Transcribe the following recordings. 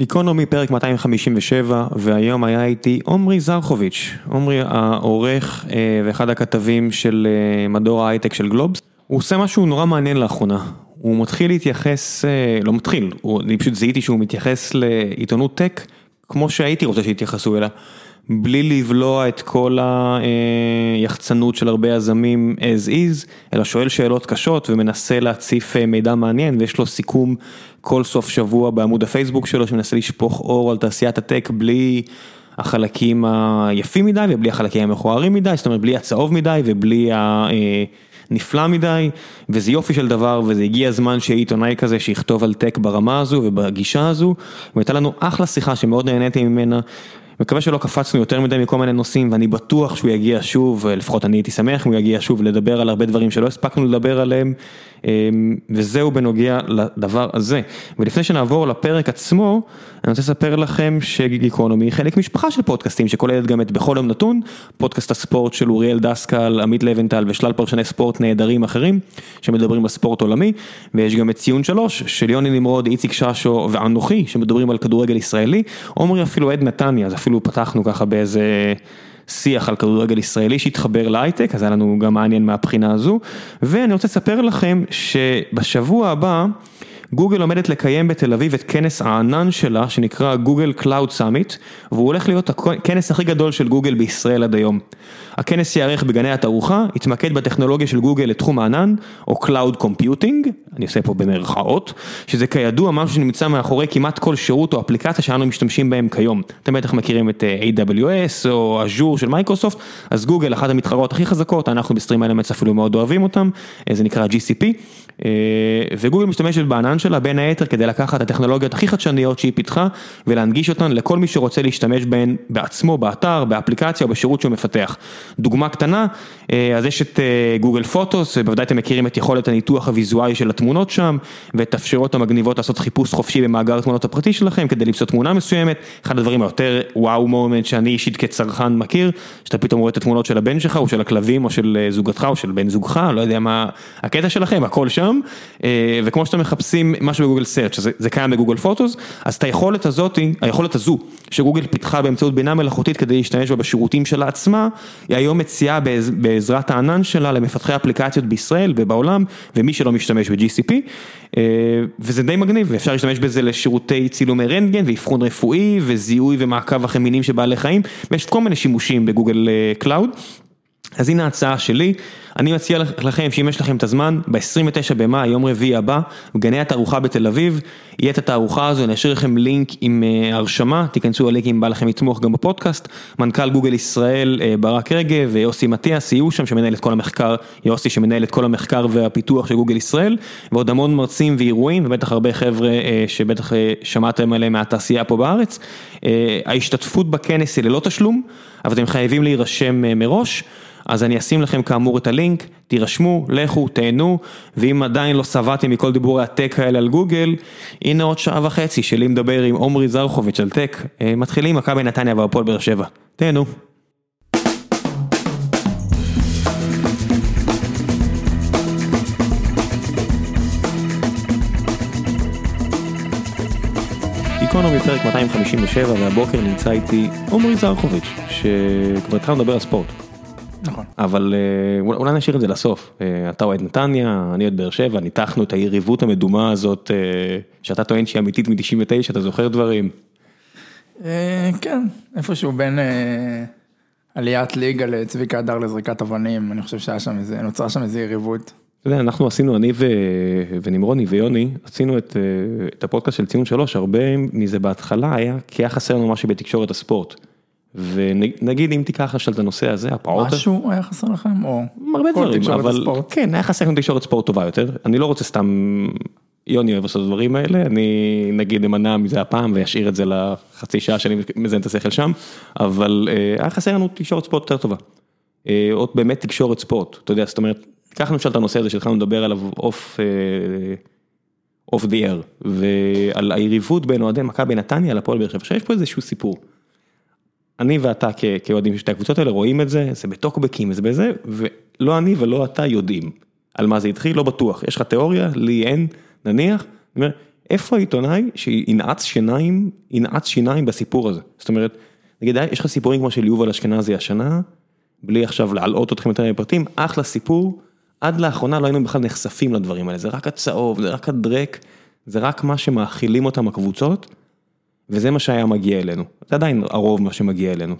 גיקונומי פרק 257 והיום היה איתי עומרי זרחוביץ', עומרי העורך ואחד הכתבים של מדור ההייטק של גלובס, הוא עושה משהו נורא מעניין לאחרונה, הוא מתחיל להתייחס, לא מתחיל, אני פשוט זיהיתי שהוא מתייחס לעיתונות טק כמו שהייתי רוצה שיתייחסו אליה, בלי לבלוע את כל היחצנות של הרבה יזמים as is, אלא שואל שאלות קשות ומנסה להציף מידע מעניין ויש לו סיכום כל סוף שבוע בעמוד הפייסבוק שלו שמנסה לשפוך אור על תעשיית הטק בלי החלקים היפים מדי ובלי החלקים המכוערים מדי, זאת אומרת בלי הצהוב מדי ובלי הנפלא מדי וזה יופי של דבר וזה הגיע הזמן שיהיה עיתונאי כזה שיכתוב על טק ברמה הזו ובגישה הזו והייתה לנו אחלה שיחה שמאוד נהניתי ממנה. מקווה שלא קפצנו יותר מדי מכל מיני נושאים ואני בטוח שהוא יגיע שוב, לפחות אני הייתי שמח אם הוא יגיע שוב לדבר על הרבה דברים שלא הספקנו לדבר עליהם וזהו בנוגע לדבר הזה. ולפני שנעבור לפרק עצמו, אני רוצה לספר לכם שגיקונומי היא חלק משפחה של פודקאסטים שכוללת גם את בכל יום נתון, פודקאסט הספורט של אוריאל דסקל, עמית לבנטל ושלל פרשני ספורט נהדרים אחרים שמדברים על ספורט עולמי, ויש גם את ציון שלוש של יוני נמרוד, איציק ששו ואנוכי שמדברים על כדורגל ישראלי, עומרי אפילו עד נתניה, אז אפילו פתחנו ככה באיזה... שיח על כדורגל ישראלי שהתחבר להייטק, אז היה לנו גם מעניין מהבחינה הזו, ואני רוצה לספר לכם שבשבוע הבא גוגל עומדת לקיים בתל אביב את כנס הענן שלה שנקרא Google Cloud Summit והוא הולך להיות הכנס הכי גדול של גוגל בישראל עד היום. הכנס יארך בגני התערוכה, יתמקד בטכנולוגיה של גוגל לתחום הענן או cloud computing, אני עושה פה במרכאות, שזה כידוע משהו שנמצא מאחורי כמעט כל שירות או אפליקציה שאנו משתמשים בהם כיום. אתם בטח מכירים את AWS או Azure של מייקרוסופט, אז גוגל אחת המתחרות הכי חזקות, אנחנו בסטרים אלמנטס אפילו מאוד אוהבים אותם, זה נקרא GCP, וגוגל משתמשת בענן שלה בין היתר כדי לקחת את הטכנולוגיות הכי חדשניות שהיא פיתחה ולהנגיש אותן לכל מי שרוצה להשתמש בהן בעצמו, באתר, באפליקציה או בשירות שהוא מפתח. דוגמה קטנה, אז יש את גוגל פוטוס, בוודאי אתם מכירים את יכולת הניתוח הוויזואלי של התמונות שם ואת האפשרויות המגניבות לעשות חיפוש חופשי במאגר התמונות הפרטי שלכם כדי למצוא תמונה מסוימת, אחד הדברים היותר וואו מומנט שאני אישית כצרכן מכיר, שאתה פתאום רואה את התמונות של הבן שלך או של הכלבים או של זוגתך או של בן זוגך, לא יודע מה הקטע שלכם, הכל שם, וכמו שאתם מחפשים משהו בגוגל סרצ' זה קיים בגוגל פוטוס, אז את היכולת הזאת, היכולת הזו שגוגל פיתחה באמצעות בינה מלאכותית כדי להשתמש בה בשירותים שלה עצמה, היא היום מציעה בעזרת הענן שלה למפתחי אפליקציות בישראל ובעולם ומי שלא משתמש ב-GCP וזה די מגניב ואפשר להשתמש בזה לשירותי צילומי רנטגן ואבחון רפואי וזיהוי ומעקב אחרי מינים של בעלי חיים ויש כל מיני שימושים ב Google Cloud. אז הנה ההצעה שלי, אני מציע לכם שאם יש לכם את הזמן, ב-29 במאי, יום רביעי הבא, בגני התערוכה בתל אביב, יהיה את התערוכה הזו, אני אשאיר לכם לינק עם הרשמה, תיכנסו ללינק אם בא לכם לתמוך גם בפודקאסט, מנכ"ל גוגל ישראל ברק רגב ויוסי מטיאס יהיו שם שמנהל את כל המחקר, יוסי שמנהל את כל המחקר והפיתוח של גוגל ישראל, ועוד המון מרצים ואירועים, ובטח הרבה חבר'ה שבטח שמעתם עליהם מהתעשייה פה בארץ, ההשתתפות בכנס היא ללא תשלום, אבל אתם חייבים להירשם מראש. אז אני אשים לכם כאמור את הלינק, תירשמו, לכו, תהנו, ואם עדיין לא שבעתם מכל דיבורי הטק האלה על גוגל, הנה עוד שעה וחצי שלי מדבר עם עומרי זרחוביץ' על טק, מתחילים מכבי נתניה והפועל באר שבע, תהנו. גיקונומי פרק 257 והבוקר נמצא איתי עומרי זרחוביץ' שכבר התחלנו לדבר על ספורט. נכון. אבל אולי נשאיר את זה לסוף, אתה אוהד נתניה, אני אוהד באר שבע, ניתחנו את היריבות המדומה הזאת שאתה טוען שהיא אמיתית מ-99, אתה זוכר דברים? כן, איפשהו בין עליית ליגה לצביקה הדר לזריקת אבנים, אני חושב שהיה שם איזה, נוצרה שם איזה יריבות. אתה יודע, אנחנו עשינו, אני ונמרוני ויוני, עשינו את הפודקאסט של ציון שלוש, הרבה מזה בהתחלה היה כי היה חסר לנו משהו בתקשורת הספורט. ונגיד אם תיקח עכשיו את הנושא הזה, הפעוט... משהו היה חסר לכם או... הרבה דברים, אבל כן, היה חסר לנו תקשורת ספורט טובה יותר, אני לא רוצה סתם, יוני אוהב לעשות דברים האלה, אני נגיד אמנע מזה הפעם וישאיר את זה לחצי שעה שאני מזיין את השכל שם, אבל היה חסר לנו תקשורת ספורט יותר טובה. עוד באמת תקשורת ספורט, אתה יודע, זאת אומרת, קח למשל את הנושא הזה שהתחלנו לדבר עליו אוף די אר, ועל היריבות בין אוהדי מכבי נתניה לפועל באר שבע, שיש פה איזשהו סיפור. אני ואתה כאוהדים של שתי הקבוצות האלה רואים את זה, זה בטוקבקים, זה בזה, ולא אני ולא אתה יודעים על מה זה התחיל, לא בטוח, יש לך תיאוריה, לי אין, נניח, איפה העיתונאי שינעץ שיניים, ינעץ שיניים בסיפור הזה? זאת אומרת, נגיד, יש לך סיפורים כמו של יובל אשכנזי השנה, בלי עכשיו להלאות אתכם יותר בפרטים, אחלה סיפור, עד לאחרונה לא היינו בכלל נחשפים לדברים האלה, זה רק הצהוב, זה רק הדרק, זה רק מה שמאכילים אותם הקבוצות, וזה מה שהיה מגיע אלינו, זה עדיין הרוב מה שמגיע אלינו.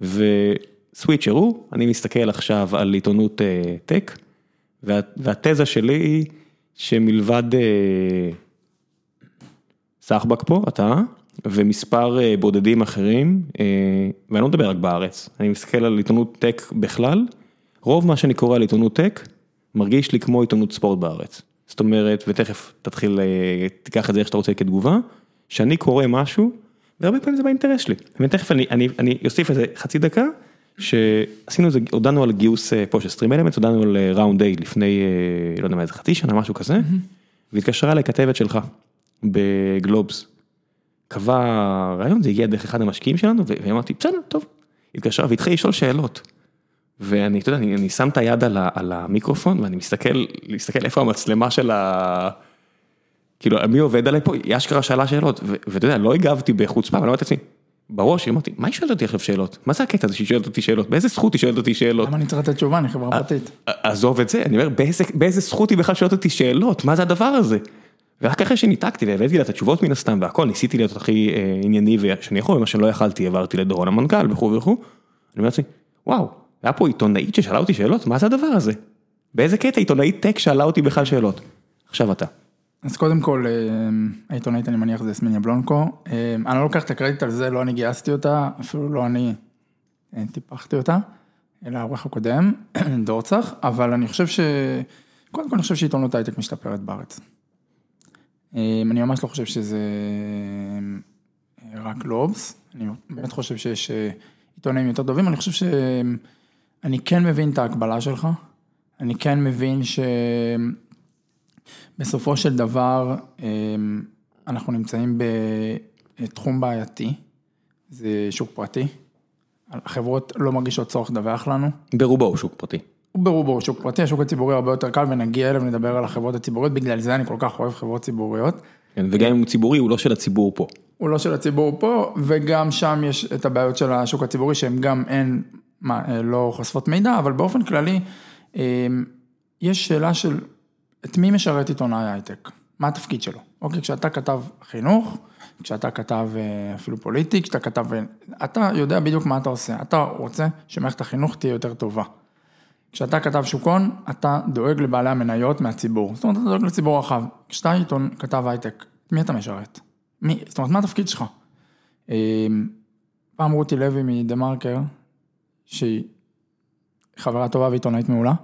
וסוויצ'רו, אני מסתכל עכשיו על עיתונות טק, וה, והתזה שלי היא שמלבד אה, סחבק פה, אתה, ומספר אה, בודדים אחרים, אה, ואני לא מדבר רק בארץ, אני מסתכל על עיתונות טק בכלל, רוב מה שאני קורא על עיתונות טק, מרגיש לי כמו עיתונות ספורט בארץ. זאת אומרת, ותכף תתחיל, תיקח את זה איך שאתה רוצה כתגובה, שאני קורא משהו, והרבה פעמים זה באינטרס שלי, ותכף אני, אני, אני אוסיף איזה חצי דקה, שעשינו איזה, הודענו על גיוס פה של סטרים אלמנט, הודענו על ראונד איי לפני, לא יודע מה, איזה חצי שנה, משהו כזה, והתקשרה אליי כתבת שלך בגלובס. קבע רעיון, זה הגיע דרך אחד המשקיעים שלנו, ואמרתי, בסדר, טוב. התקשרה והתחיל לשאול שאלות. ואני, אתה יודע, אני, אני שם את היד על, על המיקרופון, ואני מסתכל, מסתכל איפה המצלמה של ה... כאילו, מי עובד עליי פה? היא אשכרה שאלה שאלות, ואתה יודע, לא הגבתי בחוצפה, אבל אמרתי לעצמי, בראש, אמרתי, מה היא שואלת אותי עכשיו שאלות? מה זה הקטע הזה שהיא שואלת אותי שאלות? באיזה זכות היא שואלת אותי שאלות? למה אני צריך לתת תשובה, אני חברה פרטית. עזוב את זה, אני אומר, באיזה זכות היא בכלל שואלת אותי שאלות? מה זה הדבר הזה? ורק אחרי שניתקתי והבאתי לה את התשובות מן הסתם והכל, ניסיתי להיות הכי ענייני שאני יכול, ומה שלא יכלתי העברתי לדורון המנכ"ל וכו' וכו', אני אומר לעצמי, וואו, היה פה עיתונאית ששאלה אותי שאלות, מה זה הדבר הזה? באיזה קטע עיתונאית טק שאלה אותי בכלל שאלות? עכשיו אתה. אז קודם כל, העיתונאית אני מניח זה יסמין יבלונקו, אני לא לוקח את הקרדיט על זה, לא אני גייסתי אותה, אפילו לא אני טיפחתי אותה, אלא העורך הקודם, דורצח, אבל אני חושב ש... קודם כל אני חושב שעיתונות הייטק משתפרת בארץ. אני ממש לא חושב שזה רק גלובס, אני באמת חושב שיש עיתונאים יותר טובים, אני חושב שאני כן מבין את ההקבלה שלך, אני כן מבין שבסופו של דבר אנחנו נמצאים בתחום בעייתי, זה שוק פרטי, החברות לא מרגישות צורך לדווח לנו. ברובו הוא שוק פרטי. ברובו הוא שוק פרטי, השוק הציבורי הרבה יותר קל ונגיע אליו ונדבר על החברות הציבוריות, בגלל זה אני כל כך אוהב חברות ציבוריות. כן, וגם אם הוא ציבורי הוא לא של הציבור פה. הוא לא של הציבור פה, וגם שם יש את הבעיות של השוק הציבורי שהן גם אין, מה, לא חושפות מידע, אבל באופן כללי, יש שאלה של את מי משרת עיתונאי הייטק, מה התפקיד שלו. אוקיי, כשאתה כתב חינוך, כשאתה כתב אפילו פוליטי, כשאתה כתב, אתה יודע בדיוק מה אתה עושה, אתה רוצה שמערכת החינוך תהיה יותר טובה. כשאתה כתב שוק הון, אתה דואג לבעלי המניות מהציבור, זאת אומרת, אתה דואג לציבור רחב. כשאתה עיתון כתב הייטק, מי אתה משרת? מי, זאת אומרת, מה התפקיד שלך? פעם רותי לוי מדה מרקר, שהיא חברה טובה ועיתונאית מעולה,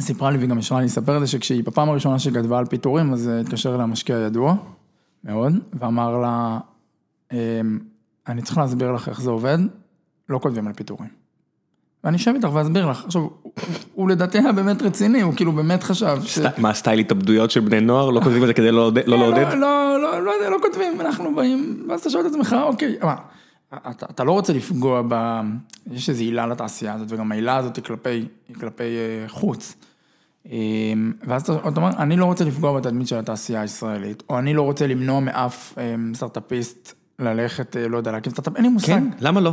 סיפרה לי וגם ישרה לי לספר את זה, שכשהיא בפעם הראשונה שכתבה על פיטורים, אז התקשר אליה משקיע ידוע מאוד, ואמר לה, אני צריך להסביר לך איך זה עובד, לא כותבים על פיטורים. ואני אשב איתך ואסביר לך, עכשיו, הוא לדעתי היה באמת רציני, הוא כאילו באמת חשב ש... מה סטייל התאבדויות של בני נוער, לא כותבים את זה כדי לא לעודד? לא, לא, לא לא כותבים, אנחנו באים, ואז אתה שואל את עצמך, אוקיי, מה, אתה לא רוצה לפגוע ב... יש איזו עילה לתעשייה הזאת, וגם העילה הזאת היא כלפי חוץ. ואז אתה אומר, אני לא רוצה לפגוע בתדמית של התעשייה הישראלית, או אני לא רוצה למנוע מאף סטארט-אפיסט ללכת, לא יודע, להקים סטארט-אפ, אין לי מושג. כן? למה לא?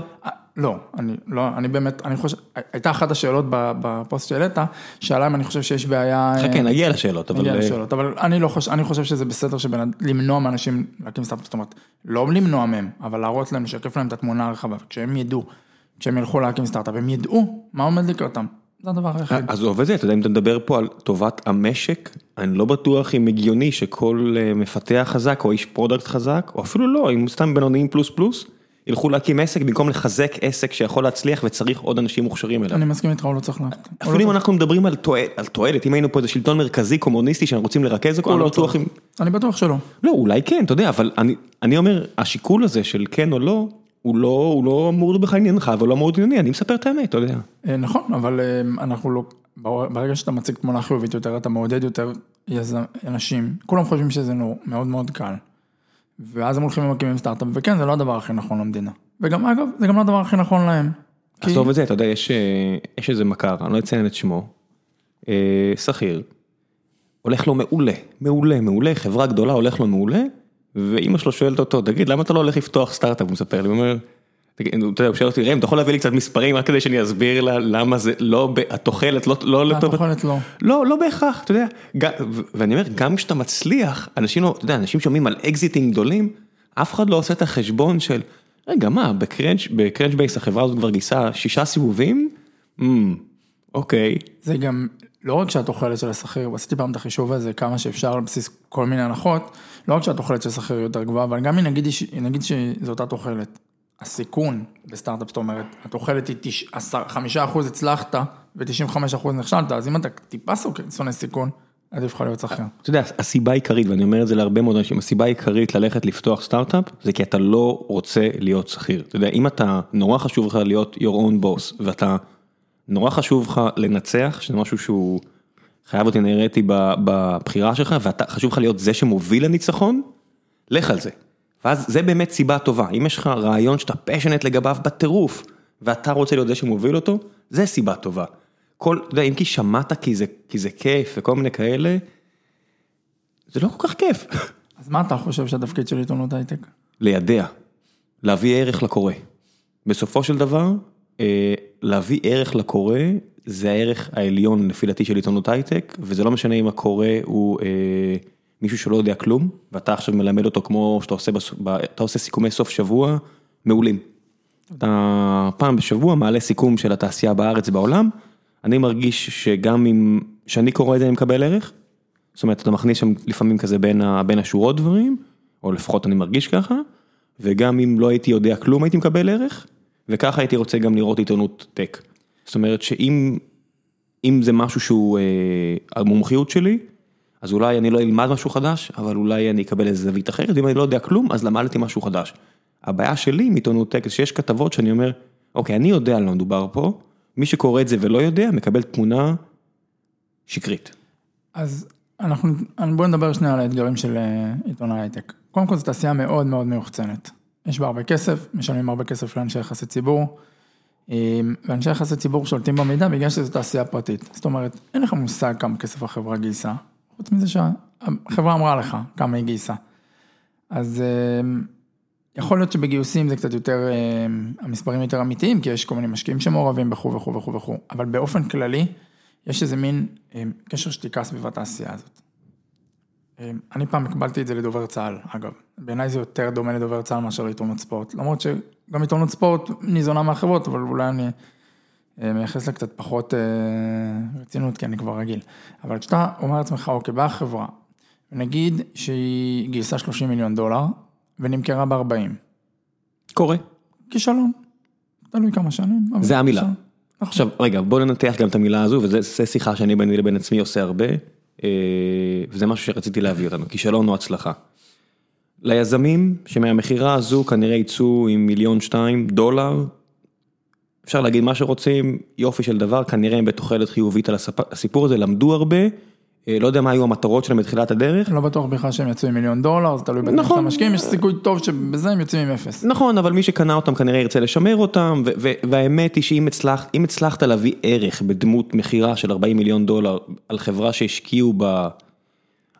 לא, אני לא, אני באמת, אני חושב, הייתה אחת השאלות בפוסט שהעלית, שאלה אם אני חושב שיש בעיה... חכה, נגיע לשאלות, אבל... נגיע לשאלות, אבל אני לא חושב, אני חושב שזה בסדר למנוע מאנשים להקים סטארט-אפ, זאת אומרת, לא למנוע מהם, אבל להראות להם, לשקף להם את התמונה הרחבה, כשהם ידעו, כשהם ילכו להקים סטארט-אפ, הם ידעו מה עומד לקראתם. זה הדבר היחיד. עזוב את זה, אתה יודע, אם אתה מדבר פה על טובת המשק, אני לא בטוח אם הגיוני שכל מפתח חזק או איש product חזק, או אפילו לא, אם סתם בינוניים פלוס פלוס, ילכו להקים עסק במקום לחזק עסק שיכול להצליח וצריך עוד אנשים מוכשרים אליו. אני מסכים איתך, הוא לא צריך לה... אפילו אם אנחנו מדברים על תועלת, אם היינו פה איזה שלטון מרכזי קומוניסטי שאנחנו רוצים לרכז, הוא לא בטוח אם... אני בטוח שלא. לא, אולי כן, אתה יודע, אבל אני אומר, השיקול הזה של כן או לא, הוא לא אמור בכלל עניינך ולא אמור ענייני, אני מספר את האמת, אתה יודע. נכון, אבל אנחנו לא, ברגע שאתה מציג תמונה חיובית יותר, אתה מעודד יותר אנשים, כולם חושבים שזה מאוד מאוד קל. ואז הם הולכים ומקימים סטארט-אפ, וכן, זה לא הדבר הכי נכון למדינה. וגם, אגב, זה גם לא הדבר הכי נכון להם. עזוב את זה, אתה יודע, יש איזה מכר, אני לא אציין את שמו, שכיר, הולך לו מעולה, מעולה, מעולה, חברה גדולה הולך לו מעולה, ואימא שלו שואלת אותו, תגיד, למה אתה לא הולך לפתוח סטארט-אפ? הוא מספר לי, הוא אומר, תגיד, אתה יודע, הוא שואל אותי, ראם, אתה יכול להביא לי קצת מספרים רק כדי שאני אסביר לה למה זה לא, התוחלת, לא, לא. התוחלת לא. לא, לא בהכרח, אתה יודע, ואני אומר, גם כשאתה מצליח, אנשים לא, אתה יודע, אנשים שומעים על אקזיטים גדולים, אף אחד לא עושה את החשבון של, רגע, מה, ב Crunch ב Crunchbase החברה הזאת כבר גייסה שישה סיבובים? אמ, אוקיי, זה גם לא רק שהתוחלת של השכיר, עשיתי פעם את החישוב הזה כמה שאפשר על בסיס כל מיני הנחות, לא רק שהתוחלת של השכיר יותר גבוהה, אבל גם אם נגיד, נגיד שזו אותה תוחלת, הסיכון בסטארט-אפ, זאת אומרת, התוחלת היא תש... עשר- חמישה אחוז הצלחת ו-95 אחוז נכשלת, אז אם אתה טיפה שונא סיכון, עדיף לך להיות שכיר. אתה יודע, הסיבה העיקרית, ואני אומר את זה להרבה מאוד אנשים, הסיבה העיקרית ללכת לפתוח סטארט-אפ, זה כי אתה לא רוצה להיות שכיר. אתה יודע, אם אתה, נורא חשוב לך להיות your own boss, ואתה, נורא חשוב לך לנצח, שזה משהו שהוא חייב אותי נראיתי בבחירה שלך, ואתה, חשוב לך להיות זה שמוביל לניצחון, לך על זה. ואז זה באמת סיבה טובה, אם יש לך רעיון שאתה פשנט לגביו בטירוף, ואתה רוצה להיות זה שמוביל אותו, זה סיבה טובה. כל, אתה יודע, אם כי שמעת כי זה, כי זה כיף וכל מיני כאלה, זה לא כל כך כיף. אז מה אתה חושב שהתפקיד של עיתונות הייטק? לידע, להביא ערך לקורא. בסופו של דבר, להביא ערך לקורא, זה הערך העליון לפי דעתי של עיתונות הייטק, וזה לא משנה אם הקורא הוא אה, מישהו שלא יודע כלום, ואתה עכשיו מלמד אותו כמו שאתה עושה, בס- אתה עושה סיכומי סוף שבוע מעולים. אתה פעם בשבוע מעלה סיכום של התעשייה בארץ ובעולם, אני מרגיש שגם אם, שאני קורא את זה אני מקבל ערך, זאת אומרת אתה מכניס שם לפעמים כזה בין, ה, בין השורות דברים, או לפחות אני מרגיש ככה, וגם אם לא הייתי יודע כלום הייתי מקבל ערך, וככה הייתי רוצה גם לראות עיתונות טק. זאת אומרת שאם אם זה משהו שהוא אה, המומחיות שלי, אז אולי אני לא אלמד משהו חדש, אבל אולי אני אקבל איזה זווית אחרת, אם אני לא יודע כלום, אז למדתי משהו חדש. הבעיה שלי עם עיתונות טק זה שיש כתבות שאני אומר, אוקיי, אני יודע על מה מדובר פה, מי שקורא את זה ולא יודע, מקבל תמונה שקרית. אז אנחנו, בואו נדבר שנייה על האתגרים של אה, עיתונאי הייטק. קודם כל זו תעשייה מאוד מאוד מיוחצנת. יש בה הרבה כסף, משלמים הרבה כסף לאנשי יחסי ציבור, אה, ואנשי יחסי ציבור שולטים במידע בגלל שזו תעשייה פרטית. זאת אומרת, אין לך מושג כמה כסף החברה גייסה, חוץ מזה שהחברה אמרה לך כמה היא גייסה. אז אה, יכול להיות שבגיוסים זה קצת יותר, אה, המספרים יותר אמיתיים, כי יש כל מיני משקיעים שמעורבים וכו' וכו' וכו' אבל באופן כללי, יש איזה מין קשר שתיקה סביב התעשייה הזאת. אה, אני פעם הקבלתי את זה לדובר צה"ל, אגב. בעיניי זה יותר דומה לדובר צה"ל מאשר לעיתונות ספורט. למרות שגם עיתונות ספורט ניזונה מהחברות, אבל אולי אני אה, מייחס לה קצת פחות אה, רצינות, כי אני כבר רגיל. אבל כשאתה אומר לעצמך, אוקיי, באה חברה, ונגיד שהיא גייסה 30 מיליון דולר, ונמכרה ב-40. קורה. כישלון. תלוי כמה שנים. זה המילה. כישלון. עכשיו, רגע, בוא ננתח גם את המילה הזו, וזו שיחה שאני ביני לבין עצמי עושה הרבה, וזה משהו שרציתי להביא אותנו, כישלון או הצלחה. ליזמים שמהמכירה הזו כנראה יצאו עם מיליון שתיים דולר, אפשר להגיד מה שרוצים, יופי של דבר, כנראה הם בתוחלת חיובית על הסיפור הזה, למדו הרבה, אה, לא יודע מה היו המטרות שלהם בתחילת הדרך, לא בטוח בכלל שהם יצאו עם מיליון דולר, זה תלוי של נכון. המשקיעים, יש סיכוי טוב שבזה הם יוצאים עם אפס. נכון, אבל מי שקנה אותם כנראה ירצה לשמר אותם, והאמת היא שאם הצלחת, אם הצלחת להביא ערך בדמות מכירה של 40 מיליון דולר על חברה שהשקיעו בה,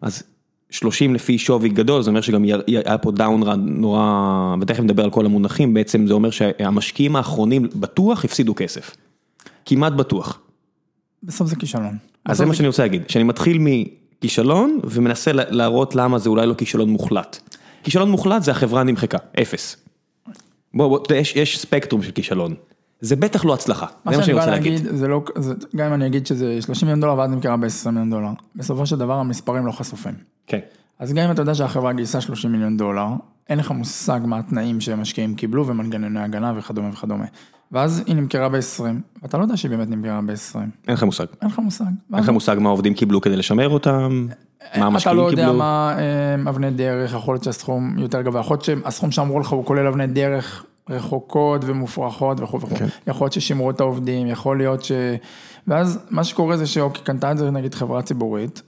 אז 30 לפי שווי גדול, זה אומר שגם היה פה דאונרד נורא, ותכף נדבר על כל המונחים, בעצם זה אומר שהמשקיעים האחרונים בטוח הפסידו כסף. כמעט בטוח. בסוף זה כישלון. אז זה מה שאני רוצה להגיד, שאני מתחיל מכישלון ומנסה לה- להראות למה זה אולי לא כישלון מוחלט. כישלון מוחלט זה החברה נמחקה, אפס. בוא, בוא, יש, יש ספקטרום של כישלון. זה בטח לא הצלחה, זה מה שאני רוצה להגיד. להגיד, זה לא, זה, גם אם אני אגיד שזה 30 מיליון דולר ואז נמכרה ב-20 מיליון דולר, בסופו של דבר המספרים לא חשופים. כן. אז גם אם אתה יודע שהחברה גייסה 30 מיליון דולר, אין לך מושג מה התנאים שהמשקיעים קיבלו ומנגנוני הגנה וכדומה וכדומה. ואז היא נמכרה ב-20, ואתה לא יודע שהיא באמת נמכרה ב-20, אין לך מושג. אין לך מושג. אין לך מושג מה העובדים קיבלו כדי לשמר אותם, מה אתה המשקיעים לא יודע קיבלו. מה אה, אבני דרך, יכול להיות שהסכום יותר גבוה, יכול להיות שהסכום שאמרו לך הוא כולל אבני דרך רחוקות ומופרכות וכו' וכו', כן. יכול להיות ששימרו את העובדים, יכול להיות ש... ואז מה שקורה זה שאוקיי, קנתה את זה נגיד חברה ציבורית,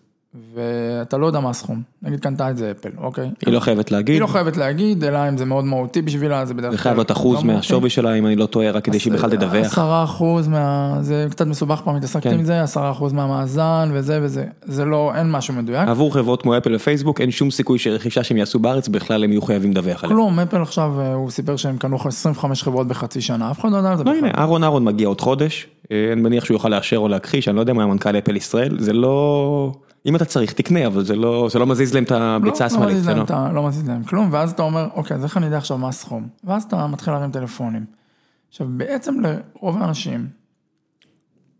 ואתה לא יודע מה הסכום, נגיד קנתה את זה אפל, אוקיי? היא לא חייבת להגיד. היא לא חייבת להגיד, אלא אם זה מאוד מהותי בשבילה, זה בדרך כלל... זה חייב להיות אחוז לא. מהשווי שלה, אם אני לא טועה, רק כדי שהיא בכלל תדווח. עשרה אחוז מה... זה קצת מסובך פעם, התעסקתי כן. עם זה, עשרה אחוז מהמאזן וזה וזה. זה לא, אין משהו מדויק. עבור חברות כמו אפל ופייסבוק, אין שום סיכוי שרכישה שהם יעשו בארץ, בכלל הם יהיו חייבים לדווח עליה. כלום, אפל עכשיו, אה, הוא סיפר שהם קנו 25 חברות בחצי שנה, אף אחד לא יודע על זה לא. הנה, אהרון אהרון מגיע עוד חודש, אה, אני מניח שהוא יוכל לאשר או להכחיש, אני לא יודע מה המנכ"ל אפל ישראל, זה לא... אם אתה צריך, תקנה, אבל זה לא זה לא מזיז להם את הביצה לא, לא השמאלית. לא. את ה- לא מזיז להם כלום, ואז אתה אומר, אוקיי, אז איך אני יודע עכשיו מה הסכום? ואז אתה מתחיל להרים טלפונים. עכשיו, בעצם לרוב האנשים,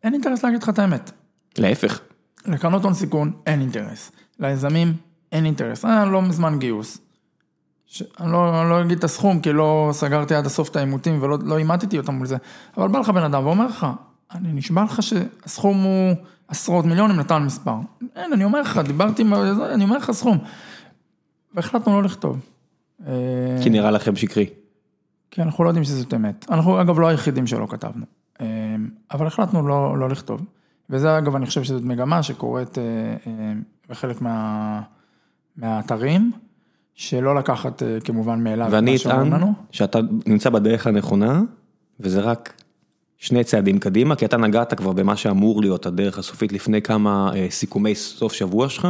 אין אינטרס להגיד לך את האמת. להפך. לקרנות הון סיכון אין אינטרס. ליזמים אין אינטרס. היה לא מזמן גיוס. ש... אני, לא, אני לא אגיד את הסכום, כי לא סגרתי עד הסוף את העימותים ולא לא אימתתי אותם מול זה. אבל בא לך בן אדם ואומר לך, אני נשבע לך שהסכום הוא עשרות מיליונים, נתן מספר. אין, אני אומר לך, דיברתי עם... אני אומר לך סכום. והחלטנו לא לכתוב. אה, כי נראה לכם שקרי. כי אנחנו לא יודעים שזאת אמת. אנחנו אגב לא היחידים שלא כתבנו. אה, אבל החלטנו לא, לא לכתוב. וזה אגב, אני חושב שזאת מגמה שקורית אה, בחלק מה, מהאתרים, שלא לקחת כמובן מאליו את ואני מה שאומרים אטען לנו. שאתה נמצא בדרך הנכונה, וזה רק שני צעדים קדימה, כי אתה נגעת כבר במה שאמור להיות הדרך הסופית לפני כמה אה, סיכומי סוף שבוע שלך,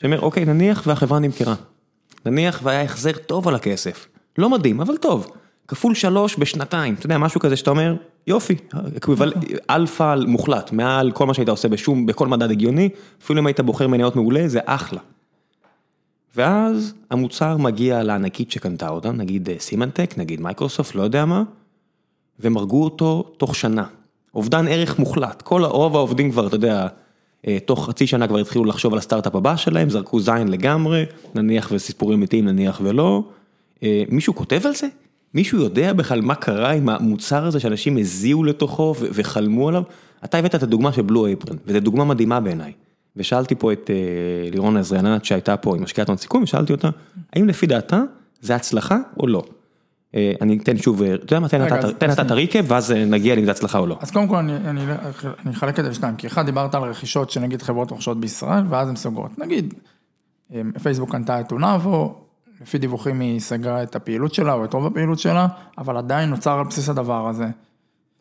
שאומר, אוקיי, נניח והחברה נמכרה. נניח והיה החזר טוב על הכסף. לא מדהים, אבל טוב. כפול שלוש בשנתיים, אתה יודע, משהו כזה שאתה אומר, יופי, אלפא מוחלט, מעל כל מה שהיית עושה בשום, בכל מדד הגיוני, אפילו אם היית בוחר מניות מעולה, זה אחלה. ואז המוצר מגיע לענקית שקנתה אותה, נגיד אה, סימנטק, נגיד מייקרוסופט, לא יודע מה, והם הרגו אותו תוך שנה. אובדן ערך מוחלט, כל רוב העובדים כבר, אתה יודע, אה, תוך חצי שנה כבר התחילו לחשוב על הסטארט-אפ הבא שלהם, זרקו זין לגמרי, נניח וסיפורים אמיתיים, נניח ולא. אה, מישהו כותב על זה? מישהו יודע בכלל מה קרה עם המוצר הזה שאנשים הזיעו לתוכו וחלמו עליו? אתה הבאת את הדוגמה של Blue Apron, וזו דוגמה מדהימה בעיניי. ושאלתי פה את אה, לירון עזריאנת שהייתה פה עם משקיעת הון סיכון, ושאלתי אותה, האם לפי דעתה זה הצלחה או לא? אה, אני אתן שוב, אה, אתה יודע מה, תן אתה- את הריקאפ, ואז אה, נגיע לאם זה הצלחה או לא. אז קודם כל אני, אחלק את זה לשניים, כי אחד דיברת על רכישות שנגיד חברות רוכשות בישראל, ואז הן סוגרות. נגיד, פייסבוק קנתה את אונאבו, לפי דיווחים היא סגרה את הפעילות שלה או את רוב הפעילות שלה, אבל עדיין נוצר על בסיס הדבר הזה.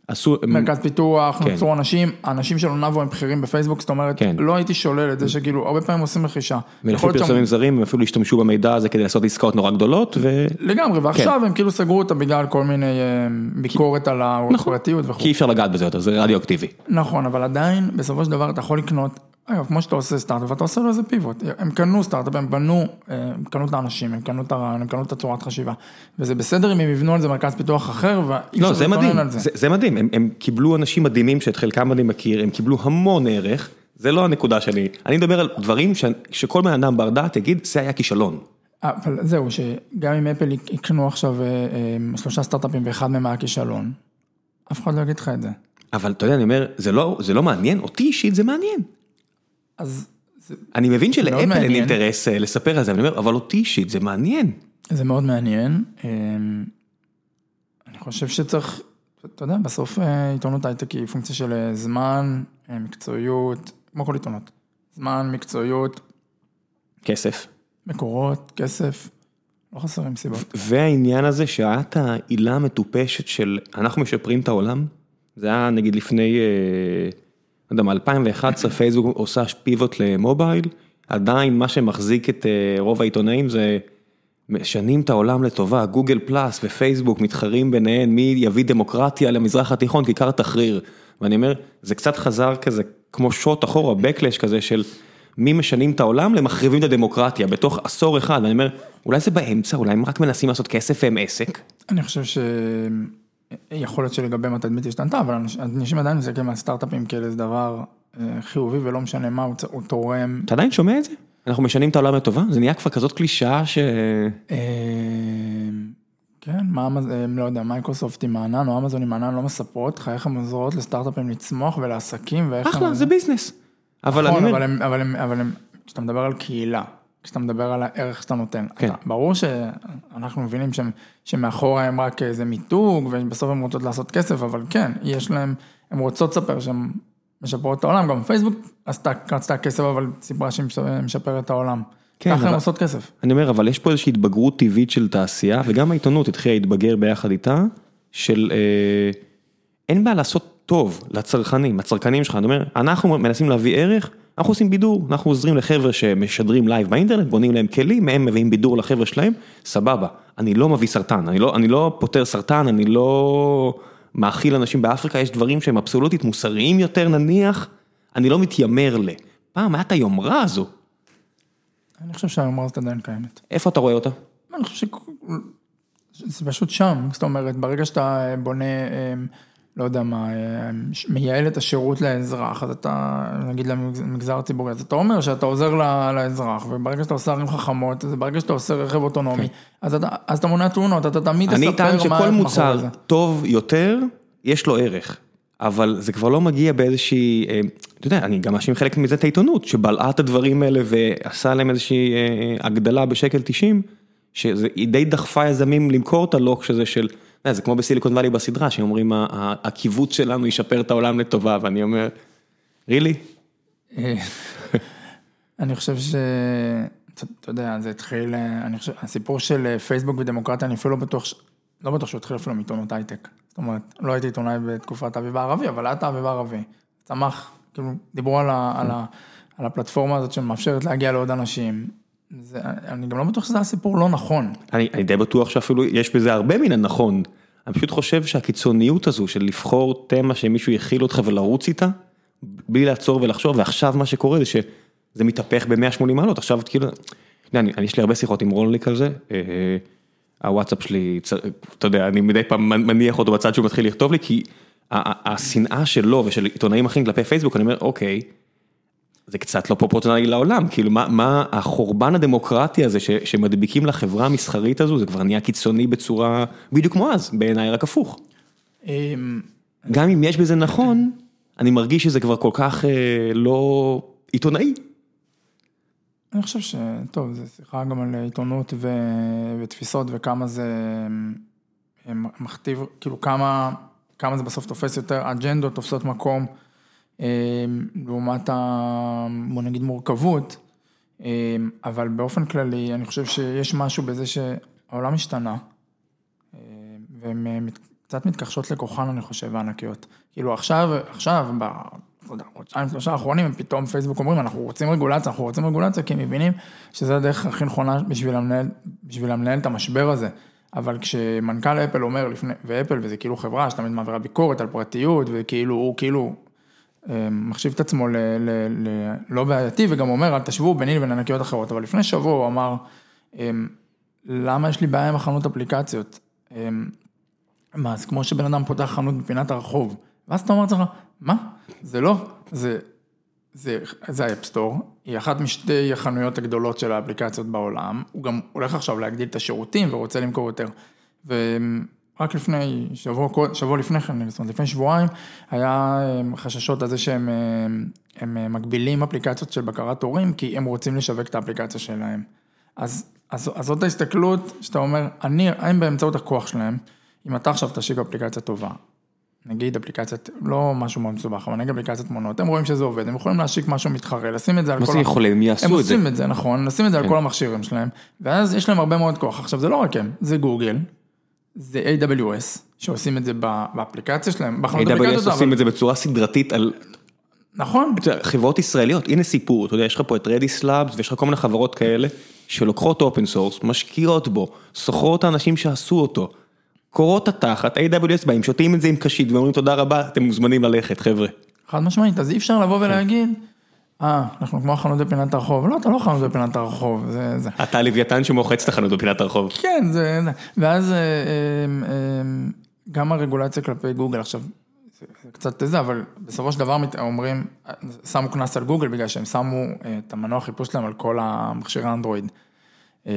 עשו, מרכז פיתוח, כן. נוצרו אנשים, האנשים של אונאבו הם בכירים בפייסבוק, זאת אומרת, כן. לא הייתי שולל את זה שכאילו, הרבה פעמים עושים רכישה. ולפי פרסומים זרים הם אפילו השתמשו במידע הזה כדי לעשות עסקאות נורא גדולות, ו... לגמרי, ועכשיו הם כאילו סגרו אותה בגלל כל מיני אה, ביקורת על הפרטיות וכו'. כי אי אפשר לגעת בזה יותר, זה רדיואקטיבי. נכון, אבל עדיין, בסופו של דבר אתה יכול לקנות, אגב, כמו שאתה עושה סטארט-אפ, ואתה עושה לו איזה פיבוט. הם קנו סטארט-אפ, הם בנו, אה, הם קנו את האנשים, הם קנו את הרעיון, הם קנו את הצורת חשיבה. וזה בסדר אם הם יבנו על זה מרכז פיתוח אחר, ואי לא, אפשר זה להתלונן מדהים, על זה. זה, זה מדהים, הם, הם קיבלו אנשים מדהימים שאת חלקם אני מכיר, הם קיבלו המון ערך, זה לא הנקודה שלי, אני מדבר על דברים ש, שכל בן אדם בר דעת יגיד, זה היה כישלון. אבל זהו, שגם אם אפל יקנו עכשיו אה, אה, שלושה סטארט-אפים ואחד מהם היה כישלון, אף אחד לא יגיד לך את זה. אבל אתה יודע, אני אומר, זה לא, זה לא מעניין, אותי אישית זה מעניין. אז זה, אני מבין שלאפל אין. אינטרס אה, לספר על זה, אבל אני אומר, אבל אותי אישית זה מעניין. זה מאוד מעניין. אה, אני חושב שצריך, אתה יודע, בסוף אה, עיתונות הייטק היא פונקציה של אה, זמן, מקצועיות, כמו כל עיתונות. זמן, מקצועיות, כסף. מקורות, כסף, לא חסרים סיבות. והעניין הזה שהיה את העילה המטופשת של אנחנו משפרים את העולם, זה היה נגיד לפני, לא יודע מה, 2011 פייסבוק עושה פיבוט למובייל, עדיין מה שמחזיק את אה, רוב העיתונאים זה משנים את העולם לטובה, גוגל פלאס ופייסבוק מתחרים ביניהם מי יביא דמוקרטיה למזרח התיכון, כיכר תחריר. ואני אומר, זה קצת חזר כזה כמו שוט אחורה, backlash כזה של מי משנים את העולם למחריבים את הדמוקרטיה בתוך עשור אחד, ואני אומר, אולי זה באמצע, אולי הם רק מנסים לעשות כסף והם עסק. אני חושב ש... יכול להיות שלגביהם התדמית השתנתה, אבל אנש- אנשים עדיין מסתכלים על סטארט-אפים כאל איזה דבר אה, חיובי ולא משנה מה, הוא תורם. אתה עדיין שומע את זה? אנחנו משנים את העולם לטובה? זה נהיה כבר כזאת קלישאה ש... אה, כן, מה, אה, לא יודע, מייקרוסופט עם הענן או אמזון עם הענן לא מספרות לך איך הן עוזרות לסטארט-אפים לצמוח ולעסקים ואיך... אחלה, זה ביזנס. אבל אני נכון, אומר, אבל אבל הם, אבל הם, כשאתה מדבר על קהילה, כשאתה מדבר על הערך שאתה נותן, כן. אתה, ברור שאנחנו מבינים שהם, שמאחורה הם רק איזה מיתוג, ובסוף הם רוצות לעשות כסף, אבל כן, יש להם, הן רוצות לספר שהן משפרות את העולם, גם פייסבוק עשתה, רצתה כסף, אבל סיפרה שהיא משפרת את העולם. כן, ככה הן עושות כסף. אני אומר, אבל יש פה איזושהי התבגרות טבעית של תעשייה, וגם העיתונות התחילה להתבגר ביחד איתה, של אה, אין בעיה לעשות טוב לצרכנים, הצרכנים שלך, אני אומר, אנחנו מנסים להביא ערך, אנחנו עושים בידור, אנחנו עוזרים לחבר'ה שמשדרים לייב באינטרנט, בונים להם כלים, הם מביאים בידור לחבר'ה שלהם, סבבה, אני לא מביא סרטן, אני לא, אני לא פותר סרטן, אני לא מאכיל אנשים באפריקה, יש דברים שהם אבסולוטית מוסריים יותר נניח, אני לא מתיימר ל... פעם את היומרה הזו, אני חושב שהיומרה הזאת עדיין קיימת. איפה אתה רואה אותה? אני חושב שזה פשוט שם, זאת אומרת, ברגע שאתה בונה, אה, לא יודע מה, אה, מייעל את השירות לאזרח, אז אתה, נגיד למגזר הציבורי, אז אתה אומר שאתה עוזר לאזרח, וברגע שאתה עושה ערים חכמות, אז ברגע שאתה עושה רכב אוטונומי, אז אתה, אז אתה מונע תאונות, אתה תמיד אני תספר טען מה שכל מאחורי מוצר זה. טוב יותר, יש לו ערך. אבל זה כבר לא מגיע באיזושהי, אה, אתה יודע, אני גם מאשים חלק מזה את העיתונות, שבלעה את הדברים האלה ועשה להם איזושהי אה, הגדלה בשקל 90, שהיא די דחפה יזמים למכור את הלוקש הזה של, זה כמו בסיליקון וואלי בסדרה, שאומרים "ה- ה- הקיבוץ שלנו ישפר את העולם לטובה, ואני אומר, really? אה, אני חושב ש... אתה יודע, זה התחיל, אה, אני חושב, הסיפור של אה, פייסבוק ודמוקרטיה, אני אפילו לא בטוח, לא בטוח שהוא התחיל אפילו מעיתונות הייטק. זאת אומרת, לא הייתי עיתונאי בתקופת האביב הערבי, אבל היה את האביב הערבי. צמח, כאילו, דיברו על, ה, על, ה, על הפלטפורמה הזאת שמאפשרת להגיע לעוד אנשים. זה, אני גם לא בטוח שזה היה סיפור לא נכון. אני, אני די בטוח שאפילו יש בזה הרבה מן הנכון. אני פשוט חושב שהקיצוניות הזו של לבחור תמה שמישהו יכיל אותך ולרוץ איתה, בלי לעצור ולחשוב, ועכשיו מה שקורה זה שזה מתהפך ב-180 מעלות, עכשיו כאילו, יודע, אני, אני, יש לי הרבה שיחות עם רונליק על זה, אה, הוואטסאפ שלי, צ- אתה יודע, אני מדי פעם מניח אותו בצד שהוא מתחיל לכתוב לי, כי השנאה שלו ושל עיתונאים אחרים כלפי פייסבוק, אני אומר, אוקיי, זה קצת לא פרופורציונלי לעולם, כאילו מה, מה החורבן הדמוקרטי הזה ש, שמדביקים לחברה המסחרית הזו, זה כבר נהיה קיצוני בצורה, בדיוק כמו אז, בעיניי רק הפוך. אמ, גם אם יש בזה נכון, אני מרגיש שזה כבר כל כך אה, לא עיתונאי. אני חושב ש... טוב, זו שיחה גם על עיתונות ו... ותפיסות וכמה זה אה, מכתיב, כאילו כמה, כמה זה בסוף תופס יותר, אג'נדות תופסות מקום, לעומת ה... בוא נגיד מורכבות, אה, אבל באופן כללי אני חושב שיש משהו בזה שהעולם השתנה, אה, והן אה, קצת מתכחשות לכוחן אני חושב הענקיות. כאילו עכשיו, עכשיו, ב... לא יודע, חודשיים, שלושה האחרונים, הם פתאום פייסבוק אומרים, אנחנו רוצים רגולציה, אנחנו רוצים רגולציה, כי הם מבינים שזה הדרך הכי נכונה בשביל המנהל, בשביל המנהל את המשבר הזה. אבל כשמנכ"ל אפל אומר לפני, ואפל, וזה כאילו חברה שתמיד מעבירה ביקורת על פרטיות, וכאילו, הוא כאילו מחשיב את עצמו ל, ל, ל, לא בעייתי, וגם אומר, אל תשוו ביני לבין ענקיות אחרות. אבל לפני שבוע הוא אמר, אה, למה יש לי בעיה עם החנות אפליקציות? אה, מה, זה כמו שבן אדם פותח חנות בפינת הרחוב, ואז אתה אומר לעצמך, מה? זה לא, זה, זה, זה ה App Store, היא אחת משתי החנויות הגדולות של האפליקציות בעולם, הוא גם הולך עכשיו להגדיל את השירותים ורוצה למכור יותר. ורק לפני, שבוע, שבוע לפני כן, זאת אומרת לפני שבועיים, היה אה, חששות על זה שהם אה, הם אה, מגבילים אפליקציות של בקרת הורים, כי הם רוצים לשווק את האפליקציה שלהם. אז, אז, אז זאת ההסתכלות, שאתה אומר, אני, הם באמצעות הכוח שלהם, אם אתה עכשיו תשיק אפליקציה טובה, נגיד אפליקציית, לא משהו מאוד מסובך, אבל נגיד אפליקציית תמונות, הם רואים שזה עובד, הם יכולים להשיק משהו מתחרה, לשים את זה על מה כל... זה ה- יכולים? הם יעשו הם את זה. עושים את זה, נכון, לשים את זה על כן. כל המכשירים שלהם, ואז יש להם הרבה מאוד כוח. עכשיו, זה לא רק הם, זה גוגל, זה AWS, שעושים את זה באפליקציה שלהם, AWS עושים את זה בצורה סדרתית על נכון, חברות ישראליות, הנה סיפור, אתה יודע, יש לך פה את Redis Labs ויש לך כל מיני חברות כאלה שלוקחות open source, משקיעות בו, שוכרות האנשים שעשו אותו, קורעות התחת, AWS באים, שותים את זה עם קשית ואומרים תודה רבה, אתם מוזמנים ללכת חבר'ה. חד משמעית, אז אי אפשר כן. לבוא ולהגיד, אה, אנחנו כמו החנות בפינת הרחוב, לא, אתה לא חנות בפינת הרחוב, זה, זה, אתה לוויתן שמוחץ את החנות בפינת הרחוב. כן, זה. ואז אה, אה, אה, גם הרגולציה כלפי גוגל, עכשיו, זה קצת זה, אבל בסופו של דבר אומרים, שמו קנס על גוגל בגלל שהם שמו אה, את המנוע חיפוש שלהם על כל המכשירי אנדרואיד. אה,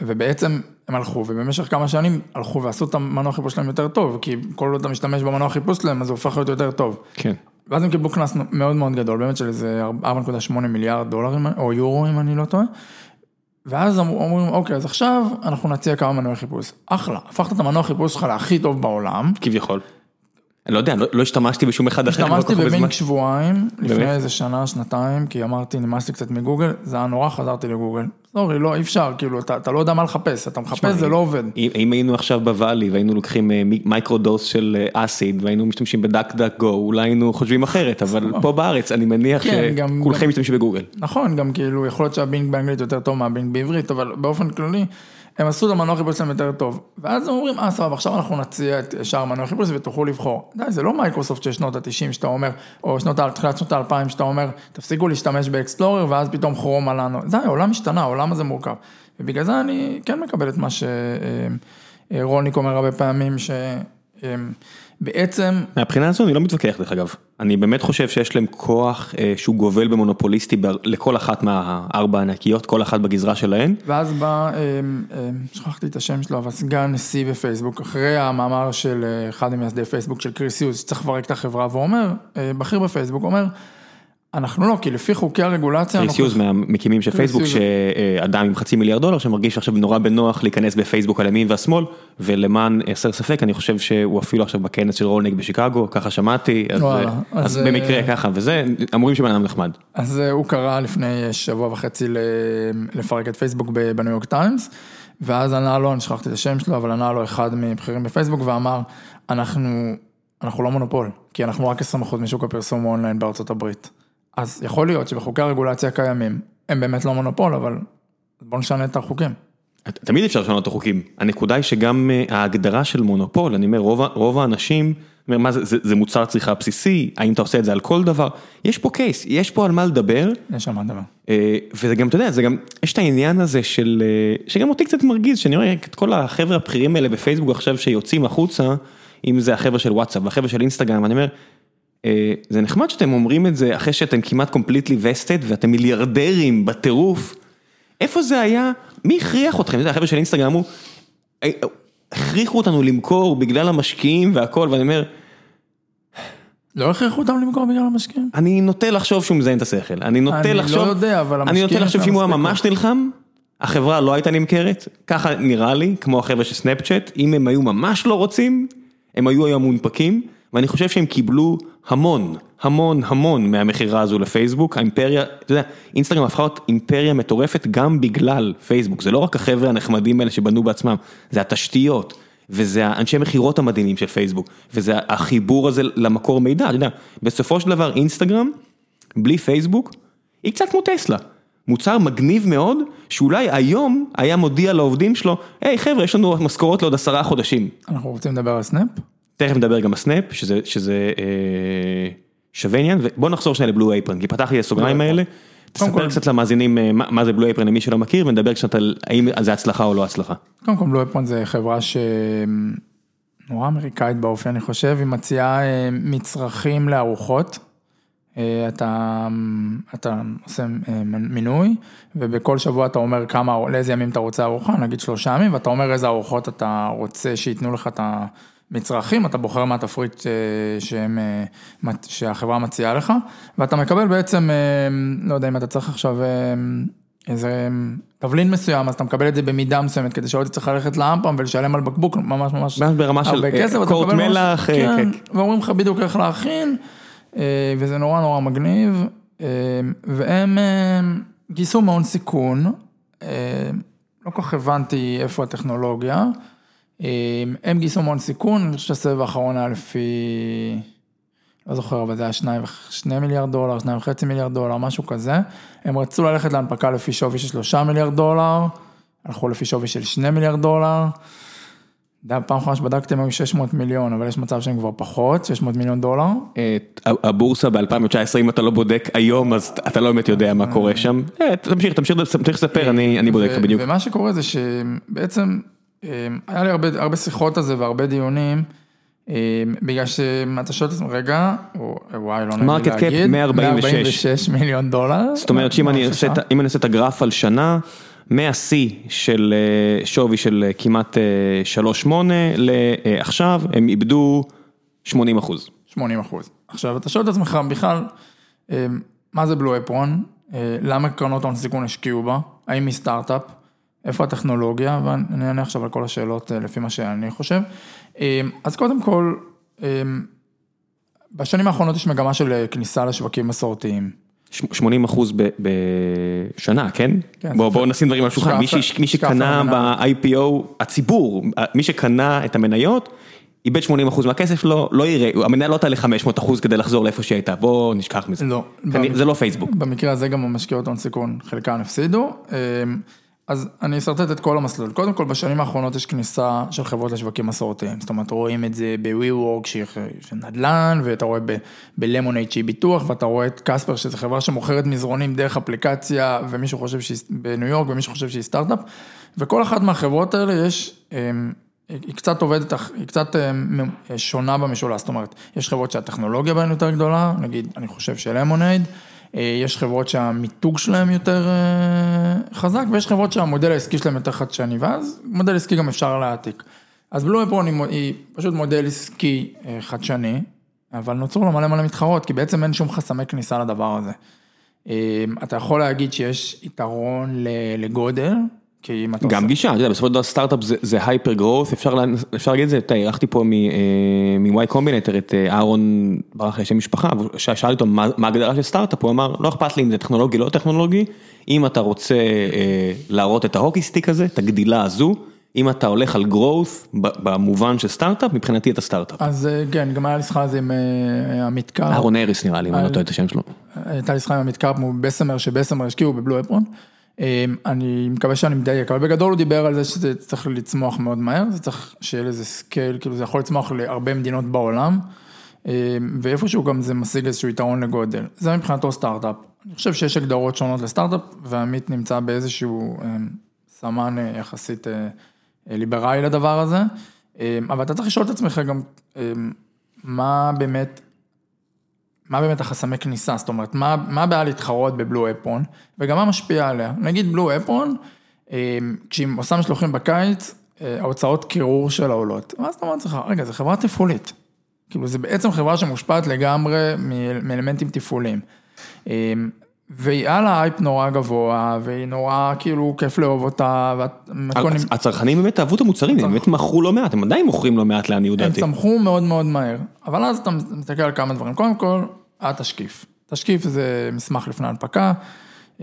ובעצם הם הלכו, ובמשך כמה שנים הלכו ועשו את המנוע חיפוש שלהם יותר טוב, כי כל עוד אתה משתמש במנוע חיפוש שלהם, אז הוא הופך להיות יותר טוב. כן. ואז הם קיבלו קנס מאוד מאוד גדול, באמת של איזה 4.8 מיליארד דולר, או יורו אם אני לא טועה. ואז אמרו- אומרים, אוקיי, אז עכשיו אנחנו נציע כמה מנועי חיפוש. אחלה, הפכת את המנוע חיפוש שלך להכי טוב בעולם, כביכול. אני לא יודע, לא לא השתמשתי בשום אחד אחר. השתמשתי. ב Bing שבועיים, לפני? איזה שנה, שנתיים, כי אמרתי, נמאס לי קצת מגוגל, זה היה נורא, חזרתי לגוגל. sorry, לא, אי אפשר, כאילו, אתה לא יודע מה לחפש, אתה מחפש, זה לא עובד. אם היינו עכשיו ב Valley והיינו לוקחים אה, מי- micro dose של אה, acid והיינו משתמשים ב DuckDuckGo, אולי היינו חושבים אחרת, אבל פה בארץ אני מניח כן, שכולכם משתמשים בגוגל. נכון, גם כאילו, יכול להיות שה Bing באנגלית יותר טוב מה Bing בעברית, אבל באופן כללי, הם עשו את המנוע חיפוש שלהם יותר טוב. ואז הם אומרים, אה, סבבה, עכשיו אנחנו נציע את שאר מנוע חיפוש ותוכלו לבחור. די, זה לא מייקרוסופט של שנות ה-90 שאתה אומר, או שנות, ה- תחילת שנות ה-2000 שאתה אומר, תפסיקו להשתמש באקספלורר, ואז פתאום כרום עלינו. די, העולם השתנה, העולם הזה מורכב. ובגלל זה אני כן מקבל את מה שרוניק אומר הרבה פעמים, שבעצם, מהבחינה הזו אני לא מתווכח דרך אגב, אני באמת חושב שיש להם כוח אה, שהוא גובל במונופוליסטי ב- לכל אחת מהארבע הענקיות, כל אחת בגזרה שלהן. ואז בא, אה, אה, שכחתי את השם שלו, אבל סגן נשיא בפייסבוק, אחרי המאמר של אה, אחד ממייסדי פייסבוק של קריסיוס, שצריך לפרק את החברה, ואומר, אה, בכיר בפייסבוק, אומר, אנחנו לא, כי לפי חוקי הרגולציה, קריס יוז מהמקימים של פייסבוק. שאדם עם חצי מיליארד דולר שמרגיש עכשיו נורא בנוח להיכנס בפייסבוק על ימין והשמאל, ולמען הסר ספק אני חושב שהוא אפילו עכשיו בכנס של רולניק בשיקגו, ככה שמעתי, אז, אז, במקרה אה, ככה, וזה, אומרים שבן אדם נחמד. אז אה, הוא קרא לפני שבוע וחצי לפרק את פייסבוק בניו יורק טיימס, ואז ענה לו, אני שכחתי את השם שלו, אבל ענה לו אחד מבכירים בפייסבוק ואמר, אנחנו, אנחנו לא מונופול, כי אנחנו רק 20% משוק הפרסום אונליין בארצות הברית. אז יכול להיות שבחוקי הרגולציה הקיימים, הם באמת לא מונופול, אבל בואו נשנה את החוקים. תמיד אפשר לשנות את החוקים, הנקודה היא שגם אה, ההגדרה של מונופול, אני אומר רוב, רוב האנשים, אומר, מה זה, זה, זה מוצר צריכה בסיסי, האם אתה עושה את זה על כל דבר, יש פה case, יש פה על מה לדבר, יש על מה לדבר. אה, וזה גם, אתה יודע, זה גם, יש את העניין הזה של, אה, שגם אותי קצת מרגיז, שאני רואה את כל החבר'ה הבכירים האלה בפייסבוק עכשיו שיוצאים החוצה, אם זה החבר'ה של וואטסאפ והחבר'ה של אינסטגרם, אני אומר, זה נחמד שאתם אומרים את זה אחרי שאתם כמעט completely vested ואתם מיליארדרים בטירוף, איפה זה היה, מי הכריח אתכם, אתה יודע, החבר'ה של אינסטגרם אמרו, "אה, אה, הכריחו אותנו למכור בגלל המשקיעים והכל, ואני אומר, לא הכריחו אותם למכור בגלל המשקיעים? אני נוטה לחשוב שהוא מזיין את השכל, אני נוטה אני לא לחשוב, יודע, אבל אני המשקיעים נוטה לחשוב שאם הוא היה ממש נלחם, החברה לא הייתה נמכרת, ככה נראה לי, כמו החבר'ה של סנאפצ'אט, אם הם היו ממש לא רוצים, הם היו היום מונפקים, ואני חושב שהם קיבלו המון, המון, המון מהמכירה הזו לפייסבוק, האימפריה, אתה יודע, אינסטגרם הפכה להיות אימפריה מטורפת גם בגלל פייסבוק, זה לא רק החבר'ה הנחמדים האלה שבנו בעצמם, זה התשתיות. וזה האנשי מכירות המדהימים של פייסבוק, וזה החיבור הזה למקור מידע, אתה יודע, בסופו של דבר אינסטגרם, בלי פייסבוק, היא קצת כמו טסלה. מוצר מגניב מאוד, שאולי היום היה מודיע לעובדים שלו, היי חבר'ה, יש לנו משכורות לעוד עשרה חודשים. אנחנו רוצים לדבר על סנאפ? תכף נדבר גם בסנאפ, שזה, שזה אה, שווה עניין, ובוא נחזור שנייה ל Blue Apron, כי פתחתי את הסוגריים. האלה. תספר קצת למאזינים אה, מה מה זה Blue Apron למי שלא מכיר, ונדבר קצת על האם זה הצלחה או לא הצלחה. קודם כל בלואפון זה חברה שנורא אמריקאית באופי אני חושב, היא מציעה אה, מצרכים לארוחות. אה, אתה, אתה עושה מינוי ובכל שבוע אתה אומר כמה, לאיזה ימים אתה רוצה ארוחה, נגיד שלושה ימים, ואתה אומר איזה ארוחות אתה רוצה שייתנו לך את המצרכים, אתה בוחר מהתפריט אה, שהם, אה, שהחברה מציעה לך, ואתה מקבל בעצם, אה, לא יודע אם אתה צריך עכשיו... איזה תבלין מסוים, אז אתה מקבל את זה במידה מסוימת, כדי שלא תצטרך ללכת לאמפם ולשלם על בקבוק ממש ממש ברמה של, כסף, קורט מלח, כן, כן. ואומרים לך בדיוק איך להכין, וזה נורא נורא מגניב, והם גייסו מהון סיכון, לא כל כך הבנתי איפה הטכנולוגיה, הם גייסו מהון סיכון, אני חושב שהסבב האחרון היה לפי, לא זוכר, אבל זה היה שניים, וח- שני מיליארד דולר, שניים וחצי מיליארד דולר, משהו כזה. הם רצו ללכת להנפקה לפי שווי של שלושה מיליארד דולר, הלכו לפי שווי של שני מיליארד דולר. יודע, פעם אחרונה שבדקתם היו 600 מיליון, אבל יש מצב שהם כבר פחות, 600 מיליון דולר. אה, הבורסה ב-2019, אם אתה לא בודק היום, אז אתה לא באמת יודע מה קורה שם. אה, תמשיך, תמשיך תמשיך לספר, אני בודק לך בדיוק. ומה שקורה זה שבעצם, אה, היה לי הרבה, הרבה שיחות על זה והרבה דיונים, אה, בגלל שאתה שואל את עצמך, רגע, או- וואי, לא נעים לי Market cap להגיד, 146. 146 מיליון דולר. זאת אומרת שאם אני עושה את הגרף על שנה, מהשיא של אה, שווי של אה, כמעט 3.8 לעכשיו, הם איבדו 80 אחוז. 80 אחוז. עכשיו, אתה שואל את עצמך בכלל, אה, מה זה בלו אפרון? אה, למה קרנות הון סיכון השקיעו בה? האם היא סטארט-אפ? איפה הטכנולוגיה? ואני אענה עכשיו על כל השאלות אה, לפי מה שאני חושב. אה, אז קודם כל, אה, בשנים האחרונות יש מגמה של אה, כניסה לשווקים מסורתיים. 80 אחוז בשנה, כן? כן. בואו בוא נשים דברים על השולחן, מי, מי שקנה. ב-IPO, הציבור, מי שקנה את המניות, איבד 80 אחוז מהכסף שלו, לא יראה, המניה לא תעלה 500 אחוז כדי לחזור לאיפה שהיא הייתה, בואו נשכח מזה. לא. כנראה- זה לא פייסבוק. במקרה הזה גם המשקיעות הון סיכון, חלקן הפסידו. אז אני אשרטט את כל המסלול. קודם כל, בשנים האחרונות יש כניסה של חברות לשווקים מסורתיים. זאת אומרת, רואים את זה ב-WeWork שהיא נדל"ן, ואתה רואה ב-Lemonade שהיא ביטוח, ואתה רואה את קספר שזו חברה שמוכרת מזרונים דרך אפליקציה, ומישהו חושב שהיא בניו יורק, ומישהו חושב שהיא סטארט-אפ. וכל אחת מהחברות האלה יש, אמ, היא קצת עובדת, היא קצת אמ, שונה במשולש. זאת אומרת, יש חברות שהטכנולוגיה בהן יותר גדולה, נגיד, אני חושב של Lemonade. יש חברות שהמיתוג שלהם יותר אה, חזק, ויש חברות שהמודל העסקי שלהם יותר חדשני, ואז מודל עסקי גם אפשר להעתיק. אז Blue Apron היא, פשוט מודל עסקי אה, חדשני, אבל נוצרו לו מלא מלא מתחרות, כי בעצם אין שום חסמי כניסה לדבר הזה. אה, אתה יכול להגיד שיש יתרון לגודל, כי אם אתה גם גישה, אתה יודע, בסופו של דבר סטארט-אפ זה- hyper growth, אפשר לה- אפשר להגיד את זה, אתה אירחתי פה מ- Y Combinator את אה, אהרון ברח לי שם משפחה, שאלתי אותו מה ההגדרה של סטארט-אפ, הוא אמר לא אכפת לי אם זה טכנולוגי לא טכנולוגי, אם אתה רוצה אה, להראות את ה hockey stick הזה, את הגדילה הזו, אם אתה הולך על growth ב- במובן של סטארט-אפ, מבחינתי אתה סטארט-אפ. אז אה, כן, גם היה לי שיחה זה עם אה, עמית קר. אהרון האריס נראה לי, אם אני לא טועה את השם שלו. הייתה לי שיחה עם עמית קרפ מ Bessemer, ש Bessemer השקיעו ב Blue Apron. אה, אני מקווה שאני מדייק, אבל בגדול הוא דיבר על זה שזה צריך לצמוח מאוד מהר, זה צריך שיהיה לזה scale, כאילו זה יכול לצמוח להרבה מדינות בעולם, אה, ואיפשהו גם זה משיג איזשהו יתרון לגודל. זה מבחינתו סטארט-אפ. אני חושב שיש הגדרות שונות לסטארט-אפ, ועמית נמצא באיזשהו אה, סמן אה, יחסית אה, אה, ליברלי לדבר הזה, אבל אתה צריך לשאול את עצמך גם, מה באמת מה באמת החסמי כניסה, זאת אומרת, מה, מה הבעיה להתחרות בבלו אפרון, וגם מה משפיע עליה. נגיד בלו אפרון, אה, כשהיא עושה משלוחים בקיץ, אה, ההוצאות קירור שלה עולות. ואז אתה אומר לעצמך, רגע, זו חברה תפעולית. כאילו, זו בעצם חברה שמושפעת לגמרי מאלמנטים תפעוליים. אה, והיא על האייפ נורא גבוה, והיא נורא, כאילו, כיף לאהוב אותה, והקונים... הצרכנים באמת אהבו את המוצרים, הם באמת מכרו לא מעט, הם עדיין מוכרים לא מעט לעניות הם דעתי. צמחו מאוד מאוד מהר, אבל אז אתה מסתכל על כמה דברים. קודם כל, התשקיף. תשקיף זה מסמך לפני הנפקה,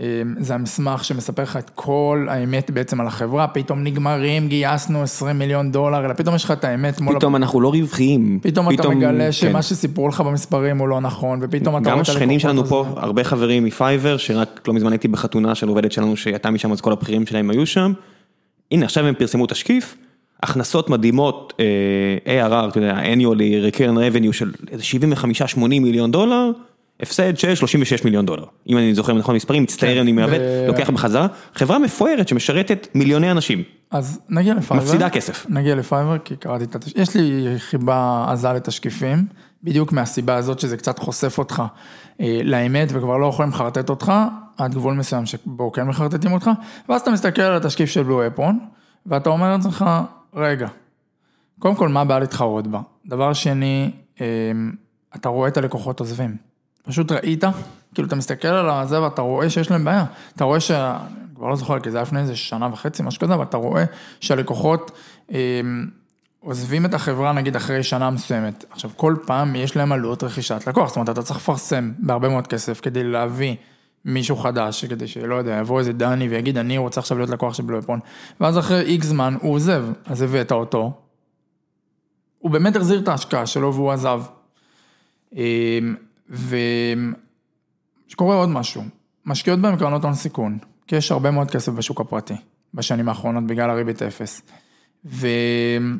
אה, זה המסמך שמספר לך את כל האמת בעצם על החברה, פתאום נגמרים, גייסנו 20 מיליון דולר, אלא פתאום יש לך את האמת מול... פתאום אנחנו לא רווחיים. פתאום אתה מגלה שמה כן. שסיפרו לך במספרים הוא לא נכון, ופתאום אתה גם השכנים שלנו פה, הזה. הרבה חברים מפייבר, שרק לא מזמן הייתי בחתונה של עובדת שלנו שהייתה משם, אז כל הבכירים שלהם היו שם. הנה, עכשיו הם פרסמו תשקיף, הכנסות מדהימות, אה, ARR, אתה יודע, annually recurrent revenue של איזה 75-80 מיליון דולר, הפסד של 36 מיליון דולר. אם אני זוכר נכון מספרים, מצטער אם אני מעוות, לוקח בחזרה. חברה מפוארת שמשרתת מיליוני אנשים, אז נגיע לפייבר. מפסידה כסף. נגיע לפייבר, כי קראתי את התשקיף. יש לי חיבה עזה לתשקיפים, בדיוק מהסיבה הזאת שזה קצת חושף אותך אה, לאמת וכבר לא יכולים לחרטט אותך, עד גבול מסוים שבו כן מחרטטים אותך, ואז אתה מסתכל על התשקיף של בלו אפרון, ואתה אומר לעצמך, רגע, קודם כל מה הבעיה להתחרות בה? דבר שני, אה, אתה רואה את הלקוחות עוזבים. פשוט ראית, כאילו אתה מסתכל על הזה ואתה רואה שיש להם בעיה. אתה רואה שה... אני כבר לא זוכר, כי זה היה לפני איזה שנה וחצי, משהו כזה, אבל אתה רואה שהלקוחות אה, עוזבים את החברה נגיד אחרי שנה מסוימת. עכשיו, כל פעם יש להם עלות רכישת לקוח, זאת אומרת, אתה צריך לפרסם בהרבה מאוד כסף כדי להביא מישהו חדש, כדי שלא יודע, יבוא איזה דני ויגיד, אני רוצה עכשיו להיות לקוח של בלויפון, ואז אחרי איקס זמן הוא עוזב, אז הבאת אותו, הוא באמת החזיר את ההשקעה שלו והוא עזב. אמ, ושקורה עוד משהו, משקיעות בהם קרנות הון סיכון, כי יש הרבה מאוד כסף בשוק הפרטי, בשנים האחרונות בגלל הריבית אפס. והן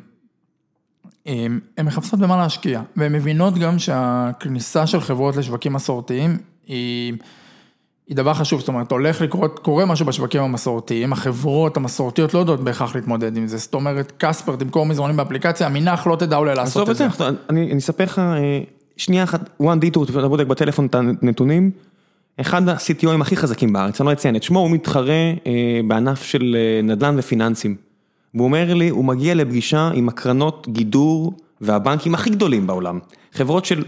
מחפשות במה להשקיע, והן מבינות גם שהכניסה של חברות לשווקים מסורתיים היא... היא דבר חשוב, זאת אומרת, הולך לקרות, קורה משהו בשווקים המסורתיים, החברות המסורתיות לא יודעות בהכרח להתמודד עם זה, זאת אומרת, קספר תמכור מזרונים באפליקציה, המינח לא תדע אולי לעשות עזוב את זה. את זה, אני אני אספר לך, אה, שנייה אחת, one detour, אתה בודק בטלפון את הנתונים, אחד ה-CTOים הכי חזקים בארץ, אני לא אציין את שמו, הוא מתחרה אה, בענף של אה, נדל"ן ופיננסים. והוא אומר לי, הוא מגיע לפגישה עם הקרנות גידור והבנקים הכי גדולים בעולם. חברות של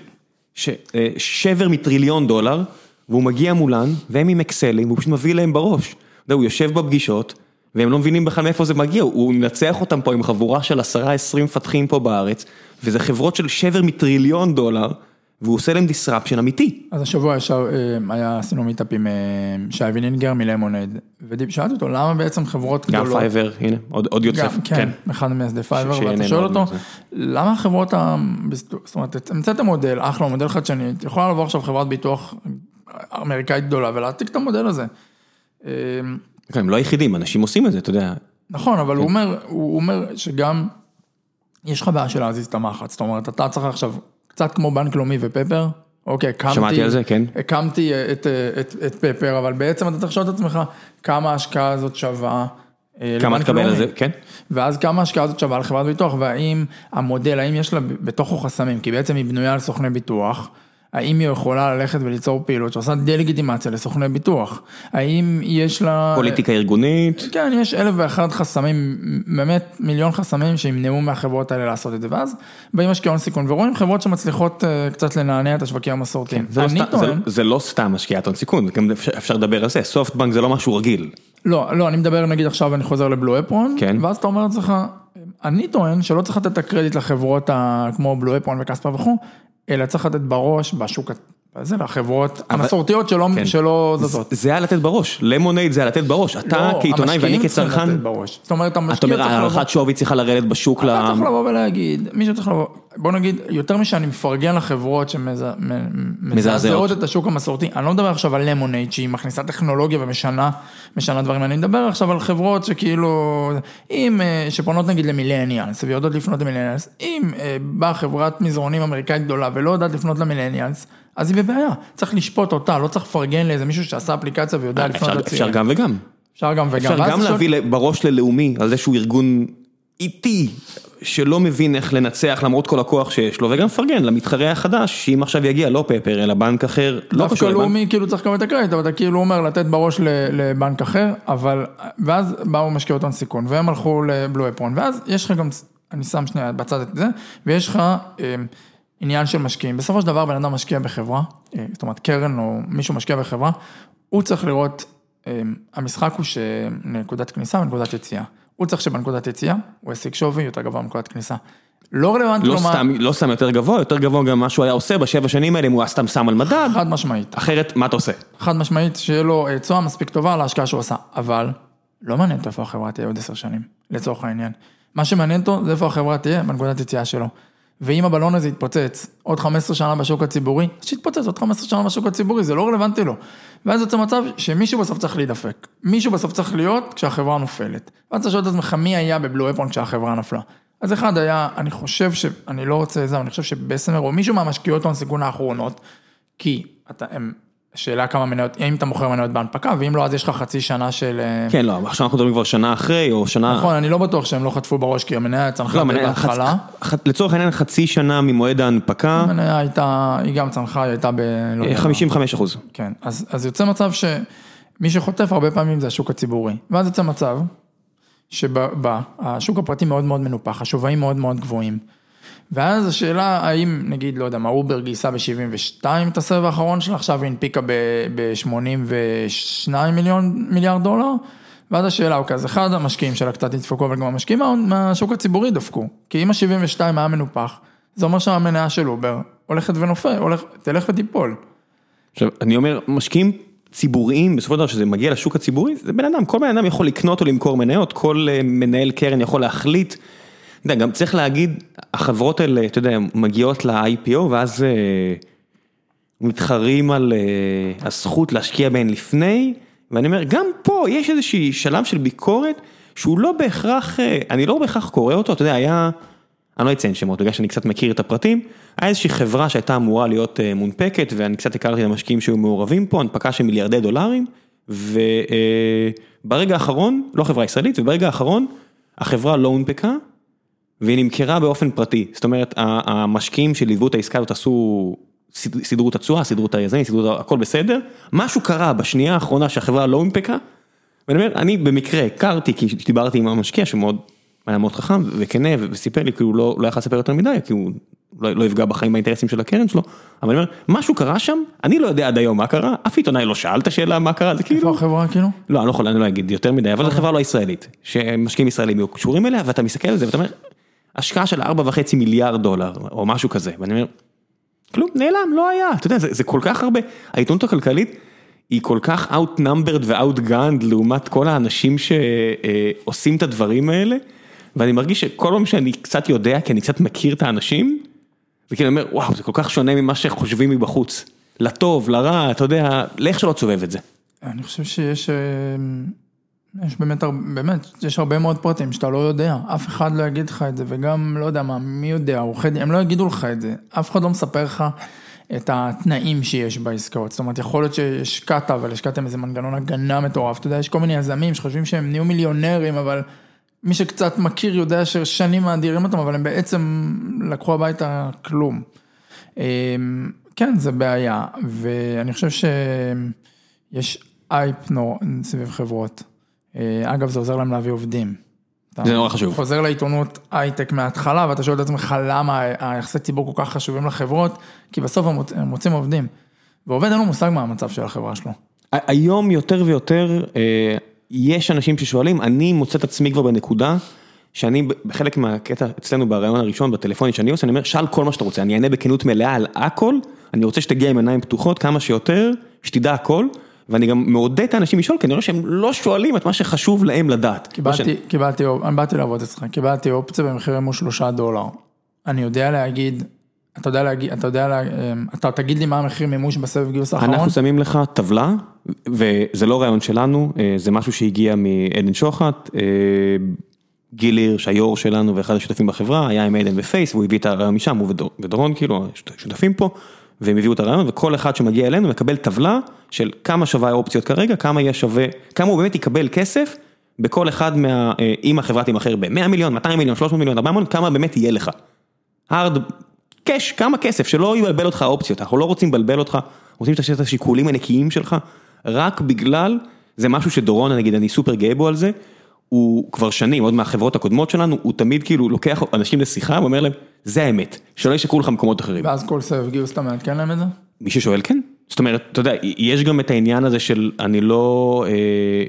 ש, שבר מטריליון דולר, והוא מגיע מולן, והם עם אקסלים, והוא פשוט מביא להם בראש. אתה יודע, הוא יושב בפגישות, והם לא מבינים בכלל מאיפה זה מגיע, הוא מנצח אותם פה עם חבורה של עשרה עשרים מפתחים פה בארץ, וזה חברות של שבר מטריליון דולר, והוא עושה להם disruption אמיתי. אז השבוע ישר אה, היה, עשינו meetup עם אה, שי וינינגר מ Lemonade, ושאלתי אותו למה בעצם חברות גם גדולות, Fiverr, הנה, עוד עוד יוצא, גם, כן, אחד ממייסדי Fiverr, ואתה שואל אותו. למה החברות, ה- זאת אומרת, המצאת מודל, אחלה, מודל חדשני, יכולה לבוא עכשיו חברת ביטוח אמריקאית גדולה ולהעתיק את המודל הזה. אה, כן, הם לא היחידים, אנשים עושים את זה, אתה יודע. נכון, אבל כן. הוא אומר, הוא אומר שגם, יש לך בעיה של להזיז את המחץ, זאת אומרת, אתה צריך עכשיו, קצת כמו בנק לאומי ופפר, אוקיי, הקמתי, שמעתי על זה, כן. הקמתי את, את, את פפר, אבל בעצם אתה צריך לשאול את עצמך, כמה ההשקעה הזאת שווה. אה, כמה תקבל על. זה, כן? ואז כמה ההשקעה הזאת שווה לחברת ביטוח, והאם המודל, האם יש לה בתוכו חסמים, כי בעצם היא בנויה על סוכני ביטוח, האם היא יכולה ללכת וליצור פעילות שעושה דה-לגיטימציה לסוכני ביטוח, האם יש לה... פוליטיקה ארגונית, כן, יש אלף ואחד חסמים, באמת מיליון חסמים שימנעו מהחברות האלה לעשות את זה, ואז באים משקיעי הון סיכון ורואים חברות שמצליחות אה, קצת לנענע את השווקים המסורתיים. זה לא אני סתם- זה- טוען, זה לא סתם משקיעת הון סיכון, גם אפשר- אפשר לדבר על זה, סופטבנק זה לא משהו רגיל. לא, לא, אני מדבר נגיד עכשיו אני חוזר לבלו אפרון, כן. ואז אתה אומר לעצמך, אני טוען שלא צריך לתת את הקרדיט לחברות ה- כמו בלו אפרון וכספר וכו', אלא צריך לתת בראש בשוק, זה לחברות המסורתיות שלא, כן. שלא זזות. זה היה לתת בראש, למונייד זה היה לתת בראש, אתה לא, כעיתונאי ואני כצרכן, לתת בראש. זאת אומרת, אתה המשקיע אומר צריך לבוא... הערכת שווי צריכה לרדת בשוק, אתה ל- צריך לבוא ולהגיד, מישהו צריך לבוא, בוא נגיד, יותר משאני מפרגן לחברות שמזעזעות את השוק המסורתי, אני לא מדבר עכשיו על למונייד שהיא מכניסה טכנולוגיה ומשנה משנה דברים, אני מדבר עכשיו על חברות שכאילו, אם, אה, שפונות נגיד למילניאלס ויודעות לפנות למילניאלס, אם אה, באה חברת מזרונים אמריקאית גדולה ולא יודעת לפנות למילניאלס, אז היא בבעיה, צריך לשפוט אותה, לא צריך לפרגן לאיזה מישהו שעשה אפליקציה ויודע לפנות לצעירים. אפשר גם וגם. אפשר גם וגם. אפשר גם להביא בראש ללאומי על זה שהוא ארגון איטי, שלא מבין איך לנצח למרות כל הכוח שיש לו, וגם לפרגן למתחרה החדש, שאם עכשיו יגיע לא פפר אלא בנק אחר, לא קשור לבנק. לאומי כאילו צריך לקבל את הקרדיט, אבל אתה כאילו אומר לתת בראש לבנק אחר, אבל, ואז באו משקיעות הון סיכון, והם הלכו לבלו אפרון, ואז יש לך גם, אני שם שנייה בצד את זה, ויש לך אה, עניין של משקיעים. בסופו של דבר בן אדם משקיע בחברה, אה, זאת אומרת קרן או מישהו משקיע בחברה, הוא צריך לראות, אה, המשחק הוא שנקודת כניסה ונקודת יציאה. הוא צריך שבנקודת יציאה הוא ישיג שווי יותר גבוה מנקודת כניסה. לא רלוונטי לא לומר, סתם, לא סתם יותר גבוה, יותר גבוה גם מה שהוא היה עושה בשבע שנים האלה, אם הוא היה סתם שם על מדד, חד משמעית. אחרת מה אתה עושה? חד משמעית שיהיה לו אה, תשואה מספיק טובה להשקעה שהוא עשה, אבל לא מעניין אותו איפה החברה תהיה עוד עשר שנים, לצורך העניין. מה שמעניין אותו זה איפה החברה תהיה בנקודת יציאה שלו. ואם הבלון הזה יתפוצץ עוד 15 שנה בשוק הציבורי, אז שיתפוצץ עוד 15 שנה בשוק הציבורי, זה לא רלוונטי לו. ואז יוצא מצב שמישהו בסוף צריך להידפק. מישהו בסוף צריך להיות כשהחברה נופלת. ואז אתה שואל את עצמך מי היה בבלו אפרון כשהחברה נפלה. אז אחד היה, אני חושב ש... אני לא רוצה זה, אבל אני חושב שבסמר או מישהו מהמשקיעות הון סיכון האחרונות, כי אתה, הם, שאלה כמה מניות, האם אתה מוכר מניות בהנפקה, ואם לא, אז יש לך חצי שנה של... אה, כן, לא, עכשיו אנחנו מדברים כבר שנה אחרי, או שנה... נכון, אני לא בטוח שהם לא חטפו בראש, כי המניה צנחה לא, בהתחלה. חצ- ח- לצורך העניין חצי שנה ממועד ההנפקה, המניה הייתה, היא גם צנחה, היא הייתה ב... לא יודע מה. 55 אחוז. כן, אז, אז יוצא מצב שמי שחוטף הרבה פעמים זה השוק הציבורי. ואז יוצא מצב שהשוק הפרטי מאוד מאוד מנופח, השווים מאוד מאוד גבוהים. ואז השאלה האם נגיד, לא יודע מה, אובר גייסה ב-72 את הסבב האחרון שלה, עכשיו היא הנפיקה ב-82 מיליון, מיליארד דולר, ואז השאלה, אוקיי, אז אחד המשקיעים שלה קצת נדפקו, אבל גם המשקיעים מה- מהשוק הציבורי נדפקו. כי אם ה-72 היה מנופח, זה אומר שהמניה של אובר הולכת ונופל, הולך, תלך ותיפול. עכשיו, אני אומר, משקיעים ציבוריים, בסופו של דבר שזה מגיע לשוק הציבורי, זה בן אדם, כל בן אדם יכול לקנות או למכור מניות, כל אה, מנהל קרן יכול להחליט. יודע, גם צריך להגיד, החברות האלה, אתה יודע, מגיעות ל-IPO ואז אה, מתחרים על אה, הזכות להשקיע בהן לפני, ואני אומר, גם פה יש איזשהי שלב של ביקורת שהוא לא בהכרח, אה, אני לא בהכרח קורא אותו, אתה יודע, היה, אני לא אציין שמות, בגלל שאני קצת מכיר את הפרטים, היה איזושהי חברה שהייתה אמורה להיות אה, מונפקת, ואני קצת הכרתי את המשקיעים שהיו מעורבים פה, הנפקה של מיליארדי דולרים, וברגע האחרון, לא חברה ישראלית, וברגע האחרון, החברה לא הונפקה, והיא נמכרה באופן פרטי, זאת אומרת, המשקיעים שליוו את העסקה הזאת עשו, סיד- סידרו את התשואה, סידרו את היזמים, סידרו את הכל בסדר, משהו קרה בשנייה האחרונה שהחברה לא הונפקה, ואני אומר, אני במקרה הכרתי, כי דיברתי עם המשקיע שמאוד, היה מאוד חכם וכנה וסיפר לי, כי הוא לא, לא יכל לספר יותר מדי, כי הוא לא, לא יפגע בחיים האינטרסים של הקרן שלו, אבל אני אומר, משהו קרה שם, אני לא יודע עד היום מה קרה, אף עיתונאי לא שאל את השאלה מה קרה, זה איפה כאילו, החברה כאילו? לא, אני לא יכול, אני לא אגיד יותר מדי, אבל זו חברה לא ישראלית, שמשקיעים ישראלים יהיו קשורים אליה, ואתה מסתכל על זה ואתה אומר, השקעה של 4.5 מיליארד דולר, או משהו כזה, ואני אומר, כלום, נעלם, לא היה, אתה יודע, זה, זה כל כך הרבה, העיתונות הכלכלית היא כל כך outnumbered ו-outgunned לעומת כל האנשים שעושים את הדברים האלה, ואני מרגיש שכל פעם שאני קצת יודע, כי אני קצת מכיר את האנשים, וכאילו אני אומר, וואו, זה כל כך שונה ממה שחושבים מבחוץ. לטוב, לרע, אתה יודע, לאיך שלא תסובב את זה. אני חושב שיש, אה, יש באמת, באמת, יש הרבה מאוד פרטים שאתה לא יודע, אף אחד לא יגיד לך את זה, וגם, לא יודע מה, מי יודע, עורכי הם לא יגידו לך את זה, אף אחד לא מספר לך את התנאים שיש בעסקאות, זאת אומרת, יכול להיות שהשקעת, אבל השקעתם איזה מנגנון הגנה מטורף, אתה יודע, יש כל מיני יזמים שחושבים שהם נהיו מיליונרים, אבל מי שקצת מכיר יודע ששנים מאדירים אותם, אבל הם בעצם לקחו הביתה כלום. אמ, כן, זה בעיה, ואני חושב שיש אייפ נור סביב חברות. אה, אגב, זה עוזר להם להביא עובדים. זה נורא חשוב. חוזר לעיתונות הייטק מההתחלה, ואתה שואל את עצמך למה היחסי ציבור כל כך חשובים לחברות, כי בסוף הם מוצאים עובדים. ועובד אין לו מושג מה המצב של החברה שלו. היום יותר ויותר, אה, יש אנשים ששואלים, אני מוצא את עצמי כבר בנקודה, שאני בחלק מהקטע אצלנו בריאיון הראשון בטלפונים שאני עושה, אני אומר, שאל כל מה שאתה רוצה, אני אענה בכנות מלאה על הכל, אני רוצה שתגיע עם עיניים פתוחות כמה שיותר, שתדע הכל. ואני גם מעודד את האנשים לשאול, כי אני רואה שהם לא שואלים את מה שחשוב להם לדעת. קיבלתי, אני באתי לעבוד אצלך, קיבלתי אופציה במחיר אימוש שלושה דולר. אני יודע להגיד, אתה יודע להגיד, אתה יודע, אמ, אתה תגיד לי מה המחיר מימוש בסבב גיוס האחרון? אנחנו שמים לך טבלה, וזה לא רעיון שלנו, אה, זה משהו שהגיע מעדן שוחט, אה, גיל הירש, היו"ר שלנו ואחד השותפים בחברה, היה עם עדן בפייס, והוא הביא את הרעיון משם, הוא ודורון, כאילו, השותפים פה. והם הביאו את הרעיון, וכל אחד שמגיע אלינו מקבל טבלה של כמה שווה האופציות כרגע, כמה יהיה שווה, כמה הוא באמת יקבל כסף בכל אחד מה... אה, אם החברה תימכר ב-100 מיליון, 200 מיליון, 300 מיליון, 400 מיליון, כמה באמת יהיה לך. hard cash, כמה כסף, שלא יבלבל אותך האופציות, אנחנו לא רוצים לבלבל אותך, רוצים שתעשה את השיקולים הנקיים שלך, רק בגלל, זה משהו שדורון, נגיד, אני סופר גאה בו על זה, הוא כבר שנים, עוד מהחברות הקודמות שלנו, הוא תמיד כאילו לוקח אנשים לשיחה ואומר להם, זה האמת, שלא ישקרו לך מקומות אחרים. ואז כל סבב גיוס אתה מעדכן להם את זה? מי ששואל כן. זאת אומרת, אתה יודע, יש גם את העניין הזה של אני לא, אה,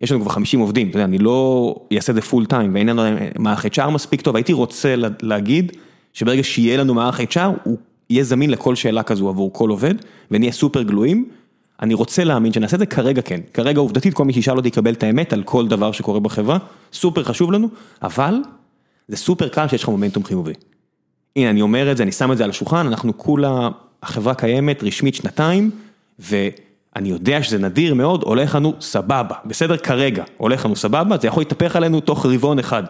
יש לנו כבר 50 עובדים, אתה יודע, אני לא אעשה את זה פול טיים, ואין לנו מערך HR מספיק טוב, הייתי רוצה להגיד שברגע שיהיה לנו מערך HR, הוא יהיה זמין לכל שאלה כזו עבור כל עובד, ונהיה סופר גלויים. אני רוצה להאמין שנעשה את זה, כרגע כן. כרגע עובדתית כל מי שישאל אותי יקבל את האמת על כל דבר שקורה בחברה, סופר חשוב לנו, אבל זה סופר קל שיש לך מומנטום חיובי. הנה אני אומר את זה, אני שם את זה על השולחן, אנחנו כולה, החברה קיימת רשמית שנתיים, ואני יודע שזה נדיר מאוד, הולך לנו סבבה, בסדר כרגע, הולך לנו סבבה, זה יכול להתהפך עלינו תוך רבעון אחד.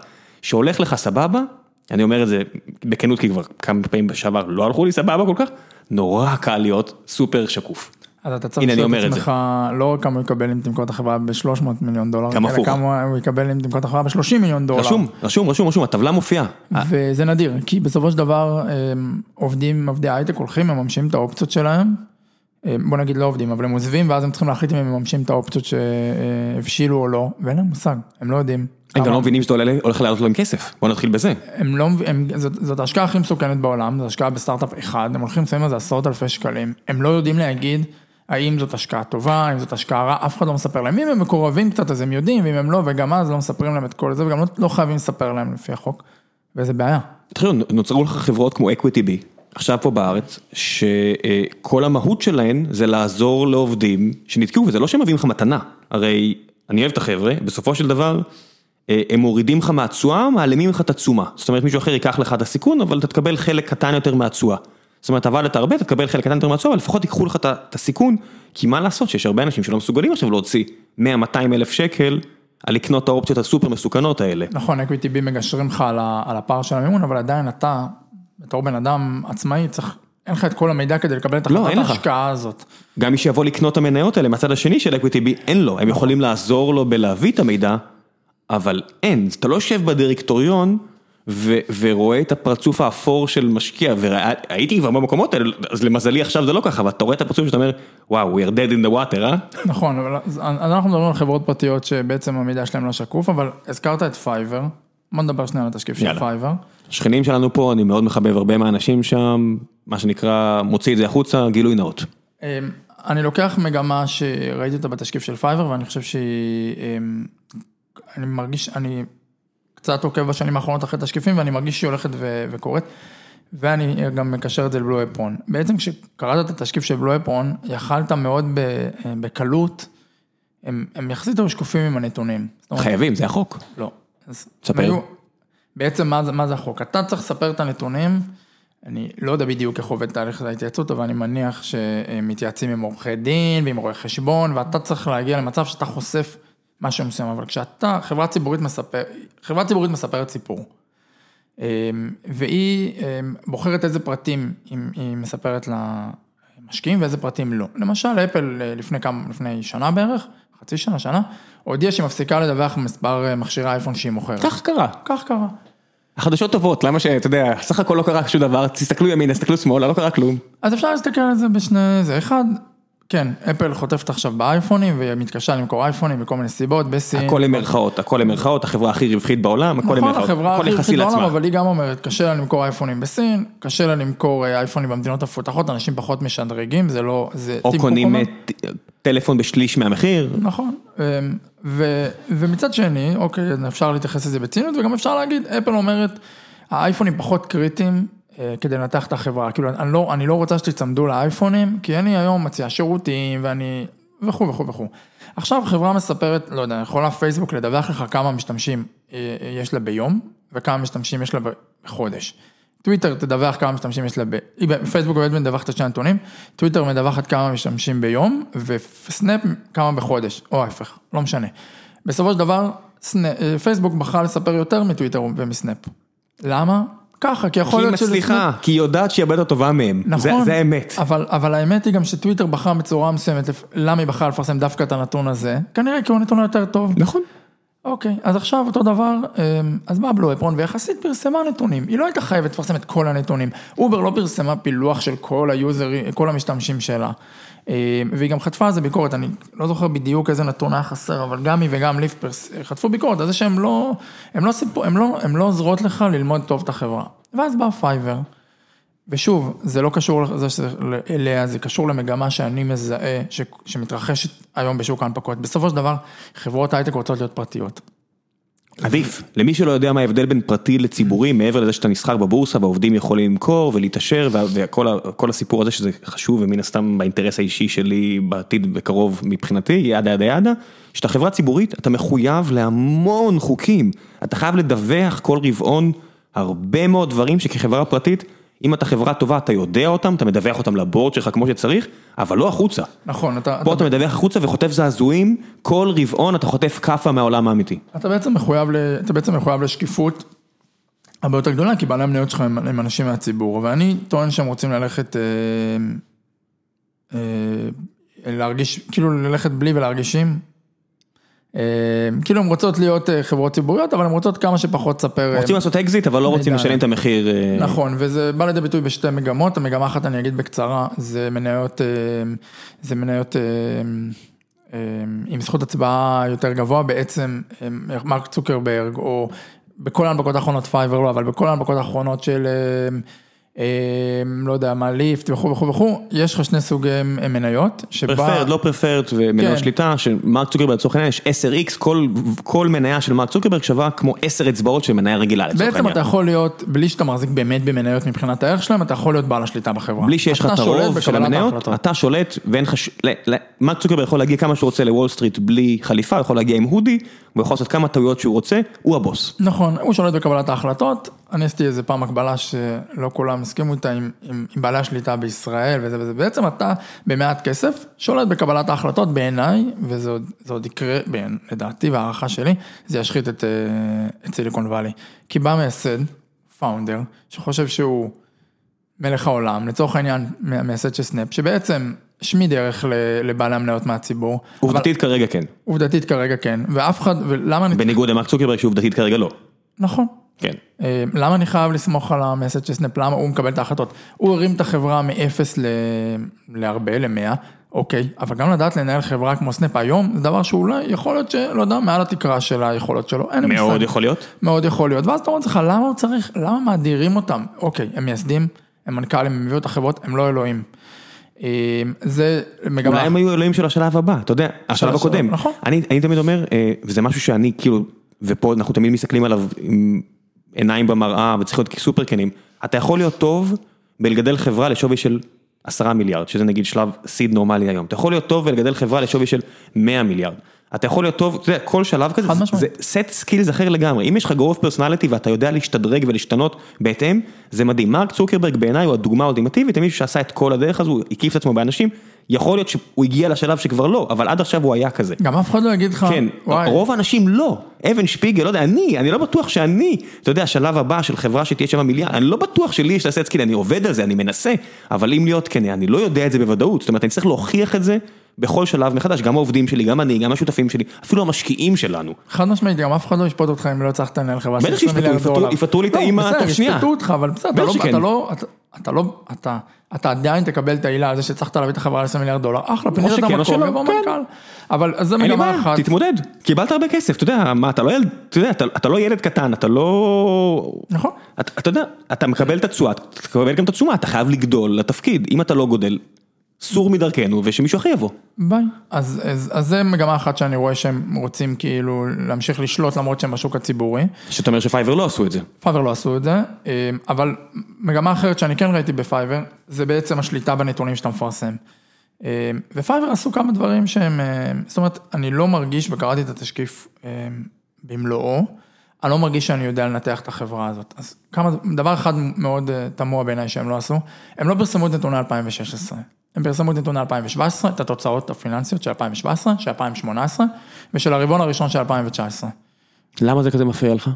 שהולך לך סבבה, אני אומר את זה בכנות כי כבר כמה פעמים בשעבר לא הלכו לי סבבה כל כך, נורא קל להיות סופר שקוף. אז אתה צריך לשאול את עצמך לא רק כמה הוא יקבל אם תמכור את החברה ב-300 מיליון דולר, אלא כמה הוא יקבל אם תמכור את החברה ב-30 מיליון דולר. רשום, רשום, רשום, רשום, הטבלה מופיעה. וזה נדיר, כי בסופו של דבר עובדים, עובדי הייטק הולכים, מממשים את האופציות שלהם. בוא נגיד לא עובדים, אבל הם עוזבים ואז הם צריכים להחליט אם הם מממשים את האופציות שהבשילו או לא, ואין להם מושג, הם לא יודעים. הם גם לא מבינים שאתה הולך לעלות להם כסף, בוא נתחיל בזה. הם לא, הם, זאת, זאת ההשקעה הכי מסוכנת בעולם, זו השקעה בסטארט-אפ אחד, הם הולכים לסיים על זה עשרות אלפי שקלים, הם לא יודעים להגיד האם זאת השקעה טובה, האם זאת השקעה רעה, אף אחד לא מספר להם. אם הם מקורבים קצת אז הם יודעים, ואם הם לא, וגם אז לא מספרים להם את כל זה, וגם לא, לא חייבים לספר להם לפי החוק, וזה בעיה. תחילו, נוצרו לך חברות כמו Equity B, עכשיו פה בארץ, שכל המהות שלהן זה לעזור לעובדים שנתקעו, וזה לא שהם מביאים לך מתנה, הרי אני אוהב את החבר'ה, בסופו של דבר, הם מורידים לך מהתשואה, מעלמים לך את התשומה. זאת אומרת, מישהו אחר ייקח לך את הסיכון, אבל אתה תקבל חלק קטן יותר מהתשואה. זאת אומרת, עבדת הרבה, אתה תקבל חלק קטן יותר מהתשואה, אבל לפחות ייקחו לך את הסיכון, כי מה לעשות שיש הרבה אנשים שלא מסוגלים עכשיו להוציא 100-200 אלף שקל על לקנות את האופציות הסופר מסוכנות האלה. נכון, אקוויטיבי מגשרים לך על הפער של המימון, אבל עדיין אתה, בתור בן אדם עצמאי, צריך, אין לך את כל המידע כדי לקבל את לא, החלטת ההשקעה הזאת. גם מי שיבוא לקנות את המניות האלה מהצד השני של אקוויטיבי, אין לו, הם יכולים לעזור לו בלהביא את המידע, אבל אין, אתה לא יושב בדירקטוריון, ורואה את הפרצוף האפור של משקיע, והייתי כבר במקומות האלה, אז למזלי עכשיו זה לא ככה, אבל אתה רואה את הפרצוף שאתה אומר, וואו, we are dead in the water, אה? נכון, אבל אנחנו מדברים על חברות פרטיות שבעצם המידע שלהם לא שקוף, אבל הזכרת את פייבר, בוא נדבר שנייה על התשקיף של פייבר. שכנים שלנו פה, אני מאוד מחבב הרבה מהאנשים שם, מה שנקרא, מוציא את זה החוצה, גילוי נאות. אמ, אני לוקח מגמה שראיתי אותה בתשקיף של פייבר, ואני חושב שהיא, אמ, אני מרגיש, אני... קצת עוקב בשנים האחרונות אחרי תשקיפים ואני מרגיש שהיא הולכת ו- וקורית. ואני גם מקשר את זה לבלו אפרון. בעצם כשקראת את התשקיף של בלו אפרון, יכלת מאוד בקלות, הם, הם יחסית היו שקופים עם הנתונים. חייבים, זה החוק. לא. היו, בעצם מה, מה זה החוק? אתה צריך לספר את הנתונים, אני לא יודע בדיוק איך עובד תהליך ההתייעצות, אבל אני מניח שהם מתייעצים עם עורכי דין ועם רואי חשבון, ואתה צריך להגיע למצב שאתה חושף משהו מסוים, אבל כשאתה, חברה ציבורית מספר, חברה ציבורית מספרת סיפור. אמ, והיא אמ, בוחרת איזה פרטים היא מספרת למשקיעים ואיזה פרטים לא. למשל, אפל אה, לפני כמה, לפני שנה בערך, חצי שנה, שנה, הודיעה שהיא מפסיקה לדווח מספר אה, מכשירי אייפון שהיא מוכרת. כך קרה. כך קרה. החדשות טובות, למה שאתה יודע, סך הכל לא קרה שום דבר, תסתכלו ימינה, תסתכלו שמאלה, לא קרה כלום. אז אפשר להסתכל על זה בשני, זה אחד, כן, אפל חוטפת עכשיו באייפונים ומתקשה למכור אייפונים מכל מיני סיבות בסין. הכל למרכאות, הכל למרכאות, החברה הכי רווחית בעולם, הכל למרכאות, נכון, הכי רווחית בעולם, אבל היא גם אומרת, קשה לה למכור אייפונים בסין, קשה לה למכור אה, אייפונים במדינות המפותחות, אנשים פחות משדרגים, זה לא, זה או קונים טלפון בשליש מהמחיר. נכון, אמ, ומצד שני, אוקיי, אפשר להתייחס לזה בציניות, וגם אפשר להגיד, אפל אומרת, האייפונים פחות קריטיים, אה, כדי לנתח את החברה, כאילו אני לא, אני לא רוצה שתצמדו לאייפונים, כי אני היום מציע שירותים ואני, וכו' וכו' וכו'. עכשיו חברה מספרת, לא יודע, יכולה פייסבוק לדווח לך כמה משתמשים אה, יש לה ביום, וכמה משתמשים יש לה בחודש. טוויטר תדווח כמה משתמשים יש לה, ב... פייסבוק באמת מדווחת את שני הנתונים, טוויטר מדווחת כמה משתמשים ביום, וסנאפ כמה בחודש, או ההפך, לא משנה. בסופו של דבר, סנאפ, אה, פייסבוק בחרה לספר יותר מטוויטר ומסנאפ. למה? ככה, כי יכול להיות שזה... כי היא מצליחה, כי היא יודעת שהיא הרבה יותר טובה מהם. נכון. זה האמת. אבל, אבל האמת היא גם שטוויטר בחר בצורה מסוימת, למה היא בחרה לפרסם דווקא את הנתון הזה? כנראה כי הוא נתון יותר טוב. נכון. אוקיי, אז עכשיו אותו דבר, אמ, אז בא בלו אפרון? ויחסית פרסמה נתונים, היא לא הייתה חייבת לפרסם את כל הנתונים, אובר לא פרסמה פילוח של כל היוזרים, כל המשתמשים שלה. אמ, והיא גם חטפה על זה ביקורת, אני לא זוכר בדיוק איזה נתון היה חסר, אבל גם היא וגם ליפ חטפו ביקורת על זה שהן לא, הם לא, סיפור, הם לא, הם לא עוזרות לך ללמוד טוב את החברה. ואז בא פייבר, ושוב, זה לא קשור לזה אליו, זה קשור למגמה שאני מזהה, ש, שמתרחשת היום בשוק ההנפקות. בסופו של דבר, חברות הייטק רוצות להיות פרטיות. עדיף, למי שלא יודע מה ההבדל בין פרטי לציבורי, מעבר לזה שאתה נסחר בבורסה והעובדים יכולים למכור ולהתעשר וכל הסיפור הזה שזה חשוב ומן הסתם באינטרס האישי שלי בעתיד בקרוב מבחינתי, yada yada yada, שאתה חברה ציבורית, אתה מחויב להמון חוקים, אתה חייב לדווח כל רבעון הרבה מאוד דברים שכחברה פרטית אם אתה חברה טובה, אתה יודע אותם, אתה מדווח אותם לבורד שלך כמו שצריך, אבל לא החוצה. נכון, אתה... פה אתה מדווח החוצה וחוטף זעזועים, כל רבעון אתה חוטף כאפה מהעולם האמיתי. אתה בעצם מחויב, אתה בעצם מחויב לשקיפות הרבה יותר גדולה, כי בעלי המניות שלך הם אנשים מהציבור, ואני טוען שהם רוצים ללכת, אה, אה, להרגיש, כאילו ללכת בלי ולהרגיש עם. אה, כאילו הן רוצות להיות אה, חברות ציבוריות, אבל הן רוצות כמה שפחות לספר. רוצים אה, לעשות אקזיט, אבל לא רוצים לשלם את המחיר. נכון, וזה בא לידי ביטוי בשתי מגמות, המגמה אחת אני אגיד בקצרה, זה מניות, זה מניות עם זכות הצבעה יותר גבוה, בעצם מרק צוקרברג, או בכל ההנפקות האחרונות פייבר לא, אבל בכל ההנפקות האחרונות של... לא יודע מה, ליפט וכו' וכו' וכו', יש לך שני סוגי מניות, שבה... preferred, לא preferred ומניות כן. שליטה, שמרק צוקרברג לצורך העניין יש 10x, כל, כל מניה של מרק צוקרברג שווה כמו 10 הצבעות של מניה רגילה לצורך העניין. בעצם אתה יכול להיות, בלי שאתה מחזיק באמת במניות מבחינת הערך שלהם, אתה יכול להיות בעל השליטה בחברה. בלי שיש לך את הרוב של המניות, אתה שולט ואין לך, מרק צוקרברג יכול להגיע כמה שהוא רוצה לוול סטריט בלי חליפה, יכול להגיע עם hoodie, הוא יכול לעשות כמה טעויות שהוא רוצה, הוא הבוס. נכון, הוא שולט בקבלת ההחלטות, אני עשיתי איזה פעם הקבלה שלא כולם הסכימו איתה עם, עם, עם בעלי השליטה בישראל וזה וזה, בעצם אתה במעט כסף שולט בקבלת ההחלטות בעיניי, וזה עוד, עוד יקרה, בין, לדעתי והערכה שלי, זה ישחית את, אה, את סיליקון וואלי. כי בא מייסד, founder, שחושב שהוא מלך העולם, לצורך העניין מייסד של סנאפ, שבעצם שם זין דרך לבעלי המניות מהציבור. עובדתית אבל... כרגע כן. עובדתית כרגע כן, ואף אחד, ולמה... בניגוד למרק צוקרברג שעובדתית כרגע לא. נכון. כן. אה, למה אני חייב לסמוך על המייסד של סנאפ? למה הוא מקבל את ההחלטות? הוא הרים את החברה מ-0 להרבה, ל-100, אוקיי, אבל גם לדעת לנהל חברה כמו סנאפ היום, זה דבר שאולי יכול להיות שלא יודע, מעל התקרה של היכולות שלו, אין לי מושג. מאוד יכול להיות. מאוד יכול להיות, ואז אתה אומר לך, למה הוא צריך, למה מאדירים אותם? אוקיי, הם מייסדים, הם מנכ"לים, הם הביאו את החברות, הם לא אלוהים. אה, זה מגמה... אולי הם היו אלוהים של השלב הבא, אתה יודע, השלב הקודם. נכון. אני, אני תמיד אומר, אה, וזה משהו שאני כאילו, ופה אנחנו תמיד מסתכלים עליו עיניים במראה וצריך להיות סופר כנים, אתה יכול להיות טוב בלגדל חברה לשווי של עשרה מיליארד, שזה נגיד שלב seed נורמלי היום. אתה יכול להיות טוב ולגדל חברה לשווי של 100 מיליארד. אתה יכול להיות טוב, אתה יודע, כל שלב כזה, זה. set skills אחר לגמרי. אם יש לך growth personality ואתה יודע להשתדרג ולהשתנות בהתאם, זה מדהים. מרק צוקרברג בעיניי הוא הדוגמה האולטימטיבית, למישהו שעשה את כל הדרך הזו, הקיף את עצמו באנשים, יכול להיות שהוא הגיע לשלב שכבר לא, אבל עד עכשיו הוא היה כזה. גם אף אחד לא יגיד לך, כן, וואי, רוב האנשים לא, אבן שפיגל, לא יודע, אני, אני לא בטוח שאני, אתה יודע, השלב הבא של חברה שתהיה שווה מיליארד, אני לא בטוח שלי יש לעשות סקיל, אני עובד על זה, אני מנסה, אבל אם להיות כן, אני לא יודע את זה בוודאות, זאת אומרת, אני צריך להוכיח את זה בכל שלב מחדש, גם העובדים שלי, גם אני, גם השותפים שלי, אפילו המשקיעים שלנו. חד משמעית, גם אף אחד לא ישפוט אותך אם לא הצלחת לנהל חברה של בטח 20 שישפטו, מיליארד דולר. יפטרו לי את לא, בסדר, תוך שנייה. ישפטו אותך, אבל בסדר, אתה בטח לא. אתה לא, אתה- אתה עדיין תקבל את העילה על זה שהצלחת להביא את החברה ל-20 מיליארד דולר, אחלה, פינית את המקום, יבוא כן. מנכ"ל. אבל אז זה מגמה אחת. תתמודד, קיבלת הרבה כסף, אתה יודע, מה, אתה לא ילד, אתה יודע, אתה, אתה לא ילד קטן, אתה לא... נכון. אתה, אתה יודע, אתה מקבל את התשואה, אתה תקבל גם את התשומה, אתה חייב לגדול לתפקיד, אם אתה לא גודל, סור מדרכנו ושמישהו אחר יבוא. ביי. אז, אז, אז זה מגמה אחת שאני רואה שהם רוצים כאילו להמשיך לשלוט למרות שהם בשוק הציבורי. שאתה אומר שפייבר לא עשו את זה. פייבר לא עשו את זה, אה, אבל מגמה אחרת שאני כן ראיתי בפייבר, זה בעצם השליטה בנתונים שאתה מפרסם. אה, ופייבר עשו כמה דברים שהם, אה, זאת אומרת, אני לא מרגיש, וקראתי את התשקיף במלואו, אני לא מרגיש שאני יודע לנתח את החברה הזאת. אז כמה, דבר אחד מאוד אה, תמוה בעיניי שהם לא עשו, הם לא פרסמו את נתוני 2016. הם פרסמו את נתוני 2017, את התוצאות הפיננסיות של 2017, של 2018, ושל הרבעון הראשון של 2019. למה זה כזה מפריע לך?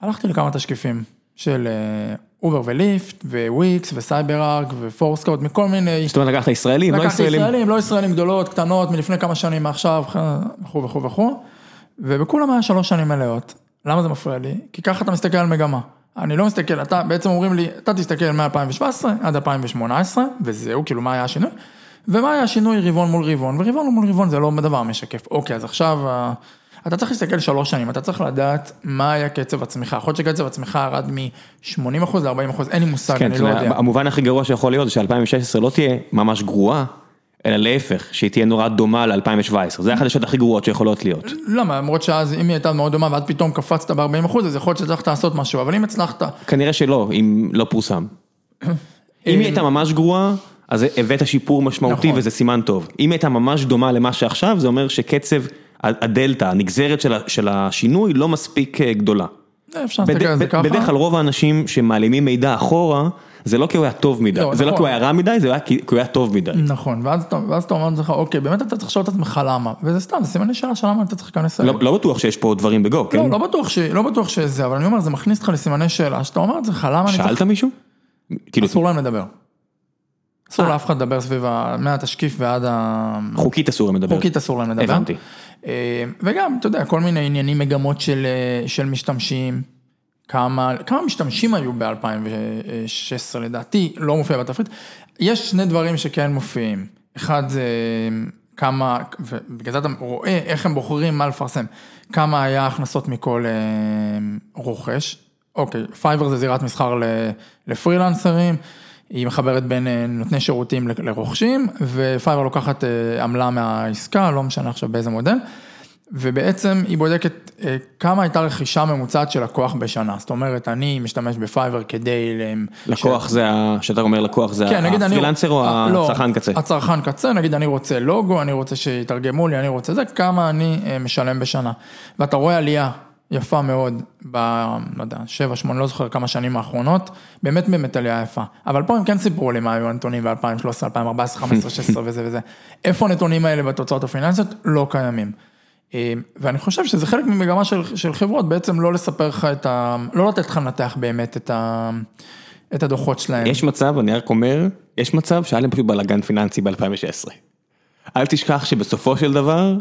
הלכתי לכמה תשקיפים של אה, אובר וליפט, וויקס, וסייבר ארק, ופורסקאוט, מכל מיני... זאת אומרת לקחת ישראלים, לא לקחתי ישראלים. ישראלים, לא ישראלים גדולות, קטנות, מלפני כמה שנים מעכשיו, וכו' וכו' וכו', ובכולם היה שלוש שנים מלאות. למה זה מפריע לי? כי ככה אתה מסתכל על מגמה. אני לא מסתכל, אתה בעצם אומרים לי, אתה תסתכל מ-2017 עד 2018, וזהו, כאילו מה היה השינוי, ומה היה השינוי רבעון מול רבעון, ורבעון מול רבעון זה לא דבר משקף. אוקיי, אז עכשיו, אה, אתה צריך להסתכל שלוש שנים, אתה צריך לדעת מה היה קצב הצמיחה. יכול להיות שקצב הצמיחה ירד מ-80% ל-40%, אין לי מושג, כן, אני לא יודע. המובן הכי גרוע שיכול להיות זה ש-2016 לא תהיה ממש גרועה, אלא להפך, שהיא תהיה נורא דומה ל-2017. זה החדשות הכי גרועות שיכולות להיות. למה, למרות שאז אם היא הייתה מאוד דומה ואז פתאום קפצת ב-40 אז יכול להיות שהצלחת לעשות משהו, אבל אם הצלחת, כנראה שלא, אם לא פורסם. אם היא הייתה ממש גרועה, אז הבאת שיפור משמעותי נכון. וזה סימן טוב. אם היא הייתה ממש דומה למה שעכשיו, זה אומר שקצב הדלתא, הנגזרת של של השינוי, לא מספיק אה, גדולה. אפשר להסתכל על זה ככה. בדרך כלל רוב האנשים שמעלימים מידע אחורה, זה לא כי הוא היה טוב מדי, לא, זה לא נכון. כי הוא היה רע מדי, זה היה כי הוא היה טוב מדי. נכון, ואז אתה, אומר לעצמך, אוקיי, באמת אתה צריך לשאול את עצמך למה, וזה סתם, זה סימני שאלה של למה אתה צריך להיכנס אליהם. לא לא בטוח שיש פה דברים בגו, כן? לא, לא בטוח. לא שזה, אבל אני אומר, זה מכניס אותך לסימני שאלה, שאתה אומר לעצמך, למה אני צריך... שאלת מישהו? כאילו, אסור להם לדבר. אסור אה. לאף אחד לדבר סביב. מהתשקיף ועד ה... חוקית אסור להם לדבר. חוקית אסור להם לדבר. הבנתי. אה, וגם, אתה יודע, כל מיני עניינים, מגמות של, אה, של משתמשים. כמה, כמה משתמשים היו ב-2016 לדעתי, לא מופיע בתפריט. יש שני דברים שכן מופיעים. אחד זה כמה, ובגלל זה אתה רואה איך הם בוחרים מה לפרסם. כמה היה הכנסות מכל אה, רוכש. אוקיי, פייבר זה זירת מסחר לפרילנסרים. היא מחברת בין אה, נותני שירותים לרוכשים, ופייבר לוקחת אה, עמלה מהעסקה, לא משנה עכשיו באיזה מודל. ובעצם היא בודקת אה, כמה הייתה רכישה ממוצעת של לקוח בשנה. זאת אומרת, אני משתמש בפייבר כדי... לקוח זה, ה- שאתה אומר לקוח זה כן, נגיד אני... הפרילנסר או אה, לא, הצרכן קצה? הצרכן קצה, נגיד אני רוצה לוגו, אני רוצה שיתרגמו לי, אני רוצה זה, כמה אני אה, משלם בשנה. ואתה רואה עלייה יפה מאוד ב... לא יודע, שבע, שמונה, לא זוכר כמה שנים האחרונות, באמת באמת עלייה יפה. אבל פה הם כן סיפרו לי מה היו הנתונים ב-2013, 2014, 2015, 2016 וזה וזה. איפה הנתונים האלה בתוצאות הפיננסיות? לא קיימים. אה, ואני חושב שזה חלק ממגמה של, של חברות, בעצם לא לספר לך את ה... לא לתת לך לנתח באמת את, ה, את הדוחות שלהם. יש מצב, אני רק אומר, יש מצב שהיה להם פשוט בלאגן פיננסי ב-2016. אל תשכח שבסופו של דבר,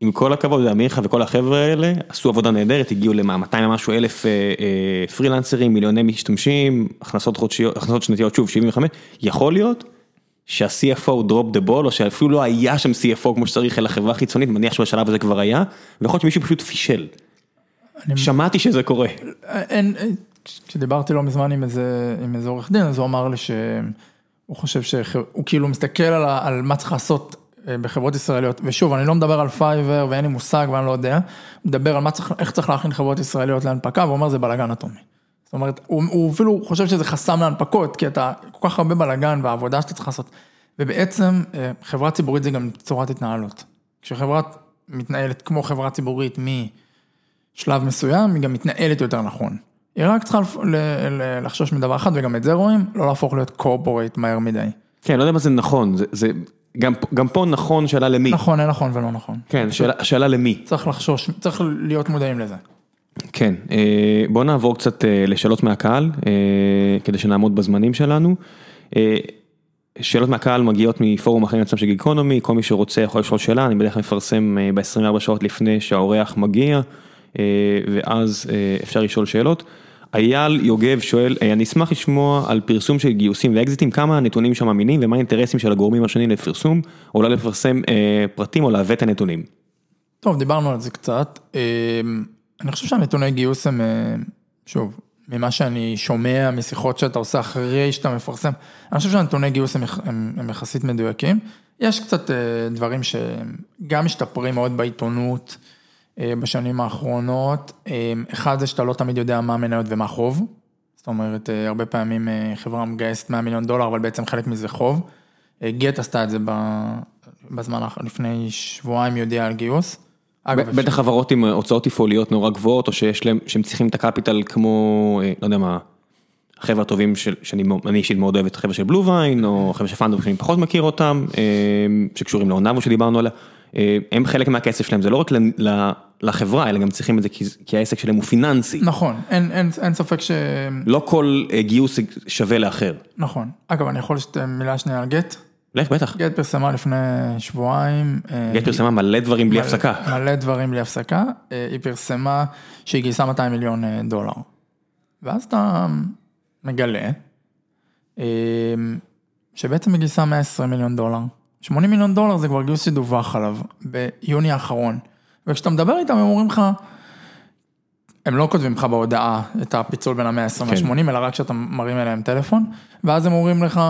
עם כל הכבוד, אמירחה וכל החבר'ה האלה, עשו עבודה נהדרת, הגיעו למה, 200 ומשהו אלף אה, אה, פרילנסרים, מיליוני משתמשים, הכנסות חודשיות, הכנסות שנתיות, שוב, 75, יכול להיות שה-CFO דרופ דה בול, או שאפילו לא היה שם CFO כמו שצריך, אלא חברה חיצונית, מניח שבשלב הזה כבר היה, ויכול להיות שמישהו פשוט פישל. שמעתי שזה קורה. אין, כשדיברתי לא מזמן עם איזה, עם איזה עורך דין, אז הוא אמר לי שהוא חושב שהוא כאילו מסתכל על, על מה צריך לעשות אה, בחברות ישראליות, ושוב, אני לא מדבר על פייבר ואין לי מושג ואני לא יודע, הוא מדבר על מה צריך, איך צריך להכין חברות ישראליות להנפקה, והוא אומר זה בלאגן אטומי. זאת אומרת, הוא, הוא אפילו חושב שזה חסם להנפקות, כי אתה כל כך הרבה בלאגן והעבודה שאתה צריך לעשות. ובעצם אה, חברה ציבורית זה גם צורת התנהלות. כשחברה מתנהלת כמו חברה ציבורית משלב מסוים, היא גם מתנהלת יותר נכון. היא רק צריכה לחשוש מדבר אחד, וגם את זה רואים, לא להפוך להיות corporate מהר מדי. כן, לא יודע מה זה נכון, זה, זה גם, גם פה נכון שאלה למי. נכון, אין נכון ולא נכון. כן, שאלה, שאלה למי. צריך לחשוש, צריך להיות מודעים לזה. כן, אה, בואו נעבור קצת אה, לשאלות מהקהל, אה, כדי שנעמוד בזמנים שלנו. שאלות מהקהל מגיעות מפורום החיים עצמם של גיקונומי, כל מי שרוצה יכול לשאול שאלה, אני בדרך כלל מפרסם ב-24 שעות לפני שהאורח מגיע, ואז אפשר לשאול שאלות. אייל יוגב שואל, אני אשמח לשמוע על פרסום של גיוסים ואקזיטים, כמה הנתונים שם אמינים ומה האינטרסים של הגורמים השונים לפרסום, או אולי לפרסם פרטים או לעוות הנתונים. טוב, דיברנו על זה קצת. אני חושב שהנתוני גיוס הם, אה, שוב, ממה שאני שומע משיחות שאתה עושה אחרי שאתה מפרסם, אני חושב שהנתוני גיוס הם, הם, הם יחסית מדויקים. יש קצת אה, דברים שגם משתפרים מאוד בעיתונות אה, בשנים האחרונות. אחד זה שאתה לא תמיד יודע מה המניות ומה חוב. זאת אומרת, הרבה פעמים חברה מגייסת 100 מיליון דולר, אבל בעצם חלק מזה חוב. גט עשתה את זה בזמן, לפני שבועיים יודיע על גיוס. בטח חברות עם הוצאות תפעוליות נורא גבוהות, או שיש להם, שהם צריכים את הקפיטל כמו, אה, לא יודע מה, החבר'ה הטובים שאני אישית מאוד אוהב את החבר'ה של בלו ויין, או החבר'ה של פאנדו שאני פחות מכיר אותם, אה, שקשורים לעונבו שדיברנו עליה, אה, הם חלק מהכסף שלהם, זה לא רק לחברה, אלא גם צריכים את זה כי העסק שלהם הוא פיננסי. נכון, אין, אין, אין ספק ש... לא כל גיוס שווה לאחר. נכון. אגב, אני יכול לשתף מילה שנייה על גט? לך, בטח. גט פרסמה לפני שבועיים. אה, גט פרסמה מלא דברים בלי הפסקה. מלא דברים בלי הפסקה. אה, היא פרסמה שהיא גייסה 200 מיליון אה, דולר. ואז אתה מגלה שבעצם היא גייסה 120 מיליון דולר. 80 מיליון דולר זה כבר גיוס שדווח עליו ביוני האחרון. וכשאתה מדבר איתם הם אומרים לך, הם לא כותבים לך בהודעה את הפיצול בין ה-120 ל-80, כן. אלא רק כשאתה מרים אליהם טלפון, ואז הם אומרים לך,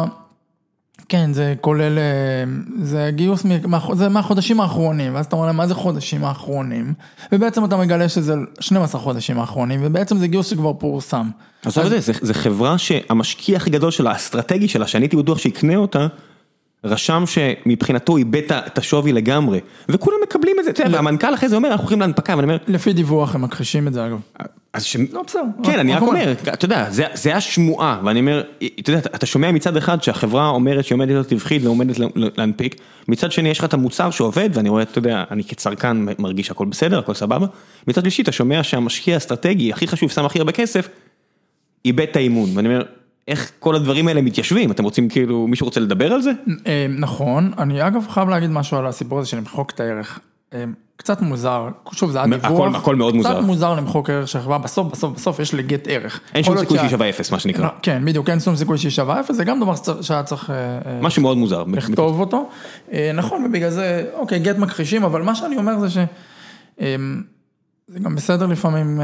כן, זה כולל, אה, זה גיוס, זה מהחודשים האחרונים, ואז אתה אומר להם, מה זה חודשים האחרונים? ובעצם אתה מגלה שזה 12 חודשים האחרונים, ובעצם זה גיוס שכבר פורסם. אז זה, זה, זה חברה שהמשקיע הכי גדול שלה, האסטרטגי שלה, שאני הייתי בטוח שיקנה אותה, רשם שמבחינתו איבד את השווי לגמרי, וכולם מקבלים את זה, והמנכ"ל אחרי זה אומר, אנחנו הולכים להנפקה, ואני אומר... לפי דיווח הם מכחישים את זה אגב. אז ש... לא, בסדר. כן, אני רק אומר, אתה יודע, זה השמועה, ואני אומר, אתה יודע, אתה שומע מצד אחד שהחברה אומרת שהיא עומדת להיות רווחית ועומדת להנפיק, מצד שני יש לך את המוצר שעובד, ואני רואה, אתה יודע, אני כצרכן מרגיש הכל בסדר, הכל סבבה, מצד שלישי אתה שומע שהמשקיע האסטרטגי הכי חשוב, שם הכי הרבה כסף, איבד את האימון, ואני אומר, איך כל הדברים האלה מתיישבים, אתם רוצים כאילו, מישהו רוצה לדבר על זה? אה, נכון, אני אגב חייב להגיד משהו על הסיפור הזה של למחוק את הערך. אה, קצת מוזר, שוב זה הדיווח, הכל, הכל מאוד מוזר, קצת מוזר למחוק ערך של חברה, בסוף בסוף בסוף יש לגט ערך. אין שום סיכוי שהיא שווה אפס מה שנקרא. לא, כן בדיוק, אין שום סיכוי שהיא שווה אפס, זה גם דבר שהיה צריך, אה, משהו מאוד מוזר, לכתוב אותו, נכון ובגלל זה, אוקיי גט מכחישים, אבל מה שאני אומר זה שזה גם בסדר לפעמים.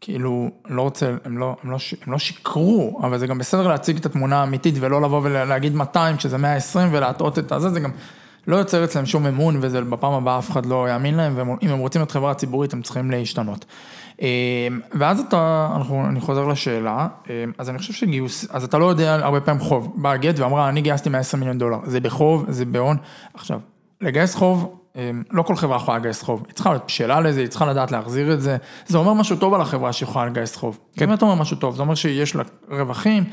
כאילו, לא רוצה, הם לא, הם, לא, הם לא שיקרו, אבל זה גם בסדר להציג את התמונה האמיתית ולא לבוא ולהגיד 200 כשזה 120 ולהטעות את הזה, זה גם לא יוצר אצלם שום אמון וזה בפעם הבאה אף אחד לא יאמין להם, ואם הם רוצים להיות חברה ציבורית הם צריכים להשתנות. אמ, ואז אתה, אנחנו, אני חוזר לשאלה, אמ, אז אני חושב שגיוס, אז אתה לא יודע הרבה פעמים חוב, באה גט ואמרה אני גייסתי 120 מיליון דולר, זה בחוב, זה בהון, עכשיו, לגייס חוב לא כל חברה יכולה לגייס חוב, היא צריכה להיות בשלה לזה, היא צריכה לדעת להחזיר את זה, זה אומר משהו טוב על החברה שיכולה לגייס חוב, כן. באמת אומר משהו טוב, זה אומר שיש לה רווחים.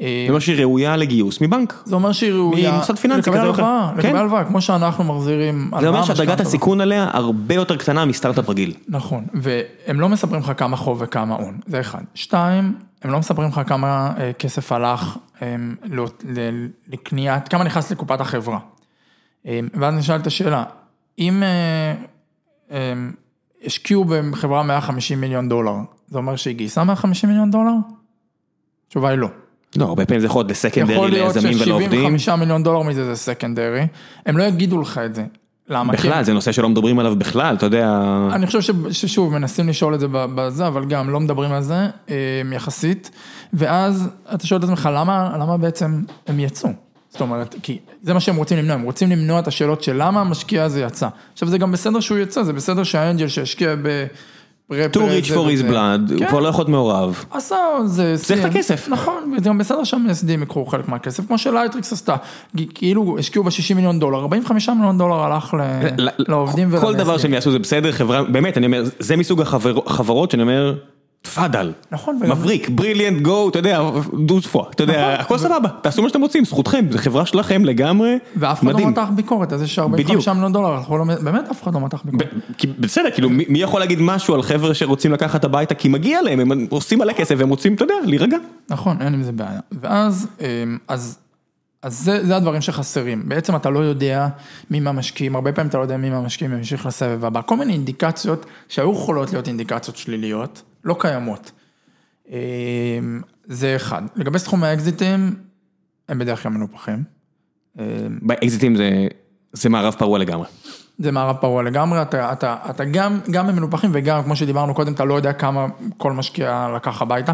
אמ, זה אומר שהיא ראויה לגיוס מבנק. זה אומר שהיא ראויה, ממוסד פיננסי כזה או אחר. לקבל כן. הלוואה, כמו שאנחנו מחזירים. זה אומר שדרגת הסיכון עליה הרבה יותר קטנה מסטארט-אפ רגיל. נכון, והם לא מספרים לך כמה חוב וכמה הון, זה אחד. שתיים, הם לא מספרים לך כמה אה, כסף הלך אמ, לקניית, כמה נכנס לקופת החברה. ואז נשאלת השאלה, אם אה, אה, השקיעו בחברה 150 מיליון דולר, זה אומר שהיא גייסה 150 מיליון דולר? התשובה היא לא. לא, הרבה פעמים זה יכול להיות לסקנדרי ליזמים ולעובדים. יכול להיות ש-75 מיליון דולר מזה זה סקנדרי, הם לא יגידו לך את זה. למה? בכלל, זה נושא שלא מדברים עליו בכלל, אתה יודע. אני חושב ששוב, מנסים לשאול את זה בזה, אבל גם לא מדברים על זה, אה, יחסית, ואז אתה שואל את עצמך, למה בעצם הם יצאו? זאת אומרת, כי זה מה שהם רוצים למנוע, הם רוצים למנוע את השאלות של למה המשקיע הזה יצא. עכשיו זה גם בסדר שהוא יצא, זה בסדר שה angel שהשקיע too rich for his blood, הוא כן. כבר לא יכול להיות מעורב. עשה, זה... צריך את. הכסף. נכון, וזה גם בסדר שהמייסדים ייקחו חלק מהכסף, כמו שלייטריקס עשתה. כאילו השקיעו ב-60 מיליון דולר, 45 מיליון דולר הלך לעובדים כל ולמייסדים. דבר שהם יעשו זה בסדר, חברה, באמת, אני אומר, זה מסוג החבר- החברות שאני אומר, תפאדל, נכון, מבריק, בריליאנט, גו, אתה יודע, דוז פו, אתה יודע, נכון. הכל סבבה, תעשו מה שאתם רוצים, זכותכם, זו חברה שלכם לגמרי, ואף אחד לא. מתח ביקורת, אז יש 45 בדיוק. מיליון דולר, לא- באמת אף אחד לא מתח ביקורת. בסדר, כאילו, מי מי יכול להגיד משהו על חבר'ה שרוצים לקחת הביתה, כי מגיע להם, הם עושים מלא כסף והם רוצים, אתה יודע, להירגע. נכון, אין עם זה בעיה. ואז, אמ, אז, אז זה, זה הדברים שחסרים. בעצם אתה לא יודע מי מהמשקיעים, הרבה פעמים אתה לא יודע מי מהמשקיעים ימשיך לסבב הבא. כל מיני אינדיקציות שהיו יכולות להיות אינדיקציות שליליות, לא קיימות. אמ, זה אחד. לגבי סכומי האקזיטים, הם בדרך כלל מנופחים. אמ, באקזיטים זה, זה מערב פרוע לגמרי. זה מערב פרוע לגמרי, אתה, אתה, אתה גם, גם הם מנופחים וגם, כמו שדיברנו קודם, אתה לא יודע כמה כל משקיע לקח הביתה.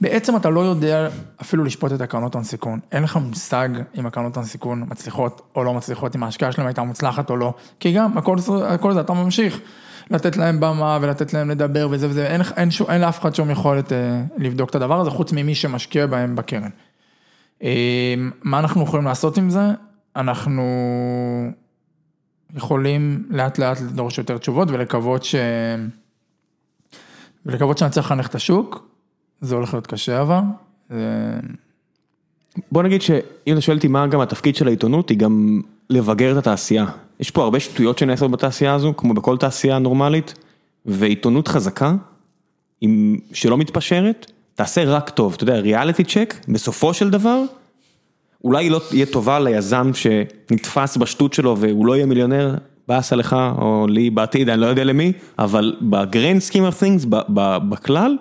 בעצם אתה לא יודע אפילו לשפוט את הקרנות הון סיכון. אין לך מושג אם הקרנות הון סיכון מצליחות או לא מצליחות, אם ההשקעה שלהם הייתה מוצלחת או לא. כי גם, הכל, הכל זה, אתה ממשיך לתת להם במה ולתת להם לדבר וזה וזה, אין, אין, שום- אין לאף אחד שום יכולת אה, לבדוק את הדבר הזה, חוץ ממי שמשקיע בהם בקרן. אה, מה אנחנו יכולים לעשות עם זה? אנחנו יכולים לאט לאט לדרוש יותר תשובות ולקוות ש... ולקוות שנצליח לחנך את השוק, זה הולך להיות קשה אבל. זה... בוא נגיד שאם אתה שואל אותי מה גם התפקיד של העיתונות, היא גם לבגר את התעשייה. יש פה הרבה שטויות שנעשות בתעשייה הזו, כמו בכל תעשייה נורמלית, ועיתונות חזקה, עם, שלא מתפשרת, תעשה רק טוב. אתה יודע, ריאליטי צ'ק, בסופו של דבר, אולי היא לא תהיה טובה ליזם שנתפס בשטות שלו והוא לא יהיה מיליונר, באסה לך, או לי בעתיד, אני לא יודע למי, אבל בגרנד סכים of things, בכלל,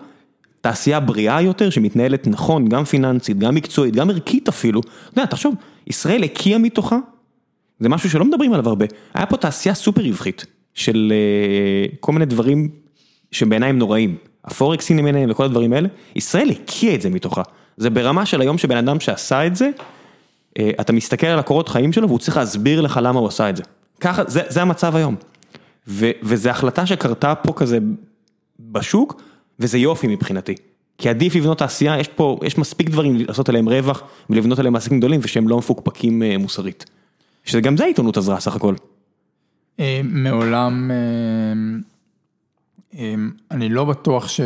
תעשייה בריאה יותר, שמתנהלת נכון, גם פיננסית, גם מקצועית, גם ערכית אפילו. אתה יודע, תחשוב, ישראל הקיאה מתוכה, זה משהו שלא מדברים עליו הרבה. היה פה תעשייה סופר רווחית, של אה, כל מיני דברים שבעיניי הם נוראים. הפורקסים למיניהם וכל הדברים האלה, ישראל הקיאה את זה מתוכה. זה ברמה של היום שבן אדם שעשה את זה, אתה מסתכל על הקורות חיים שלו והוא צריך להסביר לך למה הוא עשה את זה. ככה, זה, זה המצב היום. ו, וזו החלטה שקרתה פה כזה בשוק, וזה יופי מבחינתי. כי עדיף לבנות תעשייה, יש פה, יש מספיק דברים לעשות עליהם רווח ולבנות עליהם עסקים גדולים ושהם לא מפוקפקים אה, מוסרית. שגם זה העיתונות עזרה סך הכל. אה, מעולם, אה, אה, אני לא בטוח ש...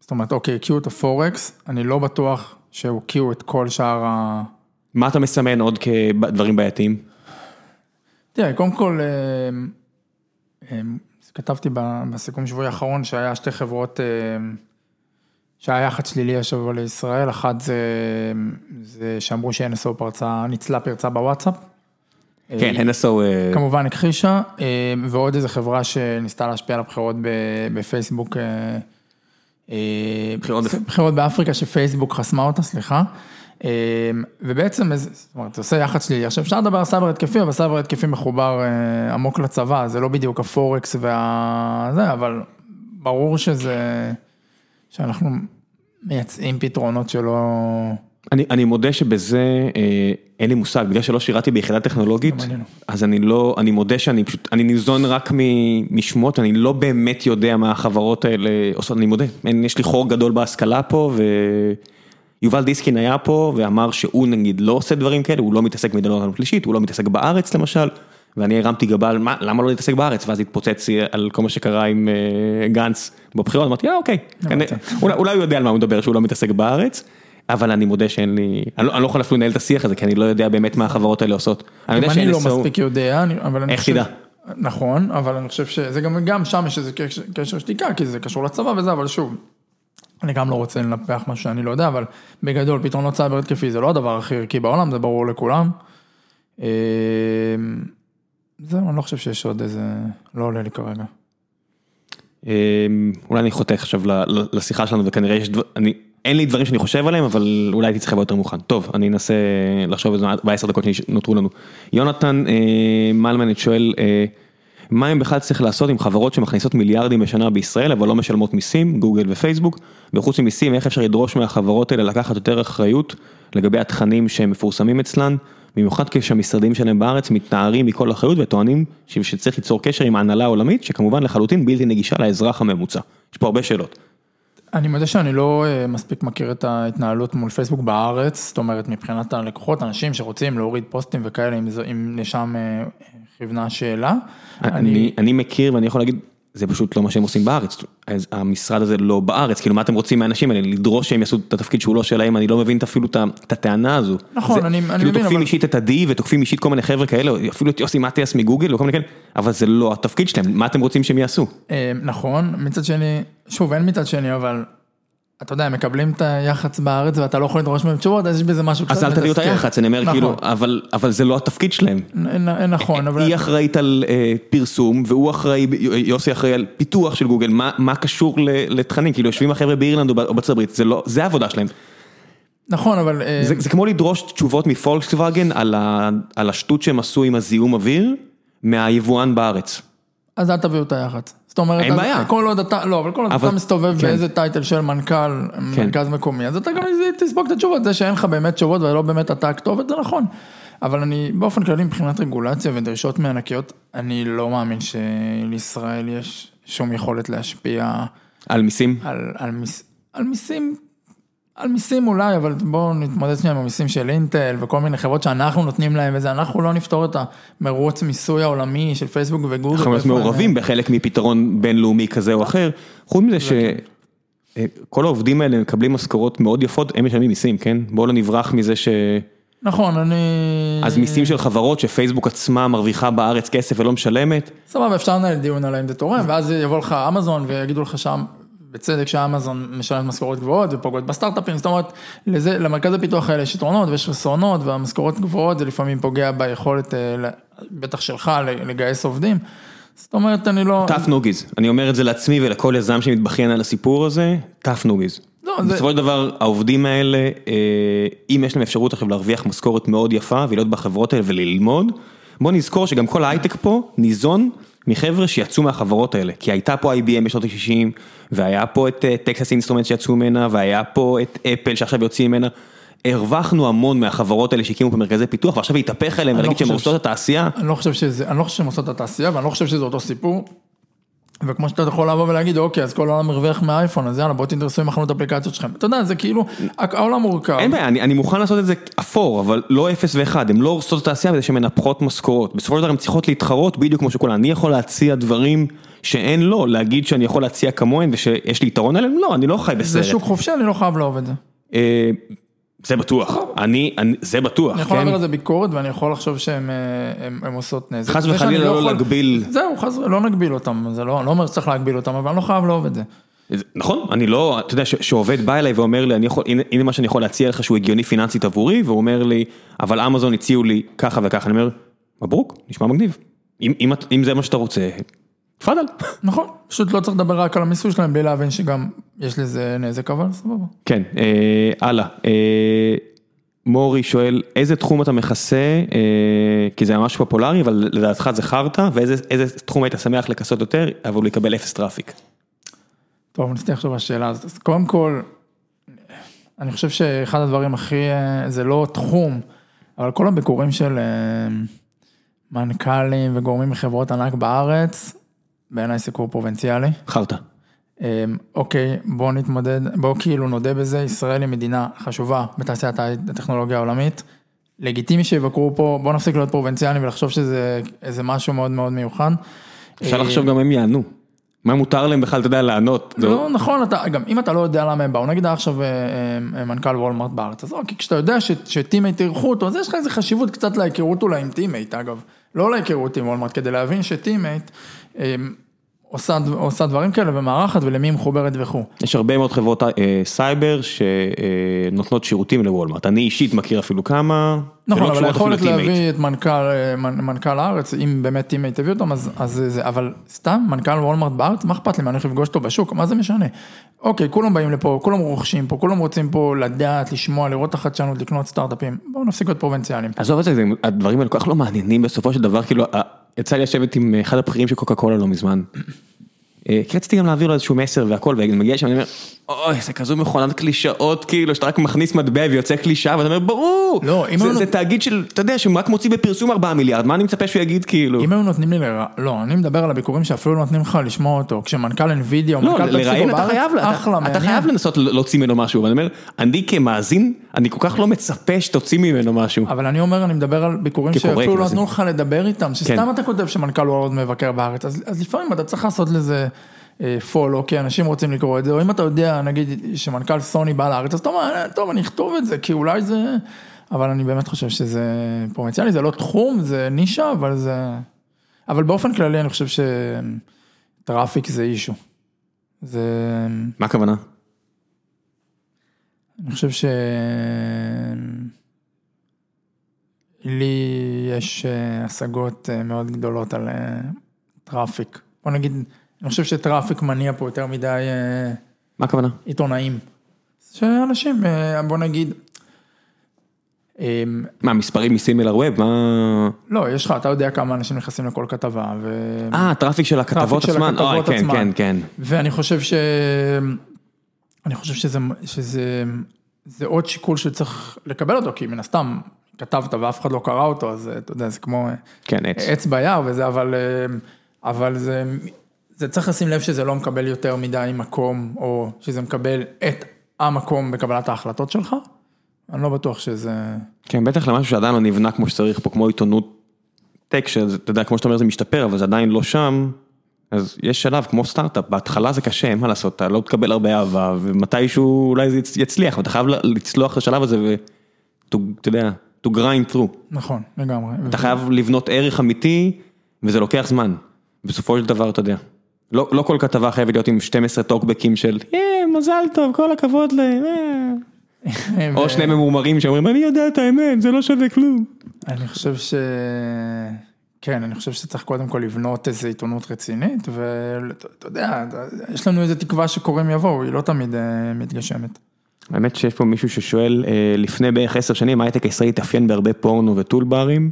זאת אומרת, אוקיי, הקיאו את הפורקס, אני לא בטוח שהוקיעו את כל שאר ה... מה אתה מסמן עוד כדברים בעייתיים? תראה, קודם כל, אה, אה, כתבתי בסיכום שבועי האחרון שהיה שתי חברות, אה, שהיה יח"צ שלילי השבוע לישראל, אחת זה, זה שאמרו ש-NSO פרצה, ניצלה פרצה בוואטסאפ. כן, NSO, כמובן הכחישה, ועוד איזה חברה שניסתה להשפיע על הבחירות בפייסבוק, בחירות בפ- בחירות באפריקה שפייסבוק חסמה אותה, סליחה. אה, ובעצם, זאת אומרת, זה עושה יח"צ שלילי. עכשיו אפשר לדבר על סייבר התקפי, אבל סייבר התקפי מחובר אה, עמוק לצבא, זה לא בדיוק הפורקס וה... זה, אבל ברור שזה, שאנחנו מייצאים פתרונות שלא... אני, אני מודה שבזה אה, אין לי מושג, בגלל שלא שירתי ביחידה טכנולוגית, לא. אז אני לא, אני מודה שאני פשוט, אני ניזון רק משמות, אני לא באמת יודע מה החברות האלה עושות, אני מודה, אין, יש לי חור גדול בהשכלה פה, ויובל דיסקין היה פה ואמר שהוא נגיד לא עושה דברים כאלה, הוא לא מתעסק העולם השלישית, הוא לא מתעסק בארץ למשל, ואני הרמתי גבה על מה, למה לא להתעסק בארץ, ואז התפוצץ על כל מה שקרה עם אה, גנץ בבחירות, אמרתי, אה אוקיי, כנראה- אולי, אולי הוא יודע על מה הוא מדבר שהוא לא מתעסק בארץ. אבל אני מודה שאין לי, אני לא, אני לא יכול אפילו לנהל את השיח הזה, כי אני לא יודע באמת מה החברות האלה עושות. אני יודע אני לא ש-NSO מספיק יודע, אני- אבל אני איך חושב... תדע? נכון, אבל אני חושב שזה גם, גם שם יש איזה קשר שתיקה, כי זה קשור לצבא וזה, אבל שוב, אני גם לא רוצה לנפח משהו שאני לא יודע, אבל בגדול, פתרונות סייבר התקפי זה לא הדבר הכי ערכי בעולם, זה ברור לכולם. אה, זהו, אני לא חושב שיש עוד איזה, לא עולה לי כרגע. אמ, אולי אני חותך עכשיו לשיחה שלנו וכנראה יש דבר, אני, אין לי דברים שאני חושב עליהם אבל אולי הייתי צריך לבוא יותר מוכן. טוב, אני אנסה לחשוב על זה בעשר דקות שנותרו לנו. יונתן אה, מלמנט שואל, אה, מה הם בכלל צריך לעשות עם חברות שמכניסות מיליארדים בשנה בישראל אבל לא משלמות מיסים, גוגל ופייסבוק, וחוץ ממיסים איך אפשר לדרוש מהחברות האלה לקחת יותר אחריות לגבי התכנים שהם מפורסמים אצלן, במיוחד כשהמשרדים שלהם בארץ מתנערים מכל אחריות וטוענים שצריך ליצור קשר עם ההנהלה העולמית, שכמובן לחלוטין בלתי נגישה לאזרח הממוצע. יש פה הרבה שאלות. אני מודה שאני לא אה, מספיק מכיר את ההתנהלות מול פייסבוק בארץ, זאת אומרת מבחינת הלקוחות, אנשים שרוצים להוריד פוסטים וכאלה, אם, אם לשם כיוונה השאלה. אני, אני, אני מכיר ואני יכול להגיד, זה פשוט לא מה שהם עושים בארץ, אז המשרד הזה לא בארץ, כאילו מה אתם רוצים מהאנשים האלה, לדרוש שהם יעשו את התפקיד שהוא לא שלהם, אני לא מבין אפילו את הטענה הזו. נכון, זה, אני, כאילו אני מבין, אבל... תוקפים. אישית את עדי ותוקפים אישית כל מיני חבר'ה כאלה, אפילו את יוסי מטיאס מגוגל וכל מיני כאלה, אבל זה לא התפקיד שלהם, מה אתם רוצים שהם יעשו? אה, נכון, מצד שני, שוב אין מצד שני, אבל אתה יודע, הם מקבלים את היח"צ בארץ ואתה לא יכול לדרוש מהם תשובות, אז יש בזה משהו קצת אז אל תביאו את היח"צ, אני אומר נכון. כאילו, אבל, אבל זה לא התפקיד שלהם. נכון, אבל... היא אחראית על אה, פרסום, והוא אחראי, יוסי אחראי על פיתוח של גוגל, מה, מה קשור לתכנים, כאילו יושבים החבר'ה באירלנד או בארצות הברית, זה לא, זה העבודה שלהם. נכון, אבל... אה, זה, זה כמו לדרוש תשובות מפולקסווגן על, על השטות שהם עשו עם הזיהום אוויר, מהיבואן בארץ. אז אל תביאו את היח"צ. זאת אומרת, אין בעיה. כל עוד אתה, לא, אבל כל עוד אבל- אתה מסתובב כן. באיזה טייטל של מנכ"ל, מרכז מקומי, אז אתה גם תספוג את התשובות, זה שאין לך באמת תשובות ולא באמת אתה הכתובת, זה נכון. אבל אני, באופן כללי, מבחינת רגולציה ודרישות מענקיות, אני לא מאמין שלישראל יש שום יכולת להשפיע על מיסים? על, על, מיס, על מיסים, על מיסים אולי, אבל בואו נתמודד שנייה עם המיסים של אינטל וכל מיני חברות שאנחנו נותנים להם וזה, אנחנו לא נפתור את המרוץ מיסוי העולמי של פייסבוק וגוגל. אנחנו להיות מעורבים בחלק מפתרון בינלאומי כזה או אחר, חוץ מזה שכל העובדים האלה מקבלים משכורות מאוד יפות, הם משלמים מיסים, כן? בואו לא נברח מזה ש... נכון, אני... אז מיסים של חברות שפייסבוק עצמה מרוויחה בארץ כסף ולא משלמת, סבבה, אפשר לנהל דיון על האם זה תורם, ואז יבוא לך אמזון ויגידו לך שם, בצדק שאמזון משלמת משכורות גבוהות ופוגעות בסטארט-אפים, זאת אומרת, לזה, למרכז הפיתוח האלה יש יתרונות ויש חסרונות, והמשכורות גבוהות זה לפעמים פוגע ביכולת, אה, בטח שלך, לגייס עובדים. זאת אומרת, אני לא... tough nuggies, אני אומר את זה לעצמי ולכל יזם שמתבכיין על הסיפור הזה, tough nuggies. לא, זה... בסופו של דבר העובדים האלה, אה, אם יש להם אפשרות עכשיו להרוויח משכורת מאוד יפה ולהיות בחברות האלה וללמוד, בוא נזכור שגם כל ההייטק פה ניזון מחבר'ה שיצאו מהחברות האלה, כי הייתה פה IBM בשנות ה-60, והיה פה את טקסס אינסטרומנט שיצאו ממנה, והיה פה את אפל שעכשיו יוצאים ממנה. הרווחנו המון מהחברות האלה שהקימו פה מרכזי פיתוח, ועכשיו להתהפך עליהם לא ולהגיד שהם עושות את התעשייה. אני לא חושב שזה, אני לא חושב עושות את התעשייה, ואני לא חושב שזה אותו סיפור. וכמו שאתה יכול לבוא ולהגיד, אוקיי, אז כל העולם מרוויח מהאייפון, אז יאללה, בואו תדרסו עם החנות אפליקציות שלכם. אתה יודע, זה כאילו, העולם מורכב. אין בעיה, אני, אני מוכן לעשות את זה אפור, אבל לא אפס ואחד, הן לא הורסות את התעשייה בזה שהן מנפחות משכורות. בסופו של דבר הן צריכות להתחרות בדיוק כמו שכולם. אני יכול להציע דברים שאין לו, להגיד שאני יכול להציע כמוהן ושיש לי יתרון עליהם, לא, אני לא חי זה בסרט. שוק חופשי, אני לא חייב לאהוב את זה. זה בטוח, אני, אני, זה בטוח, אני יכול כן? להעביר על זה ביקורת, ואני יכול לחשוב שהן אה, הם- הם עושות נזק. חס וחלילה לא יכול- להגביל. זהו, חס לא נגביל אותם, זה לא, אני לא אומר שצריך להגביל אותם, אבל אני לא חייב לאהוב את זה. נכון, אני לא, אתה יודע, שעובד בא אליי ואומר לי, אני יכול, הנה, הנה מה שאני יכול להציע לך שהוא הגיוני פיננסית עבורי, והוא אומר לי, אבל אמזון הציעו לי ככה וככה, אני אומר, מברוק, נשמע מגניב. אם, אם, אם זה מה שאתה רוצה, תפאדל. נכון, פשוט לא צריך לדבר רק על המיסוי שלהם, בלי להבין שגם יש לזה נזק, אבל סבבה. כן, אה, הלאה. אה, מורי שואל, איזה תחום אתה מכסה, אה, כי זה ממש פופולרי, אבל לדעתך זה חרטא, ואיזה איזה תחום היית שמח לכסות יותר, אבל הוא יקבל אפס traffic. טוב, ניסיתי לחשוב על השאלה הזאת. אז קודם כל, אני חושב שאחד הדברים הכי, אה, זה לא תחום, אבל כל הביקורים של אה, מנכ"לים וגורמים מחברות ענק בארץ, בעיניי סיקור פרובינציאלי. חרטא. אה, אוקיי, בואו נתמודד, בואו כאילו נודה בזה, ישראל היא מדינה חשובה בתעשיית הטכנולוגיה העולמית. לגיטימי שיבקרו פה, בואו נפסיק להיות פרובינציאליים ולחשוב שזה איזה משהו מאוד מאוד מיוחד. אפשר אה, לחשוב גם הם יענו. מה מותר להם בכלל, אתה יודע, לענות. לא נכון, אתה, גם אם אתה לא יודע למה הם באו, נגיד עכשיו אה, אה, מנכ"ל וולמרט בארץ, אז אוקיי, כשאתה יודע ש Team8 אירחו אותו, אז יש לך איזה חשיבות קצת להיכרות אולי עם Team8, אגב, לא להיכרות עם וולמרט, כדי להבין ש Team8 עושה, ד- עושה דברים כאלה ומארחת ולמי היא מחוברת וכו'. יש הרבה מאוד חברות אה, סייבר שנותנות שירותים לוולמרט. אני אישית מכיר אפילו כמה. נכון, אבל היכולת. להביא את מנכ"ל, אה, מנ- מנכ"ל הארץ, אם באמת Team8 הביא אותם, אז, אז זה, אבל סתם, מנכ"ל וולמרט בארץ, מה אכפת לי, מה אני הולך לפגוש אותו בשוק, מה זה משנה? אוקיי, כולם באים לפה, כולם רוכשים פה, כולם רוצים פה לדעת, לשמוע, לראות את החדשנות, לקנות סטארט-אפים, בואו נפסיק להיות פרובינציאליים. עזוב את זה, הדברים האלה כל כך לא מעניינים בסופו של דבר, כאילו, אה, יצא לי לשבת עם אחד הבכירים של קוקה קולה לא מזמן. אה, כי רציתי גם להעביר לו איזשהו מסר והכל, ואני מגיע שם, אני אומר, אוי, זה כזו מכונת קלישאות, כאילו, שאתה רק מכניס מטבע ויוצא קלישאה, ואתה אומר, ברור, לא, אם זה, תאגיד של, אתה יודע, שהוא רק מוציא בפרסום 4 מיליארד, מה אני מצפה שהוא יגיד, כאילו? אם היו נותנים לי לרע, לא, אני מדבר על הביקורים שאפילו לא נותנים לך לשמוע אותו, כשמנכ"ל NVIDIA או לא, מנכ"ל פפסיקו אתה בארץ, חייב, אתה-. חייב לנסות להוציא ממנו משהו, ואני אומר, אני כמאזין, אני כל כך לא מצפה שתוציא ממנו משהו. אבל אני אומר, אני מדבר על ביקורים שאפילו לא. נתנו לך לדבר איתם, שסתם כן. אתה כותב שמנכ"ל וורלד מבקר בארץ, אז, אז לפעמים אתה צריך לעשות לזה פולו, כי אנשים רוצים לקרוא את זה, או אם אתה יודע, נגיד, שמנכ"ל סוני בא לארץ, אז אתה אומר, "אה, טוב, אני אכתוב את זה, כי אולי זה... אבל אני באמת חושב שזה פרובינציאלי, זה לא תחום, זה נישה, אבל זה... אבל באופן כללי אני חושב ש traffic זה issue. זה... מה הכוונה? אני חושב ש... לי יש אה, השגות אה, מאוד גדולות על אה, traffic. בוא נגיד, אני חושב ש traffic מניע פה יותר מדי אה, מה הכוונה? עיתונאים. שאנשים, אה, בוא נגיד, אה, מה, מספרים מסימילר ווב? מה... לא, יש לך, אתה יודע כמה אנשים נכנסים לכל כתבה, ו... אה, הטראפיק של הכתבות של עצמן? אוי, הכתבות כן, עצמן. כן, כן. ואני חושב ש... אני חושב שזה, שזה זה עוד שיקול שצריך לקבל אותו, כי מן הסתם כתבת ואף אחד לא קרא אותו, אז אתה יודע, זה כמו כן. עץ ביער וזה, אבל, אבל זה, זה צריך לשים לב שזה לא מקבל יותר מדי מקום, או שזה מקבל את המקום בקבלת ההחלטות שלך. אני לא בטוח שזה... כן, בטח למשהו שעדיין לא נבנה כמו שצריך פה, כמו עיתונות טק, שאתה יודע, כמו שאתה אומר, זה משתפר, אבל זה עדיין לא שם, אז יש שלב כמו סטארט-אפ, בהתחלה זה קשה, אין מה לעשות, אתה לא תקבל הרבה אהבה, ומתישהו אולי זה יצ- יצליח, ואתה חייב לצלוח לשלב הזה, ואתה יודע, to grind through. נכון, לגמרי. אתה חייב לבנות ערך אמיתי, וזה לוקח זמן. בסופו של דבר, אתה יודע. לא, לא כל כתבה חייבת להיות עם 12 טוקבקים של, אה, מזל טוב, כל הכבוד להם, אה. או שני ממורמרים שאומרים, אני יודע את האמת, זה לא שווה כלום. אני חושב ש... כן, אני חושב שצריך קודם כל לבנות איזו עיתונות רצינית, ואתה יודע, יש לנו איזו תקווה שקוראים יבואו, היא לא תמיד אה, מתגשמת. האמת שיש פה מישהו ששואל, לפני בערך עשר שנים ההייטק הישראלי התאפיין בהרבה פורנו וטולברים,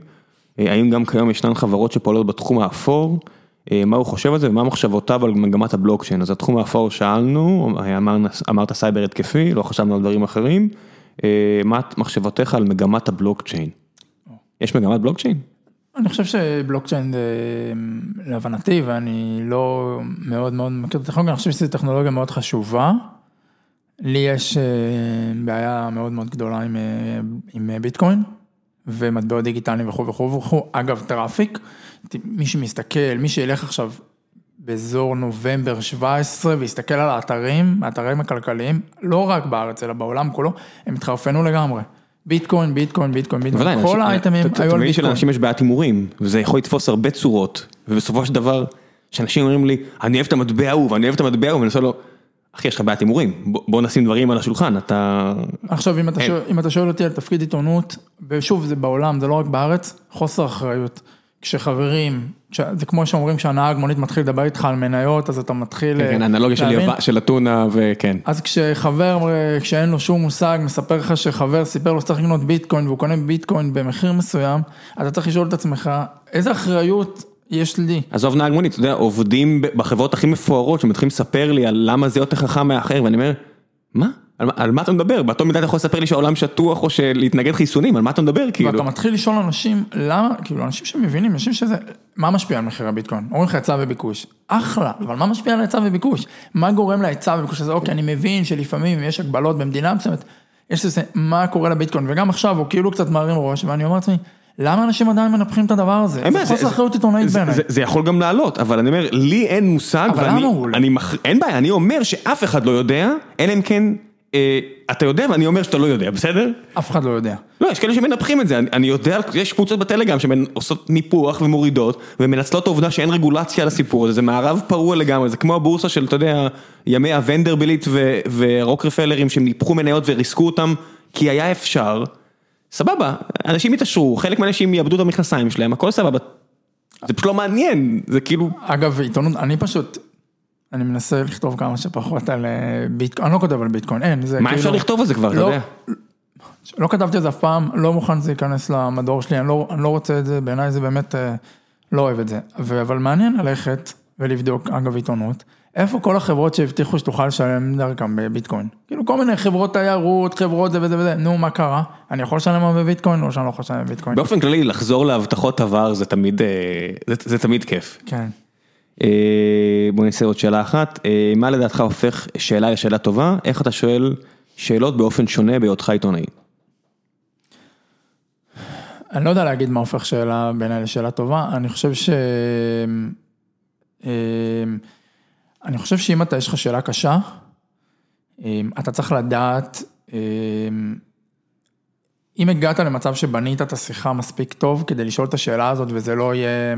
האם גם כיום ישנן חברות שפועלות בתחום האפור, מה הוא חושב על זה ומה מחשבותיו על מגמת הבלוקצ'יין, אז התחום האפור שאלנו, אה, אמר, אמרת סייבר התקפי, לא חשבנו על דברים אחרים, אה, מה מחשבותיך על מגמת הבלוקצ'יין? יש מגמת בלוקצ'יין? אני חושב שבלוקצ'יין, אה, להבנתי, ואני לא מאוד מאוד מכיר את הטכנולוגיה, אני חושב שזו טכנולוגיה מאוד חשובה. לי יש אה, בעיה מאוד מאוד גדולה עם, אה, עם אה, ביטקוין, ומטבעות דיגיטליים וכו' וכו' וכו'. אגב, traffic, מי שמסתכל, מי שילך עכשיו באזור נובמבר 17 ויסתכל על האתרים, האתרים הכלכליים, לא רק בארץ אלא בעולם כולו, הם התחרפנו לגמרי. ביטקוין, ביטקוין, ביטקוין, ביטקוין, בוודאי, כל האייטמים היו על ביטקוין. שלאנשים יש בעיית הימורים, וזה יכול לתפוס הרבה צורות, ובסופו של דבר, שאנשים אומרים לי, אני אוהב את המטבע ההוא, ואני אוהב את המטבע ההוא, ואני עושה לו, אחי, יש לך בעיית הימורים, בוא נשים דברים על השולחן, אתה... עכשיו, אם אתה. שואל, אם אתה שואל אותי על תפקיד עיתונות, ושוב, זה בעולם, זה לא רק בארץ, חוסר אחריות. כשחברים, כש, זה כמו שאומרים שהנהג מונית מתחיל לדבר איתך על מניות, אז אתה מתחיל... כן, כן, אה, האנלוגיה של להבין. אתונה, וכן. אז כשחבר, כשאין לו שום מושג, מספר לך שחבר סיפר לו שצריך לקנות ביטקוין, והוא קונה ביטקוין במחיר מסוים, אתה צריך לשאול את עצמך, איזה אחריות יש לי? עזוב נהג מונית, אתה יודע, עובדים בחברות הכי מפוארות, שמתחילים לספר לי על למה זה יותר חכם מהאחר, ואני אומר, מה? על מה- על מה אתה מדבר? באותו מידה אתה יכול לספר לי שהעולם שטוח, או שלהתנגד חיסונים, על מה אתה מדבר, כאילו? ואתה מתחיל לשאול אנשים, למה, כאילו, אנשים שמבינים, אנשים שזה, מה משפיע על מחירי הביטקוין? אומרים לך היצע וביקוש, אחלה, אבל מה משפיע על ההיצע וביקוש? מה גורם להיצע וביקוש הזה? אוקיי, אני מבין שלפעמים יש הגבלות במדינה מסוימת, יש איזה, מה קורה לביטקוין, וגם עכשיו הוא כאילו קצת מערים ראש, ואני אומר לעצמי, למה אנשים עדיין מנפחים את הדבר הזה? זה חוסר אחריות עיתונאית בעיניי. זה- זה יכול גם לעלות, אבל אני אומר, לי אין מושג, אבל למה הוא עולה? אני מח- אין בעיה, אני אומר שאף אחד לא יודע, אלא אם כן, אתה יודע ואני אומר שאתה לא יודע, בסדר? אף אחד לא יודע. לא, יש כאלה שמנפחים את זה, אני, יודע, יש קבוצות בטלגרם שעושות ניפוח ומורידות, ומנצלות את העובדה שאין רגולציה על הסיפור הזה, זה מערב פרוע לגמרי, זה כמו הבורסה של, אתה יודע, ימי הוונדרבליט ורוקרפלרים שהם ניפחו מניות וריסקו אותם, כי היה אפשר, סבבה, אנשים יתעשרו, חלק מהאנשים יאבדו את המכנסיים שלהם, הכל סבבה, זה פשוט לא מעניין, זה כאילו, אגב, עיתונות, אני פשוט, אני מנסה לכתוב כמה שפחות על אה, ביטקוין, אני לא כותב על ביטקוין, אין, זה מה כאילו... אפשר לכתוב על זה כבר, אתה לא- יודע? לא כתבתי על זה אף פעם, לא מוכן שזה ייכנס למדור שלי, אני לא, אני לא רוצה את זה, בעיניי זה באמת, אה, לא אוהב את זה. ו, אבל מעניין ללכת ולבדוק, אגב עיתונות, איפה כל החברות שהבטיחו שתוכל לשלם דרכם בביטקוין? כאילו כל מיני חברות תיירות, חברות זה וזה וזה, נו, מה קרה? אני יכול לשלם בביטקוין או שאני לא יכול לשלם בביטקוין? באופן כללי, לחזור להבטחות עבר זה תמיד, אה, זה, זה תמיד כיף. כן. אה, בוא נעשה עוד שאלה אחת, אה, מה לדעתך הופך שאלה לשאלה טובה? איך אתה שואל שאלות באופן שונה בהיותך עיתונאי? אני לא יודע להגיד מה הופך שאלה בעיניי לשאלה טובה, אני חושב ש... אני חושב שאם אתה, יש לך שאלה קשה, אתה צריך לדעת, אם הגעת למצב שבנית את השיחה מספיק טוב כדי לשאול את השאלה הזאת וזה לא יהיה,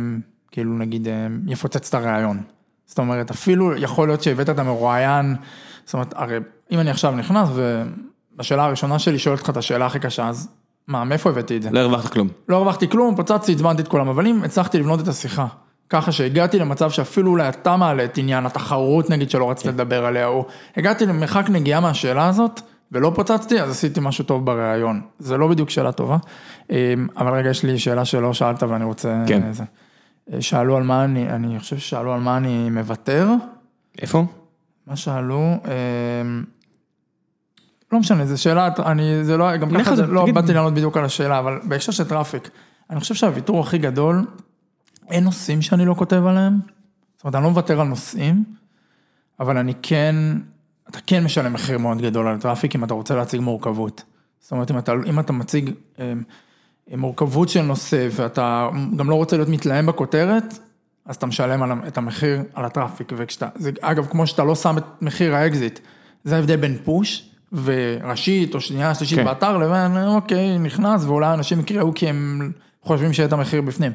כאילו נגיד, יפוצץ את הרעיון. זאת אומרת, אפילו יכול להיות שהבאת את המרואיין, זאת אומרת, הרי אם אני עכשיו נכנס ובשאלה הראשונה שלי שואלת אותך את השאלה הכי קשה, אז מה, מאיפה הבאתי את זה? לא הרווחת כלום. לא הרווחתי כלום, פוצצתי, עצבנתי את כולם, אבל אם הצלחתי לבנות את השיחה, ככה שהגעתי למצב שאפילו אולי אתה מעלה את עניין התחרות נגיד שלא רצית לדבר עליה, או הגעתי למרחק נגיעה מהשאלה הזאת, ולא פוצצתי, אז עשיתי משהו טוב בריאיון. זה לא בדיוק שאלה טובה, אבל רגע, יש לי שאלה שלא שאלת ואני רוצה... כן. שאלו על מה אני, אני חושב ששאלו על מה אני מוותר. איפה? מה שאלו, לא משנה, זו שאלה, אני, זה לא, גם ככה זה, לא באתי לענות בדיוק על השאלה, אבל בהקשר של traffic, אני חושב שהוויתור הכי גדול, אין נושאים שאני לא כותב עליהם, זאת אומרת, אני לא מוותר על נושאים, אבל אני כן, אתה כן משלם מחיר מאוד גדול על traffic אם אתה רוצה להציג מורכבות. זאת אומרת, אם אתה, אם אתה מציג מורכבות של נושא ואתה גם לא רוצה להיות מתלהם בכותרת, אז אתה משלם על, את המחיר על ה traffic, וכשאתה, זה, אגב, כמו שאתה לא שם את מחיר האקזיט, זה ההבדל בין push וראשית או שנייה שלישית כן. באתר לבין אוקיי נכנס ואולי אנשים יקראו כי הם חושבים שיהיה את המחיר בפנים.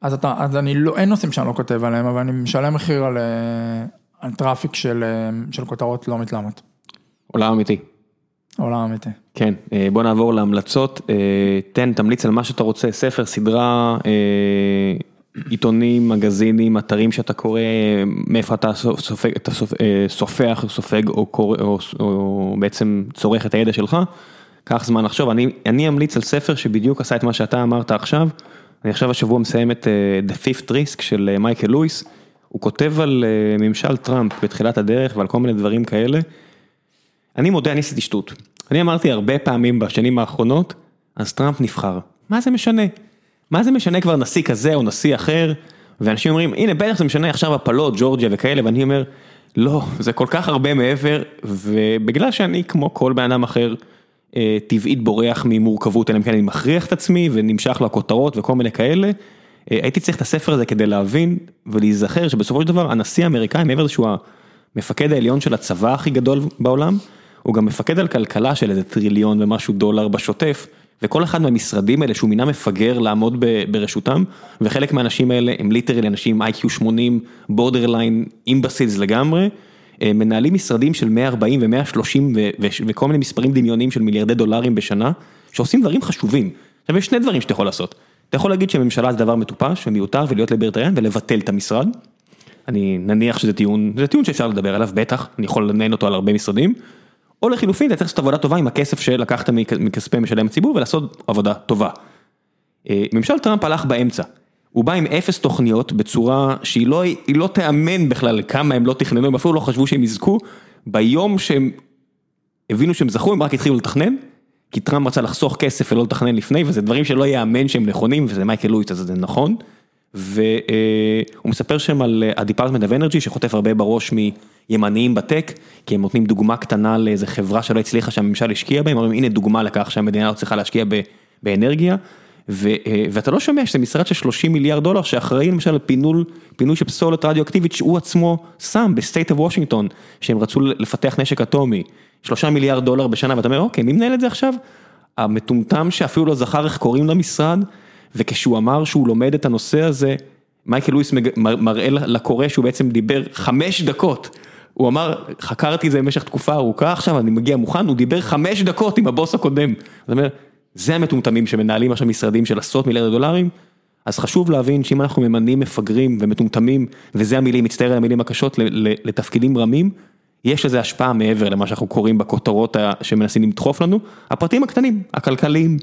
אז אתה, אז אני לא, אין נושאים שאני לא כותב עליהם, אבל אני משלם מחיר על, על traffic של, של כותרות לא מתלהמות. עולם אמיתי. עולם אמיתי. כן, בוא נעבור להמלצות, תן, תמליץ על מה שאתה רוצה, ספר, סדרה, עיתונים, מגזינים, אתרים שאתה קורא, מאיפה אתה סופג, אתה סופח, סופג או, קורא, או, או בעצם צורך את הידע שלך, קח זמן לחשוב, אני, אני אמליץ על ספר שבדיוק עשה את מה שאתה אמרת עכשיו, אני עכשיו השבוע מסיים את The Fifth Risk של מייקל לואיס, הוא כותב על ממשל טראמפ בתחילת הדרך ועל כל מיני דברים כאלה, אני מודה, אני עשיתי שטות, אני אמרתי הרבה פעמים בשנים האחרונות, אז טראמפ נבחר, מה זה משנה? מה זה משנה כבר נשיא כזה או נשיא אחר, ואנשים אומרים, הנה בטח זה משנה עכשיו הפלות, ג'ורג'יה וכאלה, ואני אומר, לא, זה כל כך הרבה מעבר, ובגלל שאני כמו כל בן אדם אחר, טבעית בורח ממורכבות, אלא אם כן אני מכריח את עצמי ונמשך לכותרות וכל מיני כאלה, הייתי צריך את הספר הזה כדי להבין ולהיזכר שבסופו של דבר הנשיא האמריקאי, מעבר לזה שהוא המפקד העליון של הצבא הכי גדול בעולם, הוא גם מפקד על כלכלה של איזה טריליון ומשהו דולר בשוטף. וכל אחד מהמשרדים האלה שהוא מינה מפגר לעמוד בראשותם, וחלק מהאנשים האלה הם literally אנשים IQ 80, borderline, imbeciles לגמרי, מנהלים משרדים של 140 ו-130 וכל מיני מספרים דמיוניים של מיליארדי דולרים בשנה, שעושים דברים חשובים. עכשיו יש שני דברים שאתה יכול לעשות, אתה יכול להגיד שממשלה זה דבר מטופש ומיותר ולהיות ליברטריאן ולבטל את המשרד, אני נניח שזה טיעון, זה טיעון שאפשר לדבר עליו בטח, אני יכול לנהל אותו על הרבה משרדים. או לחילופין, אתה צריך לעשות עבודה טובה עם הכסף שלקחת מכספי משלם הציבור ולעשות עבודה טובה. ממשל טראמפ הלך באמצע, הוא בא עם אפס תוכניות בצורה שהיא לא, לא תאמן בכלל כמה הם לא תכננו, הם אפילו לא חשבו שהם יזכו, ביום שהם הבינו שהם זכו הם רק התחילו לתכנן, כי טראמפ רצה לחסוך כסף ולא לתכנן לפני, וזה דברים שלא יאמן שהם נכונים, וזה מייקל לואיס, אז זה נכון. והוא מספר שם על ה-Department of Energy שחוטף הרבה בראש מימניים בטק, כי הם נותנים דוגמה קטנה לאיזה חברה שלא הצליחה שהממשל השקיע בהם, אומרים הנה דוגמה לכך שהמדינה לא צריכה להשקיע באנרגיה, ואתה לא שומע שזה משרד של 30 מיליארד דולר שאחראי למשל על פינוי של פסולת רדיואקטיבית שהוא עצמו שם ב State of Washington, שהם רצו לפתח נשק אטומי, 3 מיליארד דולר בשנה, ואתה אומר אוקיי, מי מנהל את זה עכשיו? המטומטם שאפילו לא זכר איך קוראים למשרד, וכשהוא אמר שהוא לומד את הנושא הזה, מייקל לואיס מראה לקורא שהוא בעצם דיבר חמש דקות. הוא אמר, חקרתי את זה במשך תקופה ארוכה, עכשיו אני מגיע מוכן, הוא דיבר חמש דקות עם הבוס הקודם. זאת אומרת, זה המטומטמים שמנהלים עכשיו משרדים של עשרות מיליארד דולרים, אז חשוב להבין שאם אנחנו ממנים מפגרים ומטומטמים, וזה המילים, מצטער על המילים הקשות, לתפקידים רמים, יש לזה השפעה מעבר למה שאנחנו קוראים בכותרות שמנסים לדחוף לנו, הפרטים הקטנים, הכלכליים.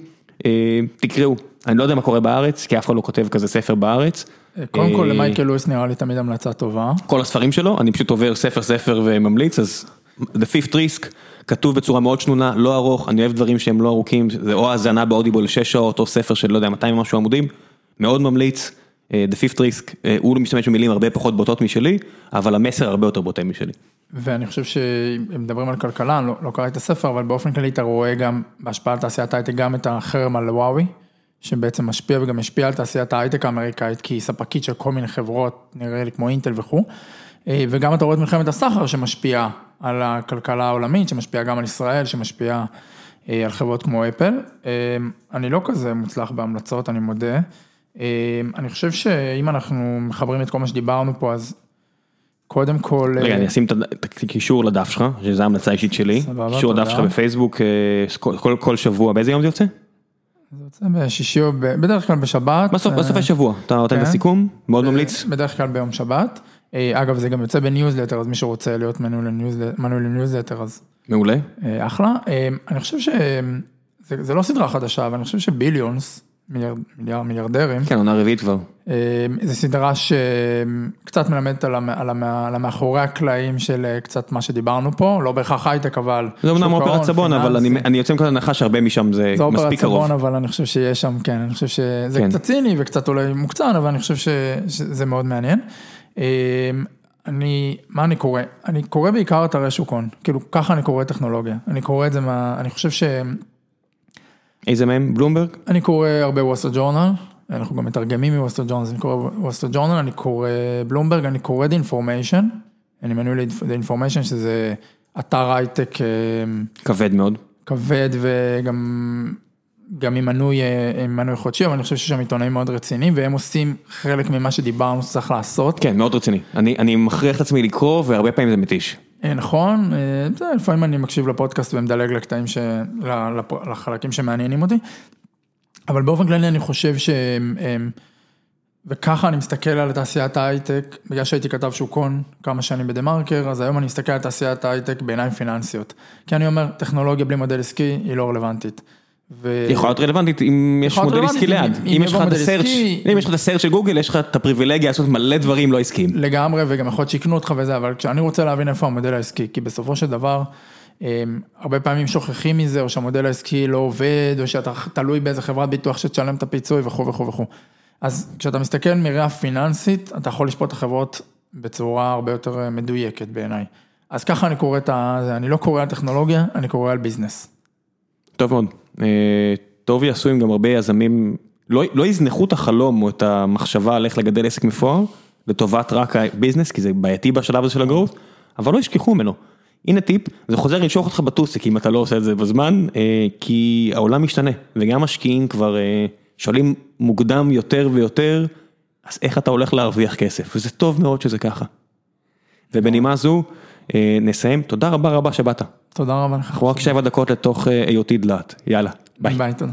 אה, תקראו, אני לא יודע מה קורה בארץ, כי אף אחד לא כותב כזה ספר בארץ. קודם כל אה, למייקל לואיס נראה לי תמיד המלצה טובה. כל הספרים שלו, אני פשוט עובר ספר ספר וממליץ, אז The Fifth Risk, כתוב בצורה מאוד שנונה, לא ארוך, אני אוהב דברים שהם לא ארוכים, זה או האזנה באודיבול לשש שעות, או ספר של לא יודע, 200 ומשהו עמודים, מאוד ממליץ, אה, The Fifth Risk, אה, הוא משתמש במילים הרבה פחות בוטות משלי, אבל המסר הרבה יותר בוטה משלי. ואני חושב שאם מדברים על כלכלה, אני לא, לא קראתי את הספר, אבל באופן כללי אתה רואה גם בהשפעה על תעשיית ההייטק גם את החרם על וואוי, שבעצם משפיע וגם השפיע על תעשיית ההייטק האמריקאית, כי היא ספקית של כל מיני חברות, נראה לי כמו אינטל וכו', אה, וגם אתה רואה את מלחמת הסחר שמשפיעה על הכלכלה העולמית, שמשפיעה גם על ישראל, שמשפיעה אה, על חברות כמו אפל. אה, אני לא כזה מוצלח בהמלצות, אני מודה. אני חושב שאם אנחנו מחברים את כל מה שדיברנו פה, אז קודם כל... רגע, אני אשים את הקישור לדף שלך, שזו המלצה אישית שלי. סבבה, קישור לדף תודה. שלך בפייסבוק, אה, כל- שבוע, באיזה יום זה יוצא? זה יוצא בשישי או ב... בדרך כלל בשבת. בסוף, אה, בסופי שבוע, אתה נותן את כן. הסיכום, מאוד ממליץ. בדרך כלל ביום שבת. אה, אגב, זה גם יוצא בניוזלטר, אז מי שרוצה להיות מנוי לניוזלטר, אז מעולה. אה, אחלה. אה, אני חושב שזה זה לא סדרה חדשה, אבל אני חושב ש Billions, מיליארד, מיליארד, מיליארדרים, כן, עונה רביעית כבר. אה, זו סדרה שקצת מלמדת על, המ, על, המ, על המאחורי הקלעים של אה, קצת מה שדיברנו פה, לא בהכרח הייטק, אבל... זה אומנם אופרת ההון, סבון, אבל אני- פיננסי. אני יוצא מנקודת הנחה שהרבה משם זה זה אופרת מספיק קרוב. סבון, אבל אני חושב שיש שם, כן, אני חושב שזה כן. קצת ציני וקצת אולי מוקצן, אבל אני חושב ש, שזה מאוד מעניין. אה, אני, מה אני קורא? אני קורא בעיקר אתרי שוק הון, כאילו ככה אני קורא טכנולוגיה, אני קורא את זה מה, אני חושב ש... איזה מהם? בלומברג? אני קורא הרבה וול סטריט ג'ורנל, אנחנו גם מתרגמים מוול סטריט ג'ורנל, אני קורא וול סטריט ג'ורנל, אני קורא בלומברג, אני קורא The Information, אני מנוי דה אינפורמיישן שזה אתר הייטק אה, כבד מאוד. כבד וגם גם עם מנוי, אה, עם מנוי חודשי, אבל אני חושב שיש שם עיתונאים מאוד רציניים, והם עושים חלק ממה שדיברנו שצריך לעשות. כן, מאוד רציני. אני אני מכריח את עצמי לקרוא, והרבה פעמים זה מתיש. אה, נכון, לפעמים אני מקשיב לפודקאסט ומדלג לקטעים, ש... ל- לפ- לחלקים שמעניינים אותי, אבל באופן כללי אני חושב שהם, הם- וככה אני מסתכל על תעשיית ההייטק, בגלל שהייתי כתב שוק הון כמה שנים בדה מרקר, אז היום אני מסתכל על תעשיית ההייטק בעיניים פיננסיות. כי אני אומר, טכנולוגיה בלי מודל עסקי היא לא רלוונטית. ו... יכולה להיות רלוונטית אם יש מודל עסקי ליד. אם- אם יש לך את הסרצ' אם יש לך את הסרצ' של גוגל, יש לך את הפריבילגיה לעשות מלא דברים לא עסקיים. לגמרי, וגם יכול להיות שיקנו אותך וזה, אבל כשאני רוצה להבין איפה המודל העסקי, כי בסופו של דבר, הרבה פעמים שוכחים מזה, או שהמודל העסקי לא עובד, או שאתה תלוי באיזה חברת ביטוח שתשלם את הפיצוי וכו' וכו' וכו'. אז כשאתה מסתכל מראייה פיננסית, אתה יכול לשפוט את החברות בצורה הרבה יותר אה, מדויקת בעיניי. אז ככה אני קורא את ה... אני לא קורא על טכנולוגיה, אני קורא על ביזנס. טוב מאוד. אה, טוב יעשו אם גם הרבה יזמים לא לא יזנחו את החלום או את המחשבה על איך לגדל עסק מפואר לטובת רק הביזנס, כי זה בעייתי בשלב הזה של הגרואות, אבל לא ישכחו ממנו. הנה טיפ, זה חוזר לנשוך אותך בטוסיק אם אתה לא עושה את זה בזמן, אה, כי העולם משתנה, וגם משקיעים כבר אה, שואלים מוקדם יותר ויותר, אז איך אתה הולך להרוויח כסף, וזה טוב מאוד שזה ככה. ובנימה זו, אה, נסיים, תודה רבה רבה שבאת. תודה רבה לך. אנחנו רק שבע דקות לתוך היותי דלעת, יאללה, ביי. ביי, תודה.